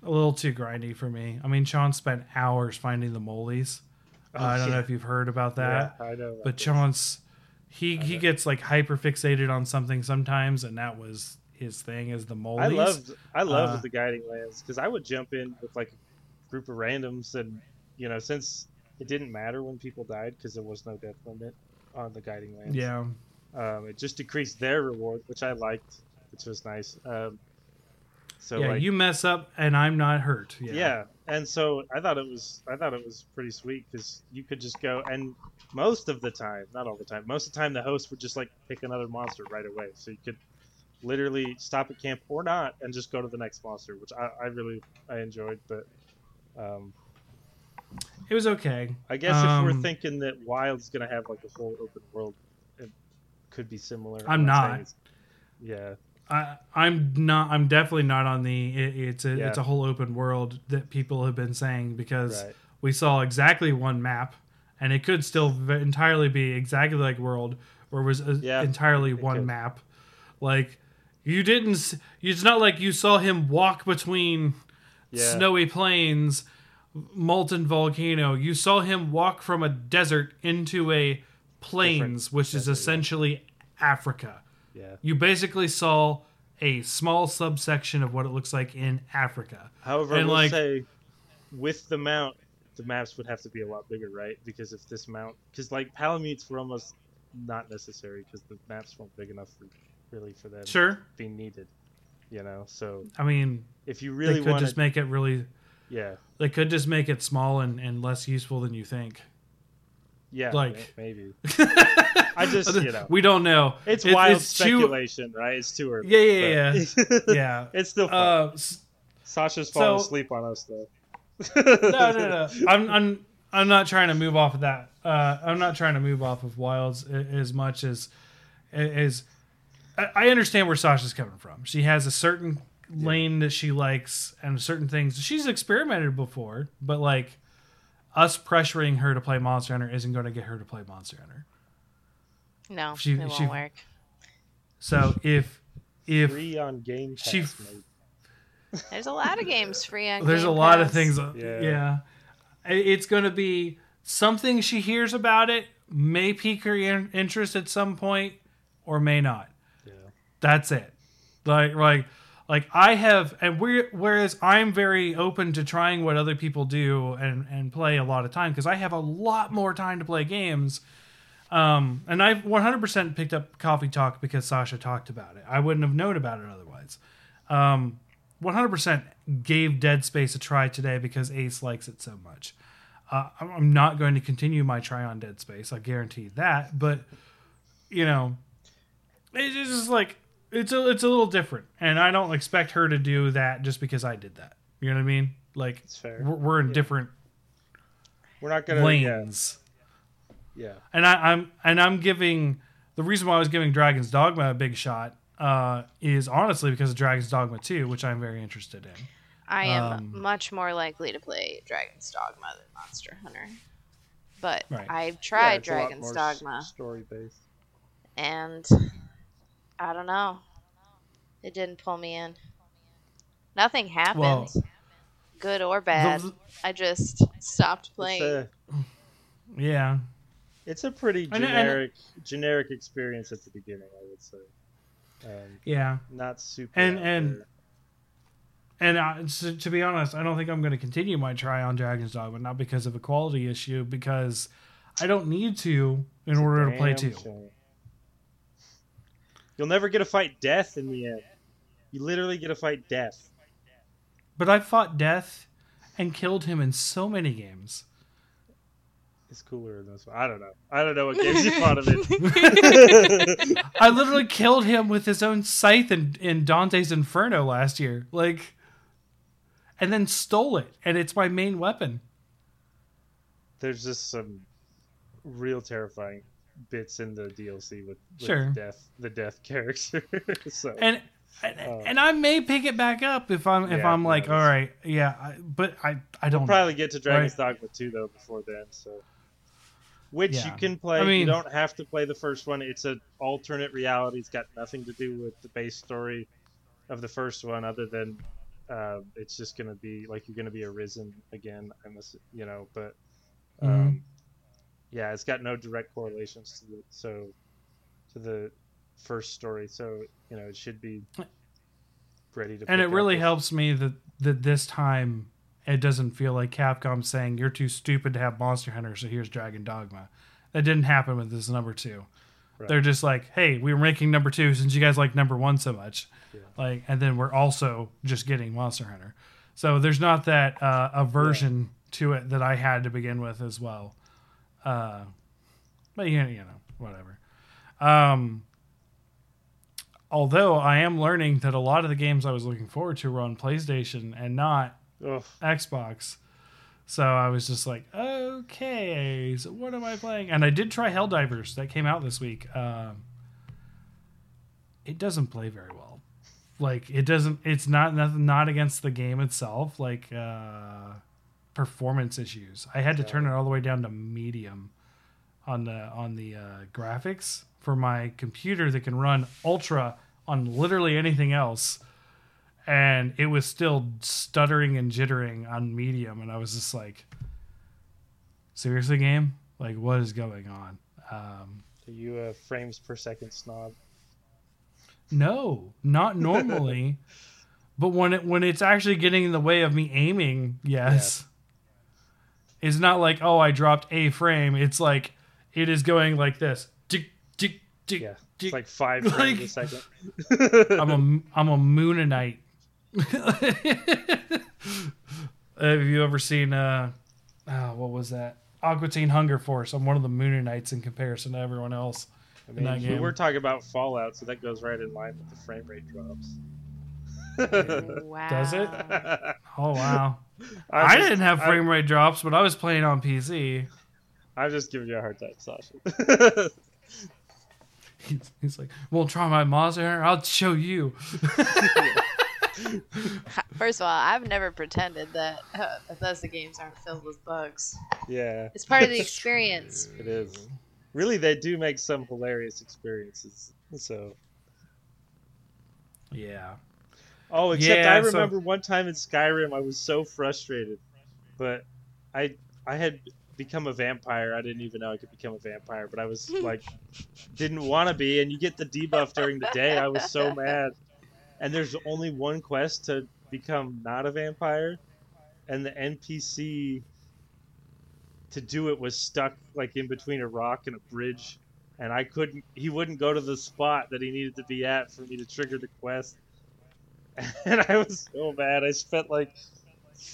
a little too grindy for me i mean sean spent hours finding the moles Oh, i don't know if you've heard about that Yeah, I know. but sean's he he gets like hyper fixated on something sometimes and that was his thing is the moles I loved I loved Uh, the guiding lands because I would jump in with like a group of randoms and you know since it didn't matter when people died because there was no death limit on the guiding lands. yeah Um, it just decreased their reward, which I liked, which was nice. Um, so yeah like, you mess up and i'm not hurt yeah, yeah. and so I thought it was I thought it was pretty sweet because you could just go and most of the time, not all the time, most of the time the host would just like pick another monster right away, so you could literally stop at camp or not and just go to the next monster, which I, I really I enjoyed. But um, It was okay. I guess if we're Um, thinking that Wild's gonna have like a whole open world, it could be similar. I'm not. Yeah, I, I'm not. I'm definitely not on the. It, it's a Yeah. it's a whole open world that people have been saying because right. we saw exactly one map, and it could still v- entirely be exactly like World, where it was a, Yeah, entirely one could. map. Like you didn't. It's not like you saw him walk between Yeah. snowy plains, molten volcano. You saw him walk from a desert into a plains, which is desert, yeah. essentially Africa Yeah. you basically saw a small subsection of what it looks like in Africa. However, I And, will like- say, with the mount, the maps would have to be a lot bigger, right? Because if this mount, because like Palamutes were almost not necessary because the maps weren't big enough for really for them Sure. being needed. You know, so I mean, if you they really could want just make it really. yeah, They could just make it small and, and less useful than you think. yeah, Like- maybe I just you know we don't know. it's It- wild it's too- speculation, right? It's too early. Yeah, yeah, but- yeah. it's still fun. Uh, Sasha's falling so- asleep on us though. no, no, no. I'm, I'm, I'm not trying to move off of that. Uh, I'm not trying to move off of Wilds as much as, as I I understand where Sasha's coming from. She has a certain lane that she likes and certain things she's experimented before, but like us pressuring her to play Monster Hunter isn't going to get her to play Monster Hunter. No, She- it won't she- work. So if if Free on Game Pass. she- mate. There's a lot of games free on. there's a Game lot of things uh, yeah, Yeah. It's going to be something she hears about it may pique her in- interest at some point or may not Yeah. that's it like like like i have and we whereas i'm very open to trying what other people do and and play a lot of time because i have a lot more time to play games um and i've 100% picked up coffee talk because sasha talked about it i wouldn't have known about it otherwise um 100% gave dead space a try today because ace likes it so much uh, I'm- not going to continue my try on dead space i guarantee that but you know it's just like it's a it's a little different, and I don't expect her to do that just because I did that. You know what I mean? Like we're, we're in Yeah. different We're not gonna. Lanes, yeah. And I, I'm and I'm giving the reason why I was giving Dragon's Dogma a big shot uh, is honestly because of Dragon's Dogma 2, which I'm very interested in. I am Um, much more likely to play Dragon's Dogma than Monster Hunter. But Right. I've Yeah, tried it's a lot Dragon's more Dogma, Story based. and I don't know. It didn't pull me in. Nothing happened, Well, good or bad. the- I just stopped playing. a, yeah, it's a pretty And- and- generic generic experience at the beginning, I would say. Um, yeah. not super. And- and- there. And uh, to, to be honest, I don't think I'm going to continue my try on Dragon's Dogma, not because of a quality issue, because I don't need to in It's order to play two. shame. You'll never get to fight death in the end. You literally get to fight death. But I fought Death and killed him in so many games. It's cooler in this one. I don't know. I don't know what games you fought of it. I literally killed him with his own scythe in, in Dante's Inferno last year. Like, and then stole it, and it's my main weapon. There's just some real terrifying bits in the DLC with, with Sure. the death the death character. so And and, Oh. and I may pick it back up if I'm if Yeah, I'm like, no, all yeah, I, but I I don't we'll know. probably get to Dragon's Dogma 2 though before then. So which Yeah. you can play. I mean- you don't have to play the first one. It's an alternate reality. It's got nothing to do with the base story of the first one, other than uh, it's just gonna be like you're gonna be arisen again. I'm ass- you know, but um, Mhm. yeah, it's got no direct correlations to the so to the first story. So you know, it should be ready to. and it really up helps me that that this time it doesn't feel like Capcom saying you're too stupid to have Monster Hunter, so here's Dragon Dogma. That didn't happen with this number two. Right. They're just like, hey, we're making number two since you guys like number one so much, Yeah. like, and then we're also just getting Monster Hunter. So there's not that uh, aversion to it that I had to begin with as well. Uh, but you know, you know, whatever. Um, although I am learning that a lot of the games I was looking forward to were on PlayStation and not Ugh. Xbox. So I was just like, okay, so what am I playing? And I did try Helldivers that came out this week. Um, it doesn't play very well. Like it doesn't. It's not nothing. Not against the game itself. Like uh, performance issues. I had to turn it all the way down to medium on the on the uh, graphics for my computer that can run ultra on literally anything else and it was still stuttering and jittering on medium and i was just like seriously game like what is going on um, Are you a frames per second snob? no not normally but when it when it's actually getting in the way of me aiming yes it's not like oh i dropped a frame it's like it is going like this tick tick tick Yeah. It's like five frames a second. I'm a I'm a Mooninite. Have you ever seen uh, oh, what was that? Aqua Teen Hunger Force. I'm one of the Mooninites in comparison to everyone else. I in that mean, we game. were talking about Fallout, so that goes right in line with the frame rate drops. Wow. Does it? Oh wow! I'm I just- didn't have I- frame rate drops, but I was playing on PC. I'm just giving you a hard time, Sasha. He's, he's like, "Well, try my Monster Hunter. I'll show you." First of all, I've never pretended that uh, Bethesda games aren't filled with bugs. yeah, It's part of the experience. it is. Really, they do make some hilarious experiences. So, Yeah. oh, except Yeah, I so- remember one time in Skyrim, I was so frustrated, but I I had become a vampire. I didn't even know I could become a vampire, but I was like, didn't want to be. And you get the debuff during the day. I was so mad. And there's only one quest to become not a vampire, and the NPC to do it was stuck like in between a rock and a bridge, and I couldn't. He wouldn't go to the spot that he needed to be at for me to trigger the quest. And I was so mad. I spent like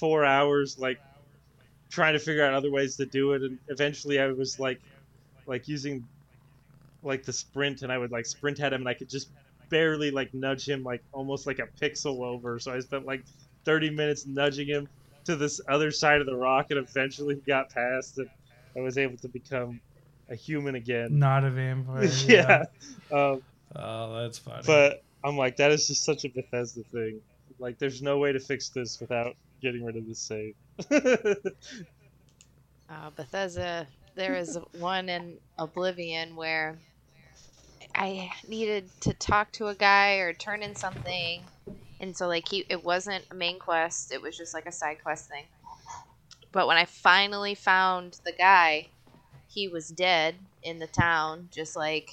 four hours like trying to figure out other ways to do it, and eventually I was like, like using like the sprint, and I would like sprint at him, and I could just barely like nudge him like almost like a pixel over. So I spent like 30 minutes nudging him to this other side of the rock, and eventually he got past, and I was able to become a human again. Not a vampire. yeah. Um, Oh, that's funny. but I'm like, that is just such a Bethesda thing. Like, there's no way to fix this without getting rid of the save. Uh, Bethesda, there is one in Oblivion where I needed to talk to a guy or turn in something, and so like he, it wasn't a main quest; it was just like a side quest thing. But when I finally found the guy, he was dead in the town. Just like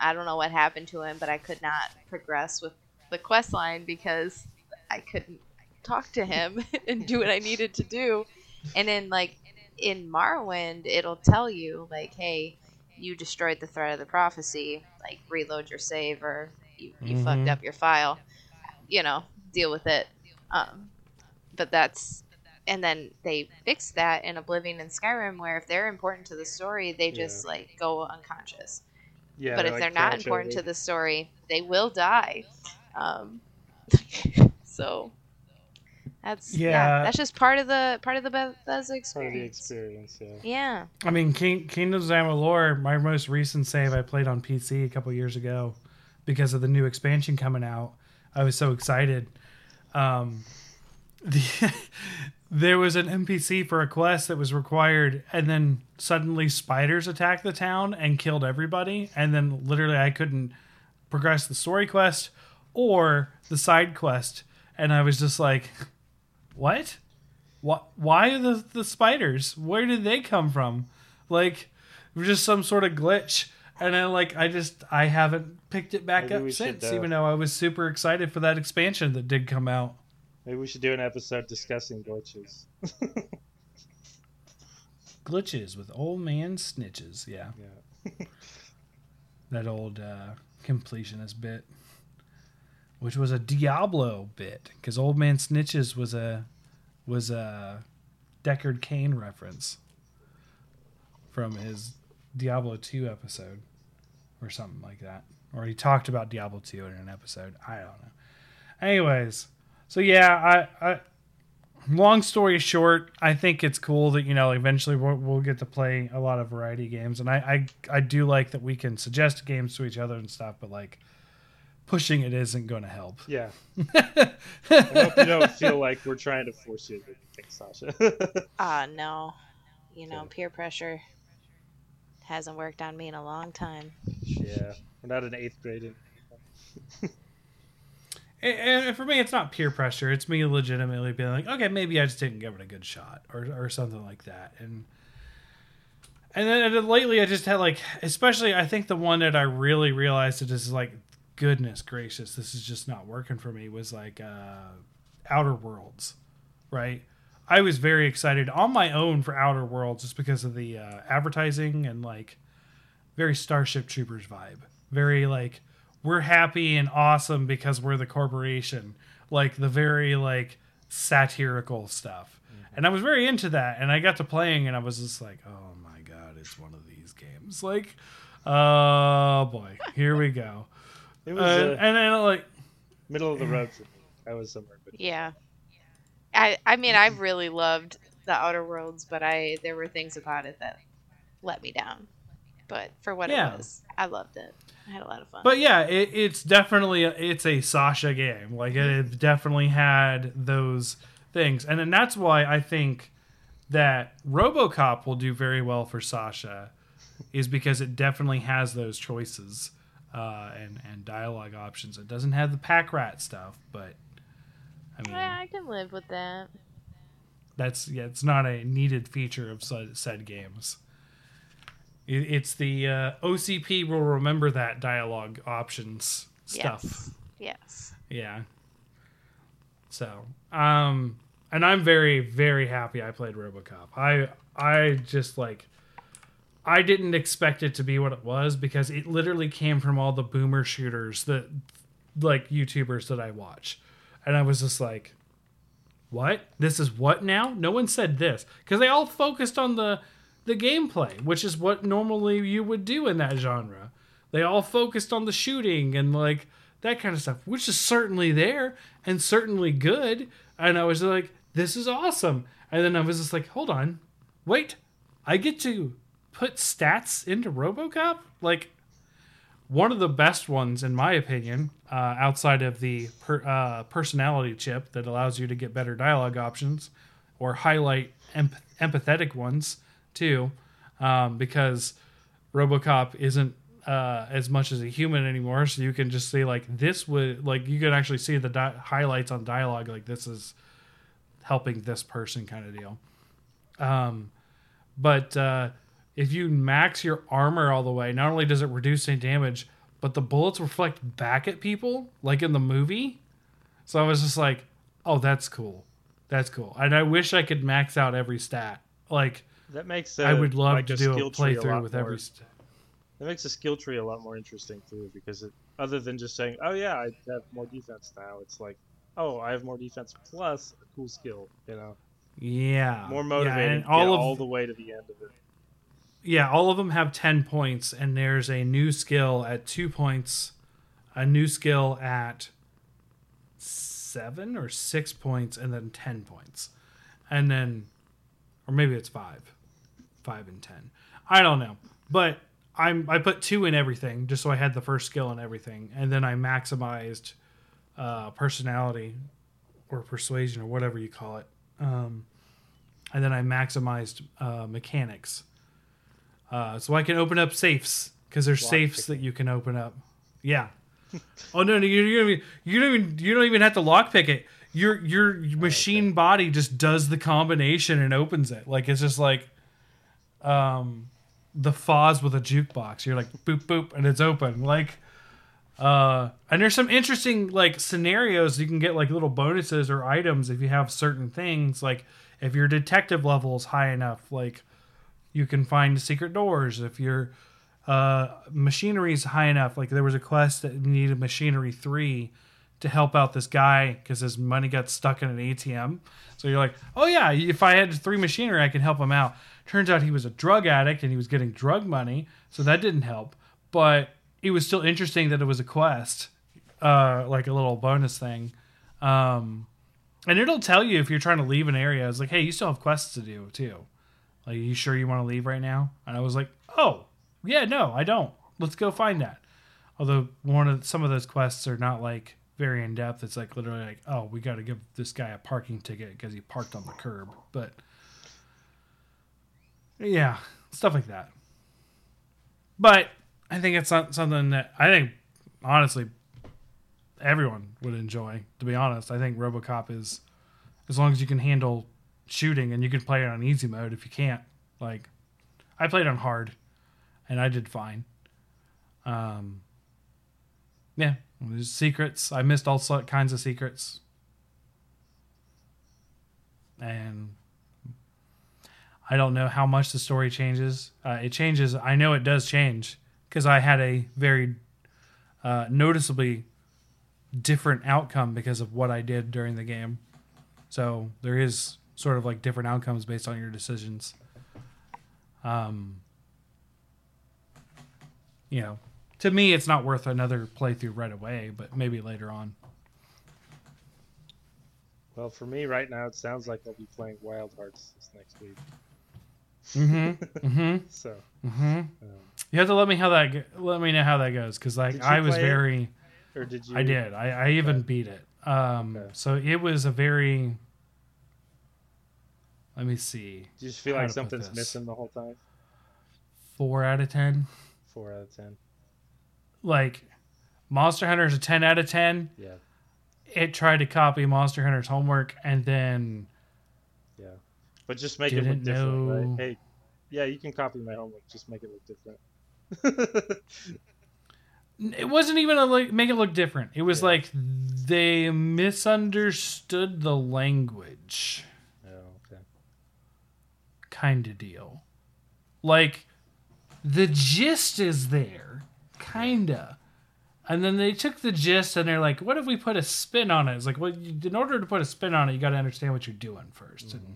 I don't know what happened to him, but I could not progress with the quest line because I couldn't talk to him and do what I needed to do. And then like in Morrowind, it'll tell you like, "Hey, you destroyed the thread of the prophecy. Like, reload your save, or you, you Mhm. fucked up your file. You know, deal with it." Um, but that's and then they fix that in Oblivion and Skyrim, where if they're important to the story, they just like go unconscious. yeah. but if like, they're not important over. to the story, they will die. Um, so that's yeah. Yeah. that's just part of the part of the Bethesda part of the experience. experience. Yeah. Yeah. I mean, King, Kingdoms of Amalur, my most recent save I played on PC a couple years ago because of the new expansion coming out. I was so excited. Um, the, there was an NPC for a quest that was required, and then suddenly spiders attacked the town and killed everybody. And then literally, I couldn't progress the story quest or the side quest. And I was just like, what? Why, why are the, the spiders? Where did they come from? Like, just some sort of glitch. And then, like, I just, I haven't picked it back Maybe up since, should, uh, even though I was super excited for that expansion that did come out. Maybe we should do an episode discussing glitches. Glitches with old man snitches. Yeah. Yeah. That old uh, completionist bit, which was a Diablo bit, because old man snitches was a was a Deckard Cain reference from his Diablo two episode, or something like that. or he talked about Diablo 2 in an episode. I don't know. Anyways, so yeah, I, I long story short, I think it's cool that you know eventually we'll, we'll get to play a lot of variety games, and I, I I do like that we can suggest games to each other and stuff, but like pushing it isn't going to help. Yeah. I hope you don't feel like we're trying to force you to pick Sasha. Ah, no. You know, peer pressure hasn't worked on me in a long time. yeah, we're not in eighth grade. And, and for me, it's not peer pressure. It's me legitimately being like, okay, maybe I just didn't give it a good shot, or or something like that. And and then and lately, I just had like, especially, I think the one that I really realized that this is like, goodness gracious, this is just not working for me. Was like uh, Outer Worlds, right? I was very excited on my own for Outer Worlds just because of the uh, advertising and like very Starship Troopers vibe. Very like we're happy and awesome because we're the corporation. Like the very like satirical stuff. And I was very into that and I got to playing and I was just like, "Oh my god, it's one of these games." Like, oh boy, here we go. It was uh, and then like middle of the road for me. I was somewhere, but Yeah. I I mean, I really loved the Outer Worlds, but I there were things about it that let me down. But for what Yeah. it was, I loved it. I had a lot of fun. But yeah, it, it's definitely a, it's a Sasha game. Like it, it definitely had those things, and then that's why I think that RoboCop will do very well for Sasha, is because it definitely has those choices uh, and and dialogue options. It doesn't have the pack rat stuff, but I mean Yeah, I can live with that. that's yeah, it's not a needed feature of said, said games. It, it's the uh, OCP will remember that dialogue options stuff. Yes. Yes. Yeah. So, um, and I'm very, very happy I played RoboCop. I, I just like, I didn't expect it to be what it was because it literally came from all the boomer shooters that, like YouTubers that I watch, and I was just like, what? This is what now? No one said this because they all focused on the, the gameplay, which is what normally you would do in that genre. They all focused on the shooting and like that kind of stuff, which is certainly there and certainly good. And I was like, this is awesome. And then I was just like, hold on, wait, I get to put stats into Robocop? Like, one of the best ones, in my opinion, uh, outside of the per, uh, personality chip that allows you to get better dialogue options or highlight emp- empathetic ones too, um, because RoboCop isn't uh, as much as a human anymore. So you can just see like this would like you can actually see the di- highlights on dialogue like this is helping this person kind of deal. Um, but uh, if you max your armor all the way, not only does it reduce any damage, but the bullets reflect back at people like in the movie. So I was just like, oh, that's cool. That's cool. And I wish I could max out every stat. Like that makes uh, I would love like to a do a playthrough lot with more- every. St- That makes the skill tree a lot more interesting too, because it, other than just saying, "Oh yeah, I have more defense now," it's like, "Oh, I have more defense plus a cool skill." You know, yeah, more Yeah, motivating. and all get of all the way to the end of it. Yeah, all of them have 10 points, and there's a new skill at two points, a new skill at seven or six points, and then 10 points. And then, or maybe it's five, five and 10. I don't know. But I'm, I put two in everything just so I had the first skill in everything. And then I maximized uh, personality or persuasion or whatever you call it. Um, and then I maximized uh, mechanics. Uh, so I can open up safes because there's Lock safes picking. that you can open up. Yeah. oh no, no, you, you don't even you don't even you don't even have to lockpick it. Your your machine body just does the combination and opens it. Like it's just like um the Fonz with a jukebox. You're like boop boop and it's open. Like uh and there's some interesting like scenarios you can get like little bonuses or items if you have certain things like if your detective level is high enough like you can find secret doors if your uh machinery is high enough like there was a quest that needed machinery 3 to help out this guy because his money got stuck in an atm so you're like oh yeah if i had three machinery i can help him out turns out he was a drug addict and he was getting drug money so that didn't help but it was still interesting that it was a quest, uh, like a little bonus thing. Um, and it'll tell you if you're trying to leave an area. It's like, hey, you still have quests to do too. Like, you sure you want to leave right now? And I was like, oh, yeah, no, I don't. Let's go find that. Although one of some of those quests are not like very in depth. It's like literally like, oh, we got to give this guy a parking ticket because he parked on the curb. But yeah, stuff like that. But I think it's not something that I think honestly everyone would enjoy. To be honest, I think RoboCop is as long as you can handle shooting and you can play it on easy mode. If you can't, like I played on hard, and I did fine. Um, yeah, there's secrets. I missed all kinds of secrets, and I don't know how much the story changes. Uh, it changes. I know it does change because I had a very uh, noticeably different outcome because of what I did during the game. So there is sort of like different outcomes based on your decisions. Um, you know, to me, it's not worth another playthrough right away, but maybe later on. Well, for me right now, it sounds like I'll be playing Wild Hearts this next week. Mm-hmm. mm-hmm. So, Mm-hmm. um, You have to let me how that go- let me know how that goes because like I was play it? very or did you? I did I, I even Okay. beat it. Um, Okay. so it was a very. Let me see, Do you just feel like something's missing the whole time? four out of ten. Four out of ten. Like, Monster Hunter is a ten out of ten. Yeah, It tried to copy Monster Hunter's homework and then yeah. But just make it look different, know- right? Hey, yeah, you can copy my homework. Just make it look different. it wasn't even a like make it look different. It was Yeah. like they misunderstood the language. Kind of deal. Like the gist is there, kinda. And then they took the gist and they're like, "What if we put a spin on it?" It's like, well, you, in order to put a spin on it, you got to understand what you're doing 1st and mm-hmm.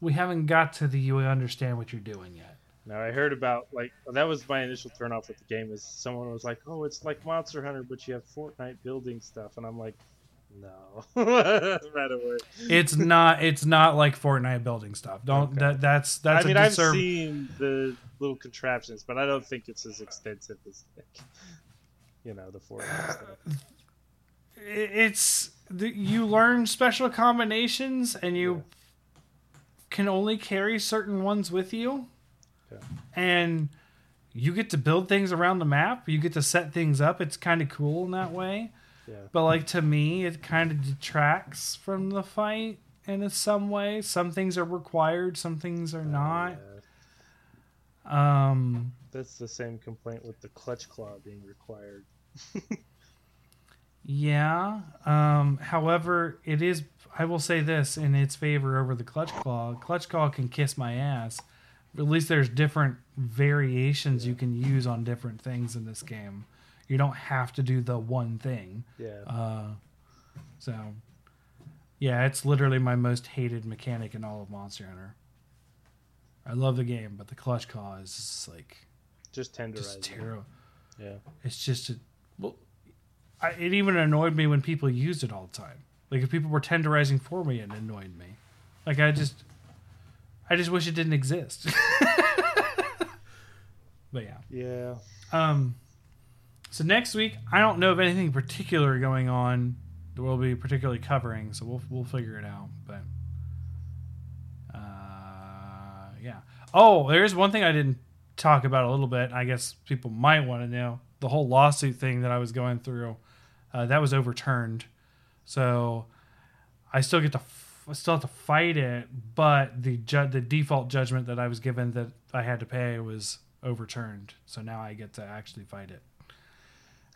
we haven't got to the you understand what you're doing yet. Now I heard about like that was my initial turnoff with the game is someone was like, "Oh, it's like Monster Hunter, but you have Fortnite building stuff," and I'm like, "No, right away." It's not. It's not like Fortnite building stuff. Don't. Okay. That. That's. That's. I mean, a I've disserv- seen the little contraptions, but I don't think it's as extensive as, like, you know, the Fortnite uh, stuff. it's the, you learn special combinations and you can only carry certain ones with you Okay. and you get to build things around the map you get to set things up it's kind of cool in that way Yeah. but like to me it kind of detracts from the fight in some way some things are required some things are not Yeah. um That's the same complaint with the clutch claw being required. Yeah. Um, however, it is. I will say this in its favor over the clutch claw. Clutch claw can kiss my ass. At least there's different variations you can use on different things in this game. You don't have to do the one thing. Yeah. Uh, so, yeah, it's literally my most hated mechanic in all of Monster Hunter. I love the game, but the clutch claw is just like just tenderizing. just terrible. Yeah. It's just a, well, I, it even annoyed me when people used it all the time. Like if people were tenderizing for me, it annoyed me. Like I just, I just wish it didn't exist. but yeah. Yeah. Um. So next week, I don't know of anything particular going on that we'll be particularly covering. So we'll we'll figure it out. But uh, yeah. Oh, there's one thing I didn't talk about a little bit. I guess people might want to know the whole lawsuit thing that I was going through. Uh, that was overturned. So I still get to still have to fight it, but the ju- the default judgment that I was given that I had to pay was overturned. So now I get to actually fight it.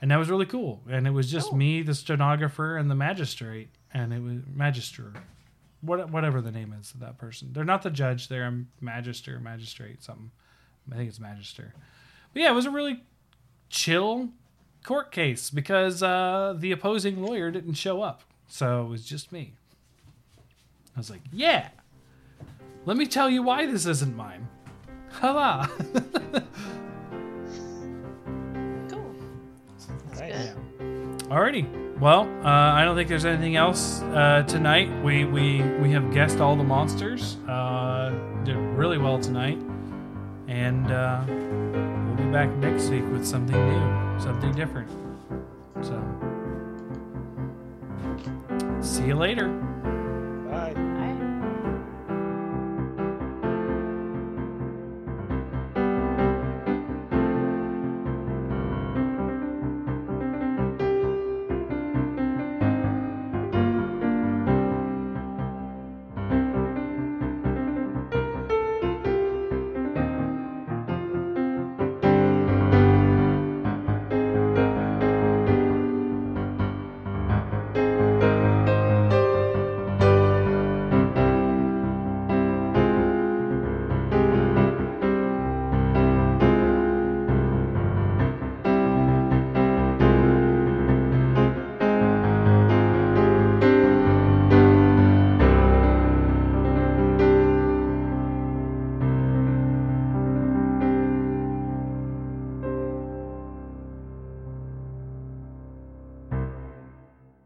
And that was really cool. And it was just Oh. me, the stenographer, and the magistrate. And it was magister, what whatever the name is of that person. They're not the judge. They're a magister, magistrate, something. I think it's magister. But yeah, it was a really chill court case because uh, the opposing lawyer didn't show up. So it was just me. I was like, yeah, let me tell you why this isn't mine. Hala. Alrighty. Well, uh, I don't think there's anything else uh, tonight. We we we have guessed all the monsters. Uh, did really well tonight, and uh, we'll be back next week with something new, something different. So, see you later.